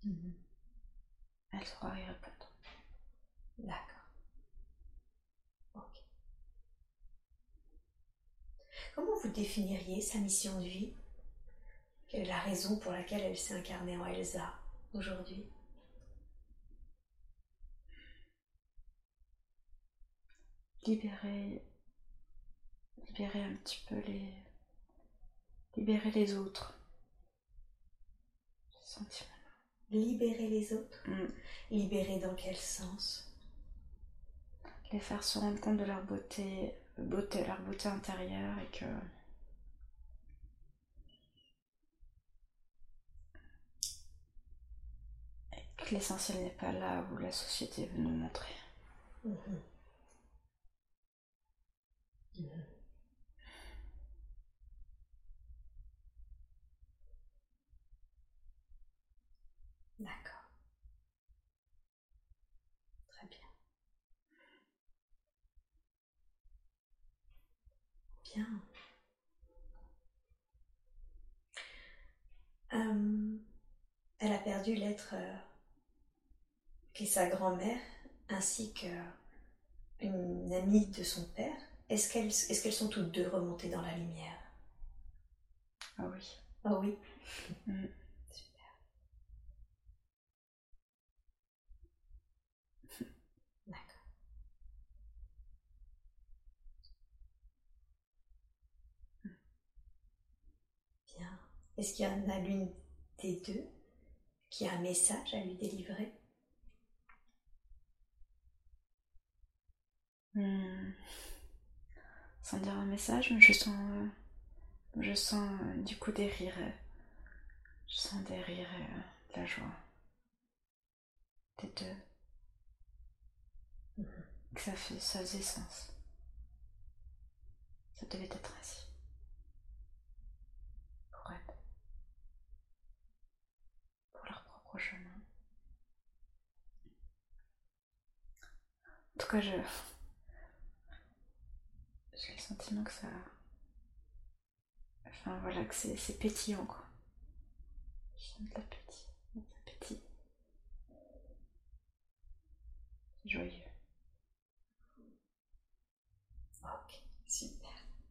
Mhm. Elle saura y répondre. D'accord. Comment vous définiriez sa mission de vie? Quelle est la raison pour laquelle elle s'est incarnée en Elsa aujourd'hui? Libérer, libérer un petit peu les, libérer les autres. Sentiments. Libérer les autres mm. Libérer dans quel sens? Les faire se rendre compte de leur beauté beauté, leur beauté intérieure et que que l'essentiel n'est pas là où la société veut nous montrer. Mhm. Mhm. D'accord. Très bien. Bien. Euh, elle a perdu l'être euh, qui est sa grand-mère ainsi qu'une amie de son père. Est-ce qu'elles est qu'elles sont toutes deux remontées dans la lumière? Ah oui. Ah oui? Mm. Super. D'accord. Bien. Est-ce qu'il y en a l'une des deux qui a un message à lui délivrer? Hmm. Sans dire un message, mais je sens, euh, je sens euh, du coup des rires. euh, Je sens des rires et de la joie. Des deux. Mhm. Que ça, fait, ça faisait sens. Ça devait être ainsi. Pour elles. Pour chemin. En tout cas, je. J'ai le sentiment que ça. Enfin voilà, que c'est pétillant quoi. Je de l'appétit. de l'appétit. Joyeux. Ok, super.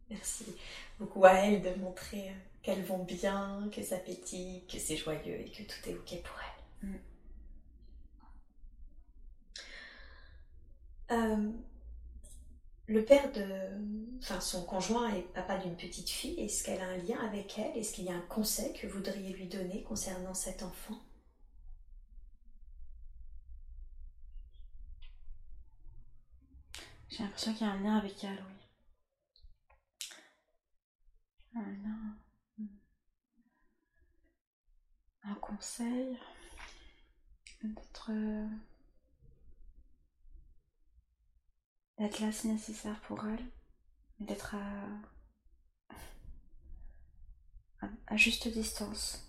Merci beaucoup à elles de montrer euh, qu'elles vont bien, que ça pétille, que c'est joyeux et que tout est ok pour elles. Mm. Euh, le père de. Enfin, son conjoint est papa d'une petite fille. Est-ce qu'elle a un lien avec elle? Est-ce qu'il y a un conseil que vous voudriez lui donner concernant cet enfant? J'ai l'impression qu'il y a un lien avec elle, oui. Un lien. Un conseil. D'être. euh, là si nécessaire pour elle. D'être à... à. juste distance.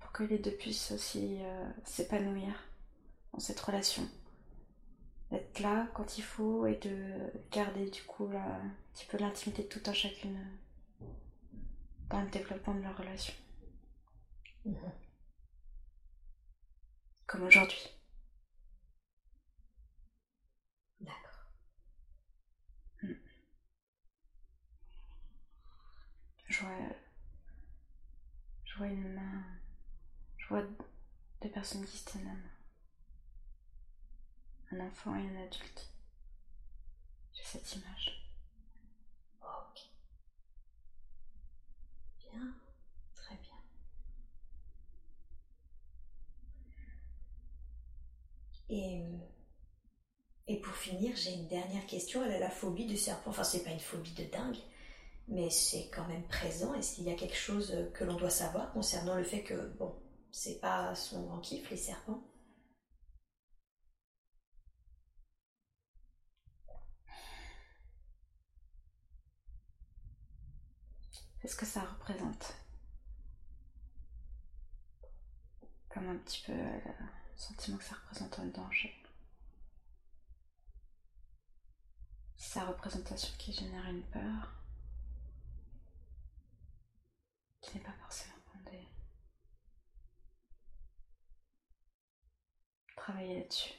Pour que les deux puissent aussi euh, s'épanouir dans cette relation d'être là quand il faut et de garder du coup un petit peu l'intimité de tout un chacune euh, dans le développement de leur relation. Comme aujourd'hui. D'accord. Je vois, je vois une main, je vois deux personnes qui se tiennent la main. Un enfant et un adulte. J'ai cette image. Ok. Bien. Très bien. Et, pour finir, j'ai une dernière question. Elle a la phobie du serpent. Enfin, c'est pas une phobie de dingue, mais c'est quand même présent. Est-ce qu'il y a quelque chose que l'on doit savoir concernant le fait que, bon, c'est pas son grand kiff, les serpents? Qu'est-ce que ça représente? Comme un petit peu euh, sentiment que ça représente un danger. Sa représentation qui génère une peur, qui n'est pas forcément fondée. Travailler là-dessus.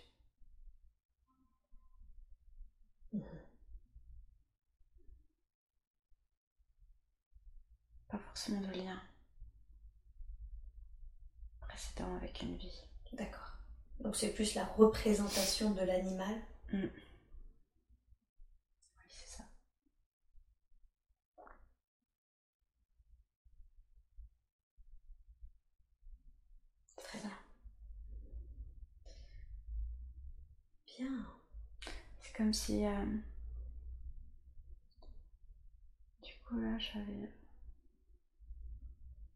Pas forcément de lien précédent avec une vie. D'accord. Donc c'est plus la représentation de l'animal. Oui, c'est ça. Très bien. Bien. C'est comme si. euh, Du coup, là, j'avais le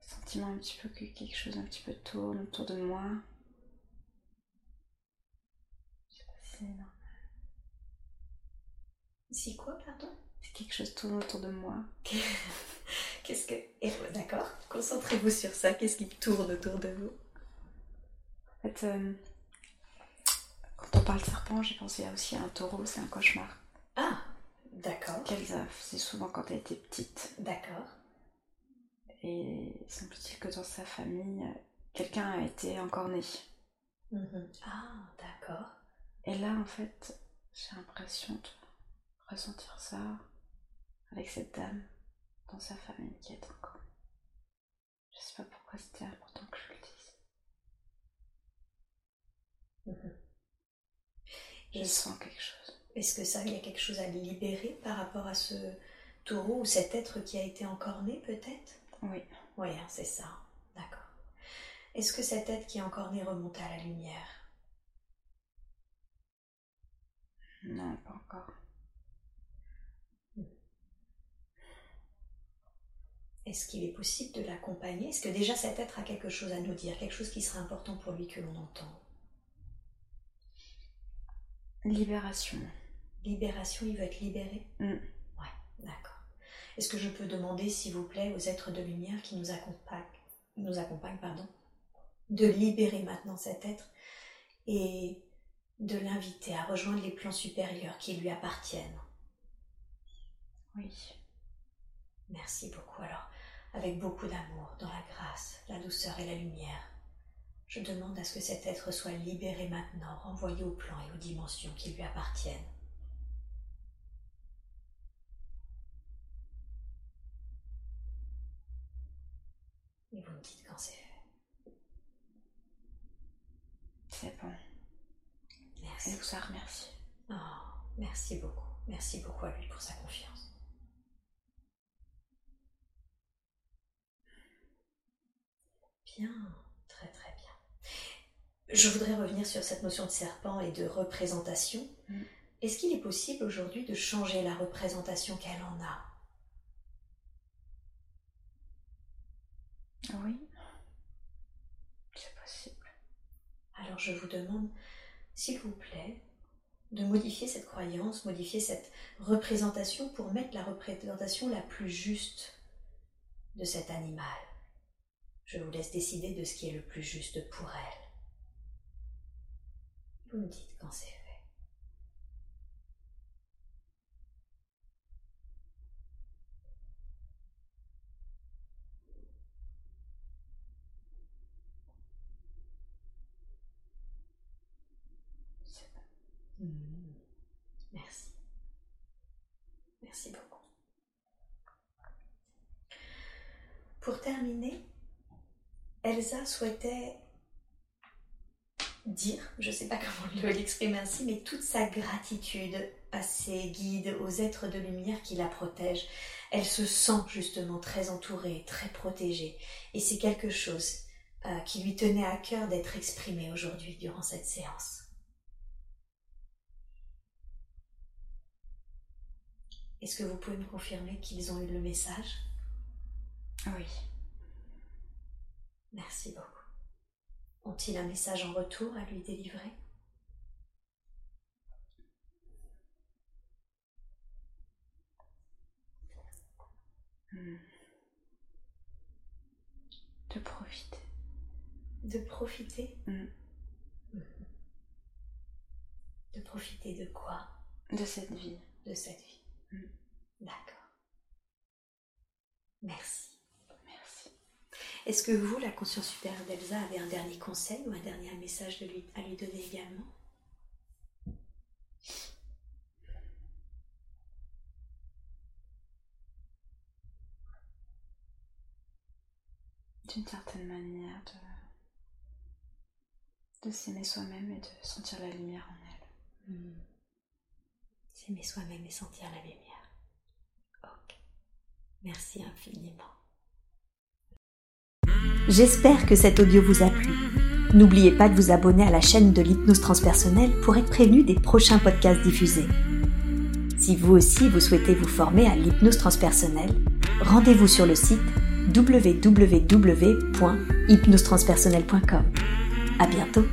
sentiment un petit peu que quelque chose un petit peu tourne autour de moi. Je sais pas si c'est normal. Si quoi, pardon? Si quelque chose tourne autour de moi. Qu'est-ce que. eh, D'accord. Concentrez-vous sur ça. Qu'est-ce qui tourne autour de vous? En fait, euh, quand on parle serpent, j'ai pensé aussi à un taureau, c'est un cauchemar. Ah D'accord. Qu'Elsa faisait souvent quand elle était petite. D'accord. Et semble-t-il que dans sa famille, quelqu'un a été encore né. Mhm. Ah, d'accord. Et là, en fait, j'ai l'impression de ressentir ça avec cette dame dans sa famille qui est encore. Je sais pas pourquoi c'était important que je le dise. Mhm. Je sens quelque chose. Est-ce que ça, il y a quelque chose à libérer par rapport à ce taureau ou cet être qui a été encore né peut-être? Oui. Oui, hein, c'est ça. D'accord. Est-ce que cet être qui est encore né remonte à la lumière? Non, pas encore. Est-ce qu'il est possible de l'accompagner? Est-ce que déjà cet être a quelque chose à nous dire, quelque chose qui serait important pour lui que l'on entend Libération. Libération, il veut être libéré? Mm. Ouais, d'accord. Est-ce que je peux demander, s'il vous plaît, aux êtres de lumière qui nous accompagnent, nous accompagnent pardon, de libérer maintenant cet être et de l'inviter à rejoindre les plans supérieurs qui lui appartiennent Oui. Merci beaucoup. Alors, avec beaucoup d'amour, dans la grâce, la douceur et la lumière, je demande à ce que cet être soit libéré maintenant, renvoyé au plan et aux dimensions qui lui appartiennent. Et vous me dites quand c'est fait. C'est bon. Merci. Et vous remercie. Oh, merci beaucoup. Merci beaucoup à lui pour sa confiance. Bien, très très bien. Je voudrais revenir sur cette notion de serpent et de représentation. Mm. Est-ce qu'il est possible aujourd'hui de changer la représentation qu'elle en a? Oui, c'est possible. Alors je vous demande, s'il vous plaît, de modifier cette croyance, modifier cette représentation pour mettre la représentation la plus juste de cet animal. Je vous laisse décider de ce qui est le plus juste pour elle. Vous me dites quand c'est Merci. Merci beaucoup. Pour terminer, Elsa souhaitait dire, je ne sais pas comment l'exprimer ainsi, mais toute sa gratitude à ses guides, aux êtres de lumière qui la protègent. Elle se sent justement très entourée, très protégée. Et c'est quelque chose euh, qui lui tenait à cœur d'être exprimé aujourd'hui durant cette séance. Est-ce que vous pouvez me confirmer qu'ils ont eu le message? Oui. Merci beaucoup. Ont-ils un message en retour à lui délivrer? Hmm. De profiter. De profiter? Hmm. De profiter de quoi? De cette vie. De cette vie. Hmm. D'accord. Merci. Est-ce que vous, la conscience supérieure d'Elsa, avez un dernier conseil ou un dernier message de lui, à lui donner également? D'une certaine manière de, de s'aimer soi-même et de sentir la lumière en elle. Hmm. S'aimer soi-même et sentir la lumière. Ok. Merci infiniment. J'espère que cet audio vous a plu. N'oubliez pas de vous abonner à la chaîne de l'hypnose transpersonnelle pour être prévenu des prochains podcasts diffusés. Si vous aussi vous souhaitez vous former à l'hypnose transpersonnelle, rendez-vous sur le site www.hypnosetranspersonnelle.com. À bientôt.